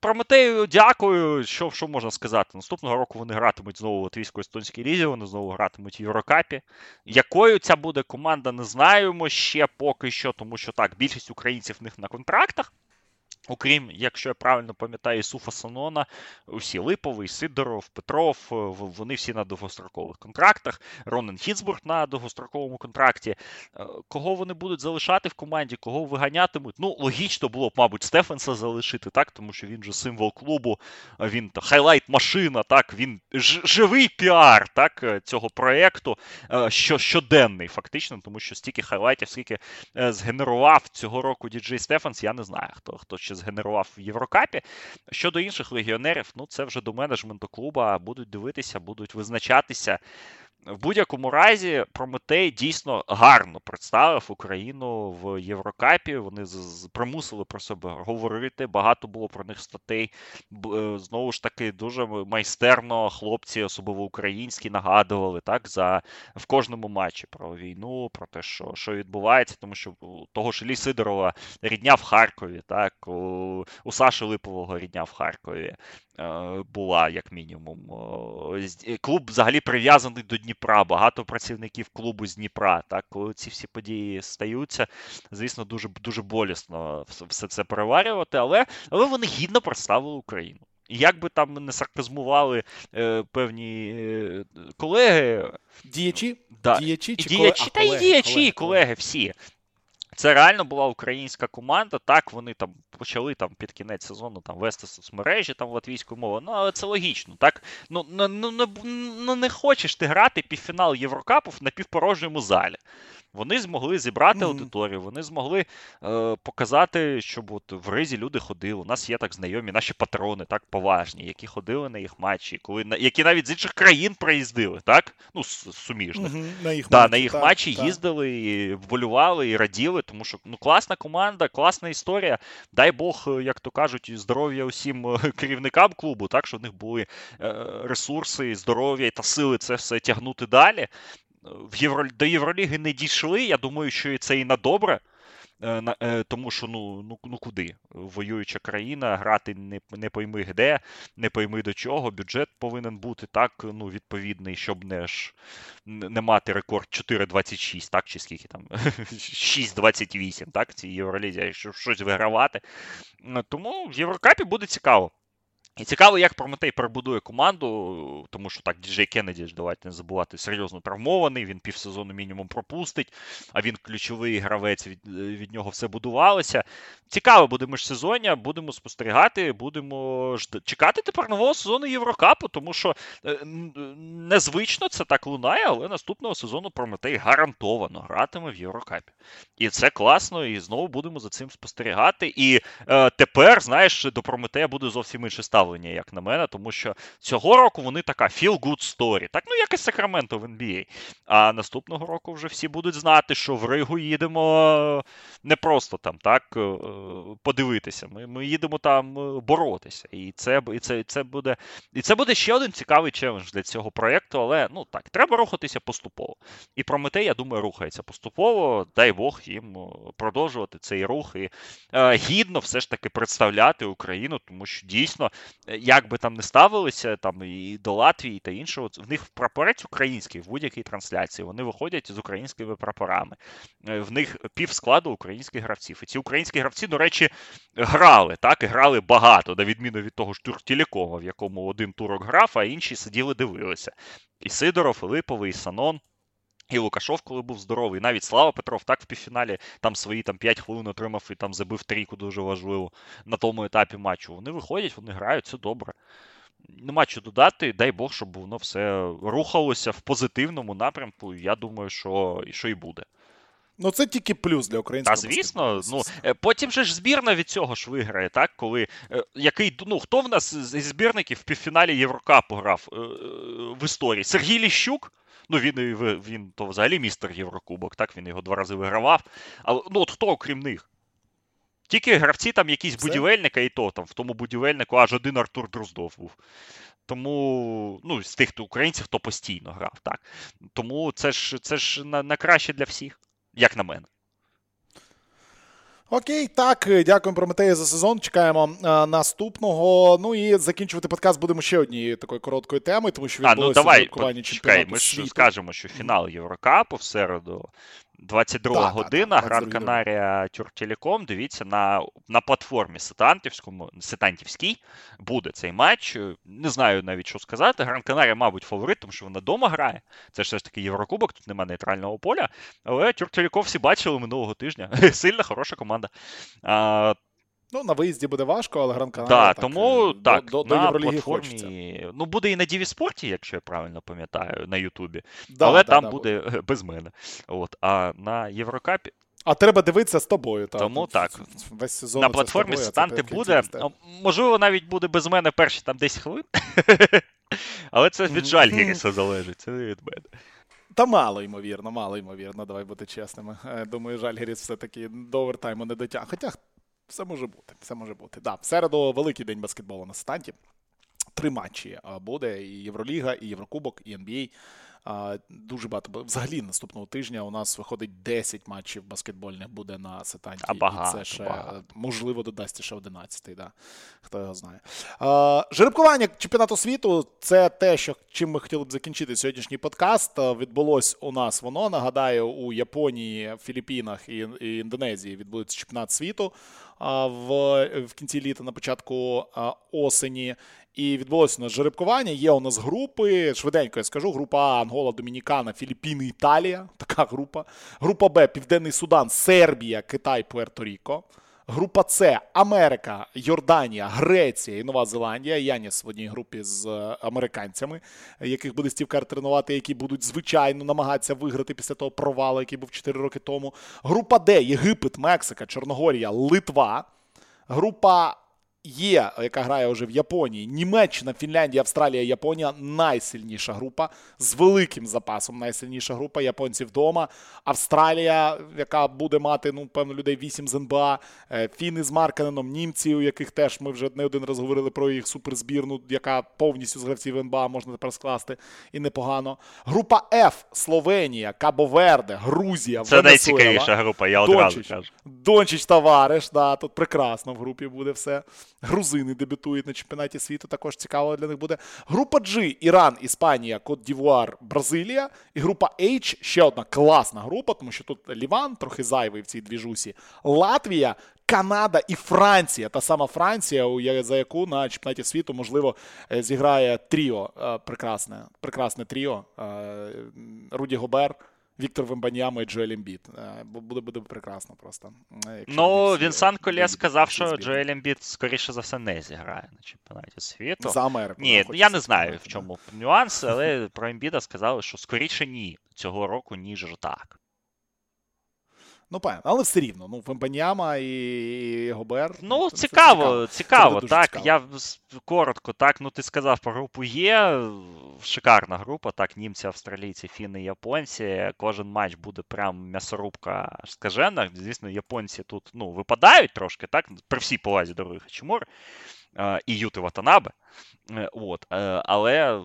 Прометею дякую. Що що можна сказати? Наступного року вони гратимуть знову в латвійсько-естонській лізі, вони знову гратимуть в Єврокапі. Якою ця буде команда, не знаємо ще поки що, тому що так, більшість українців в них на контрактах. Окрім, якщо я правильно пам'ятаю, Суфа Санона, усі Липовий, Сидоров, Петров, е, вони всі на довгострокових контрактах. Ронен Хітсбург на довгостроковому контракті. Е, кого вони будуть залишати в команді, кого виганятимуть? Ну, логічно було б, мабуть, Стефенса залишити, так, тому що він же символ клубу, він highlight-машина, так, він живий піар так, е, цього проєкту, що щоденний, фактично, тому що стільки highlight ів, скільки згенерував цього року Діджей Стефенс, я не знаю, хто хто ще згенерував в Єврокапі. Щодо інших легіонерів, ну це вже до менеджменту клуба будуть дивитися, будуть визначатися. В будь-якому разі Прометей дійсно гарно представив Україну в Єврокапі. Вони примусили про себе говорити. Багато було про них статей. Е, знову ж таки, дуже майстерно хлопці, особливо українські, нагадували так за в кожному матчі про війну, про те, що що відбувається, тому що у того ж Іллі Сидорова рідня в Харкові, так у, у Саші Липового рідня в Харкові. Е, була, як мінімум. Клуб взагалі прив'язаний до Дніпра. Багато працівників клубу з Дніпра. Так, Коли ці всі події стаються, звісно, дуже дуже болісно все це переварювати, але але вони гідно представили Україну. І як би там не сарказмували е, певні е, колеги. Діячі? Да. Діячі, чи діячі колеги? Та й діячі, колеги, колеги всі. Це реально була українська команда. Так, вони там почали там під кінець сезону там вести соцмережі там латвійською мовою. Ну, але це логічно. Так, ну ну, ну, ну не хочеш ти грати півфінал Єврокапу в напівпорожньому залі. Вони змогли зібрати mm-hmm. аудиторію, вони змогли е, показати, щоб от в ризі люди ходили. У нас є так знайомі наші патрони, так поважні, які ходили на їх матчі, коли які навіть з інших країн приїздили, так? Ну, суміжних. Mm-hmm. На їх да, матчі, на їх так, матчі так. їздили, і вболювали і раділи, тому що ну, класна команда, класна історія. Дай Бог, е, як то кажуть, здоров'я усім е, керівникам клубу, так, що в них були е, ресурси, здоров'я та сили це все тягнути далі в Євро... до Євроліги не дійшли. Я думаю, що це і на добре. Е, е, тому що ну ну, ну куди? Воююча країна, грати не не пойми де, не пойми до чого. Бюджет повинен бути так ну, відповідний, щоб не ж не мати рекорд 4,26, так, чи скільки там 6,28, так, в Євролізі, щоб щось вигравати. Тому в Єврокапі буде цікаво. І цікаво, як Прометей перебудує команду, тому що так, Діджей Кеннеді, давайте не забувати, серйозно травмований, він півсезону мінімум пропустить, а він ключовий гравець, від від нього все будувалося. Цікаво буде міжсезоння, будемо спостерігати, будемо чекати тепер нового сезону Єврокапу, тому що е, незвично це так лунає, але наступного сезону Прометей гарантовано гратиме в Єврокапі. І це класно, і знову будемо за цим спостерігати. І е, тепер, знаєш, до Прометея буде зовсім інше ставлення ставлення, як на мене, тому що цього року вони така feel-good story. Так, ну як і Сакраменто в NBA. А наступного року вже всі будуть знати, що в Ригу їдемо не просто там так е, подивитися. Ми ми їдемо там е, боротися. І це і це, і це, буде і це буде ще один цікавий челендж для цього проєкту, але ну так, треба рухатися поступово. І Прометей, я думаю, рухається поступово. Дай Бог їм продовжувати цей рух і е, гідно все ж таки представляти Україну, тому що дійсно Е, як би там не ставилися, там і до Латвії та іншого, в них прапорець український в будь-якій трансляції. Вони виходять з українськими прапорами. Е, в них пів складу українських гравців. І ці українські гравці, до речі, грали, так, і грали багато, на відміну від того ж Туртелекома, в якому один турок грав, а інші сиділи дивилися. І Сидоров, і Липовий, і Санон. І Лукашов, коли був здоровий, навіть Слава Петров, так в півфіналі там свої там 5 хвилин отримав і там забив трійку дуже важливо на тому етапі матчу. Вони виходять, вони грають, це добре. Нема що додати, дай Бог, щоб воно все рухалося в позитивному напрямку. Я думаю, що, що і буде. Ну, це тільки плюс для українського. Та звісно, ну е, потім же ж збірна від цього ж виграє, так? Коли е, який ну хто в нас зі збірників в півфіналі Єврокапу грав е, в історії? Сергій Ліщук. Ну, він він то взагалі містер Єврокубок, так він його два рази вигравав. Але ну от хто окрім них? Тільки гравці там якісь Все? будівельника, і то там в тому будівельнику аж один Артур Дроздов був. Тому, ну, з тих українців, хто постійно грав, так. Тому це ж це ж на, на краще для всіх як на мене. Окей, так, дякуємо Прометею за сезон. Чекаємо а, наступного. Ну і закінчувати подкаст будемо ще однією такою короткою темою, тому що відбулося а, ну, давай, чекай, Ми ж скажемо, що фінал Єврокапу в середу 22 так, година, так, Гран Канарія Тюртелеком. Дивіться, на на платформі Сетантівському, Сетантівській буде цей матч. Не знаю навіть, що сказати. Гран Канарія, мабуть, фаворит, тому що вона вдома грає. Це ж все ж таки Єврокубок, тут немає нейтрального поля. Але Тюрк Телеком всі бачили минулого тижня. Сильна, хороша команда. А, Ну, на виїзді буде важко, але Гран Канарія. Да, так, тому до, так, до, до на платформі, хочеться. Ну, буде і на Діві Спорті, якщо я правильно пам'ятаю, на Ютубі. Да, але да, там да, буде буде без мене. От, А на Єврокапі. А треба дивитися з тобою. Так. Тому так. Весь сезон На платформі Станти буде. Можливо, навіть буде без мене перші там 10 хвилин. Але це від Жальгіріса залежить, це не від мене. Та мало ймовірно, мало ймовірно, давай бути чесними. Е, думаю, Жальгіріс все-таки до овертайму не дотягне. Хоча все може бути. Все може бути. Да, В середу великий день баскетболу на станті. Три матчі буде: і Євроліга, і Єврокубок, і НБА. Дуже багато. Взагалі наступного тижня у нас виходить 10 матчів баскетбольних буде на сетанті. А багато, і це ще багато. можливо додасться ще 11-й. Да. Хто його знає. Жеребкування чемпіонату світу це те, що чим ми хотіли б закінчити сьогоднішній подкаст. Відбулось у нас воно. Нагадаю, у Японії, Філіппінах і Індонезії відбудеться чемпіонат світу в в кінці літа, на початку осені. І відбулося у нас жеребкування. Є у нас групи. Швиденько я скажу: група А, Ангола, Домінікана, Філіппіни, Італія. Така група. Група Б, Південний Судан, Сербія, Китай, Пуерто-Ріко. Група С Америка, Йорданія, Греція і Нова Зеландія. Яніс в одній групі з е, американцями, яких буде Стів Кер тренувати, які будуть звичайно намагатися виграти після того провалу, який був 4 роки тому. Група Д Єгипет, Мексика, Чорногорія, Литва. Група Є, яка грає вже в Японії, Німеччина, Фінляндія, Австралія, Японія найсильніша група з великим запасом. Найсильніша група японців вдома. Австралія, яка буде мати ну, певно людей 8 з НБА, е, Фіни з Марканеном, німці, у яких теж ми вже не один раз говорили про їх суперзбірну, яка повністю з гравців НБА можна тепер скласти і непогано. Група Ф Словенія, Кабо-Верде, Грузія, Це Венесуела. найцікавіша група. Я одразу Дончич, кажу. Дончич товариш. Да, тут прекрасно в групі буде все. Грузини дебютують на чемпіонаті світу. Також цікаво для них буде. Група G Іран, Іспанія, Кот Дівуар, Бразилія. І група H ще одна класна група, тому що тут Ліван, трохи зайвий в цій двіжусі. Латвія. Канада і Франція, та сама Франція, за яку на чемпіонаті світу, можливо, е, зіграє тріо е, прекрасне прекрасне тріо. Е, Руді Гобер, Віктор Вембаньяма і Джоель Ембіт. Буде буде прекрасно просто. Е, ну, Вінсан Колє сказав, що Джоель Ембіт, скоріше за все, не зіграє на чемпіонаті світу. За Америку. Ні, я не знаю, в чому нюанс, але про Ембіда сказали, що скоріше ні цього року, ніж так. Ну, певно, але все рівно. Ну, Вембаньяма і Гобер. Ну, це цікаво, цікаво. цікаво. Так, цікаво. я коротко, так, ну ти сказав про групу Є. Шикарна група. Так, німці, австралійці, фіни, японці. Кожен матч буде прям м'ясорубка скажена. Звісно, японці тут ну, випадають трошки, так, при всій повазі дороги Хачимур і Юти Ватанабе. Е, от, е, Але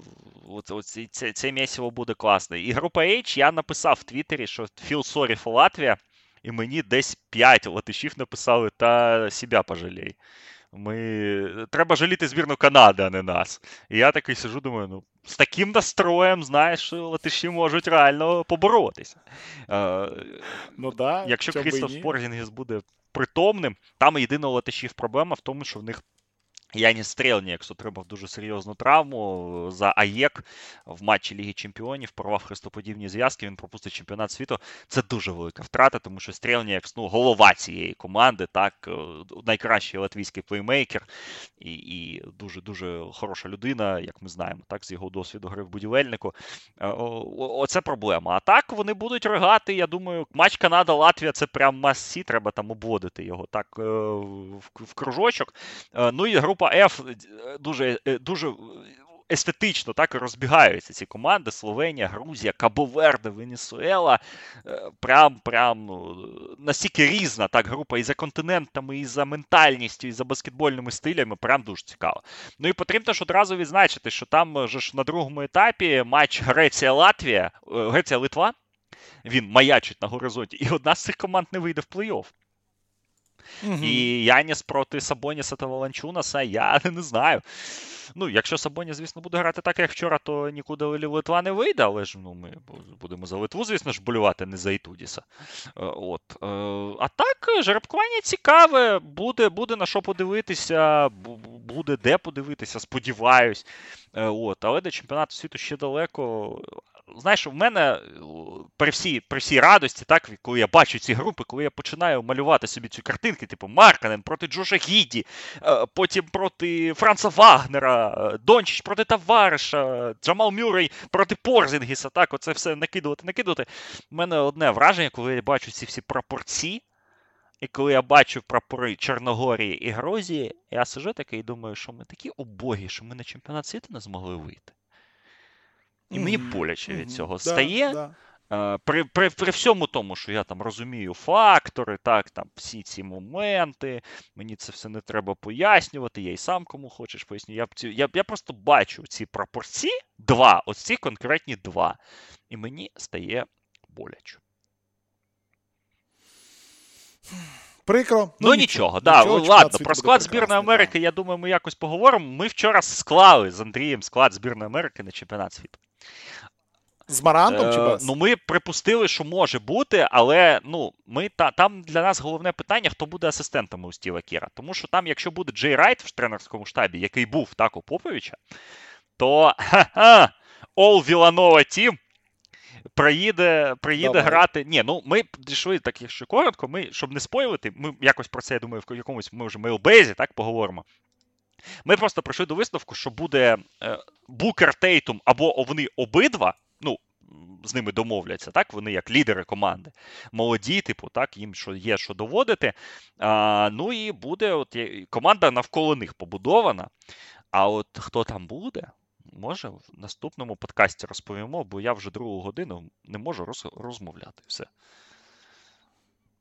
от, от, це, це місіво буде класне. І група H я написав в Твіттері, що feel sorry for Latvia і мені десь 5 латишів написали та себе пожалій. Ми... Треба жаліти збірну Канади, а не нас. І я такий сижу, думаю, ну, з таким настроєм, знаєш, латиші можуть реально поборотися. Е, ну, да, Якщо Крістоф Поргінгіс буде притомним, там єдина латишів проблема в тому, що в них Яніс Стрелнікс отримав дуже серйозну травму за АЄК в матчі Ліги Чемпіонів, порвав хрестоподібні зв'язки. Він пропустить чемпіонат світу. Це дуже велика втрата, тому що Стрелнікс, ну, голова цієї команди, так, е, найкращий латвійський плеймейкер і і дуже дуже хороша людина, як ми знаємо, так, з його досвіду гри в будівельнику. Е, оце проблема. А так вони будуть ригати. Я думаю, матч Канада-Латвія це прям масі, треба там обводити його так е, в кружочок. Ну і група група F е, дуже е, дуже естетично так розбігаються ці команди: Словенія, Грузія, Кабоверде, Венесуела. Е, прям прям ну, настільки різна так група і за континентами, і за ментальністю, і за баскетбольними стилями. Прям дуже цікаво. Ну і потрібно ж одразу відзначити, що там же ж на другому етапі матч Греція-Латвія, Греція-Литва. Він маячить на горизонті, і одна з цих команд не вийде в плей-офф. Угу. І Яніс проти Сабоніса та Воланчунаса, я не знаю. Ну, якщо Сабоніс, звісно, буде грати так, як вчора, то нікуди Литва не вийде, але ж ну, ми будемо за Литву, звісно ж, болювати, не за Ітудіса. Е, от. Е, а так, жеребкування цікаве, буде буде на що подивитися, буде де подивитися, сподіваюсь. Е, от. Але до чемпіонату світу ще далеко знаєш, в мене при всій при всій радості, так, коли я бачу ці групи, коли я починаю малювати собі ці картинки, типу Марканен проти Джоша Гіді, е, потім проти Франца Вагнера, е, Дончич проти Тавариша, Джамал Мюррей проти Порзінгіса, так, оце все накидувати, накидувати. У мене одне враження, коли я бачу ці всі прапорці. І коли я бачу прапори Чорногорії і Грозії, я сижу такий і думаю, що ми такі убогі, що ми на чемпіонат світу не змогли вийти. І мені боляче від цього стає. Да. При при, при всьому тому, що я там розумію фактори, так, там всі ці моменти, мені це все не треба пояснювати, я й сам кому хочеш поясню. Я я, я просто бачу ці пропорції, два, ось ці конкретні два. І мені стає боляче. Прикро. Ну, ну нічого, да, нічого, ладно, про склад збірної Америки, так. я думаю, ми якось поговоримо. Ми вчора склали з Андрієм склад збірної Америки на чемпіонат світу. З Морантом чи е, без? Ну, ми припустили, що може бути, але ну, ми та, там для нас головне питання, хто буде асистентами у Стіва Кіра. Тому що там, якщо буде Джей Райт в тренерському штабі, який був так у Поповича, то ха-ха, All Villanova Team приїде приїде грати. Ні, ну ми дійшли так, якщо коротко, ми, щоб не спойлити, ми якось про це, я думаю, в якомусь ми вже мейлбезі так поговоримо. Ми просто прийшли до висновку, що буде Букер Тейтум або вони обидва. ну, з ними домовляться, так? Вони як лідери команди. Молоді, типу, так, їм що є що доводити. А, Ну і буде от команда навколо них побудована. А от хто там буде, може в наступному подкасті розповімо, бо я вже другу годину не можу роз, розмовляти. Все.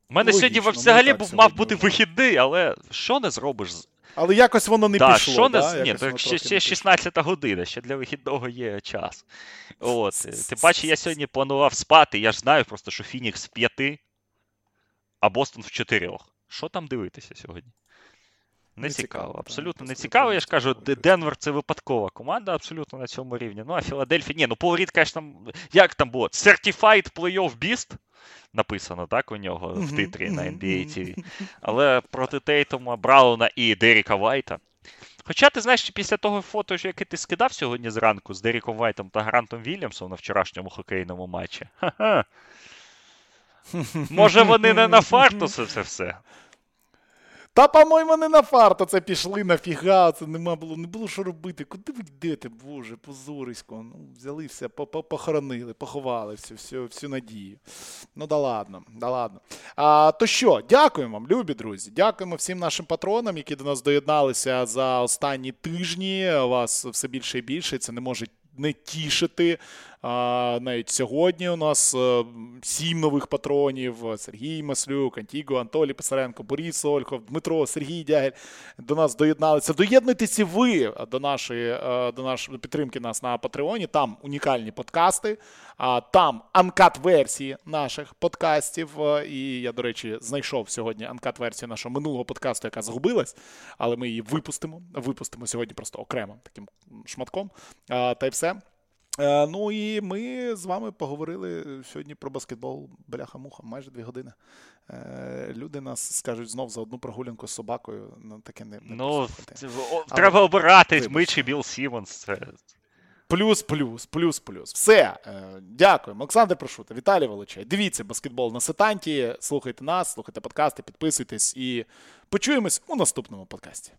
У мене Логічно, сьогодні взагалі був, мав бути вихідний, але що не зробиш але якось воно не да, пішло. Що да? Ні, то ще, ще 16 година, ще для вихідного є час. От. Ти бачиш, я сьогодні планував спати, я ж знаю просто, що Фінікс в 5, а Бостон в 4. Що там дивитися сьогодні? Не, не цікаво, цікаво, абсолютно не цікаво. Я ж кажу, Денвер це випадкова команда абсолютно на цьому рівні. Ну, а Філадельфія, ні, ну Пол Рід, звісно, як там було? Certified Playoff Beast написано, так, у нього в титрі на NBA TV. Але проти Тейтума, Брауна і Деріка Вайта. Хоча ти знаєш, після того фото, яке ти скидав сьогодні зранку з Деріком Вайтом та Грантом Вільямсом на вчорашньому хокейному матчі. Ха-ха. Може, вони не на фарту це все. Та, по-моєму, не на фарт це пішли нафіга, це нема було, не було що робити. Куди ви йдете, Боже, позорисько. Ну, Взяли все, похоронили, поховали всю всю, всю надію. Ну да ладно, да ладно. А, То що, дякуємо вам, любі друзі. Дякуємо всім нашим патронам, які до нас доєдналися за останні тижні. Вас все більше і більше. Це не може не тішити. Навіть сьогодні у нас е, сім нових патронів: Сергій Маслюк, Антіго, Антолій Писаренко, Борис Ольхов, Дмитро, Сергій Дягель до нас доєдналися. Доєднуйтеся ви до нашої е, до нашої підтримки нас на Патреоні. Там унікальні подкасти, там анкат-версії наших подкастів. Е, і я, до речі, знайшов сьогодні анкат-версію нашого минулого подкасту, яка згубилась, але ми її випустимо. Випустимо сьогодні просто окремо таким шматком. Та й все. Е, ну і ми з вами поговорили сьогодні про баскетбол бляха-муха, майже дві години. Е, люди нас скажуть знов за одну прогулянку з собакою. Ну, таке не, не Ну, треба обирати Вибач. ми чи Білл Сіммонс. Це... Плюс, плюс, плюс, плюс. Все. Е, Дякуємо. Олександр Прошута, Віталій Волочай. Дивіться баскетбол на Сетанті. Слухайте нас, слухайте подкасти, підписуйтесь і почуємось у наступному подкасті.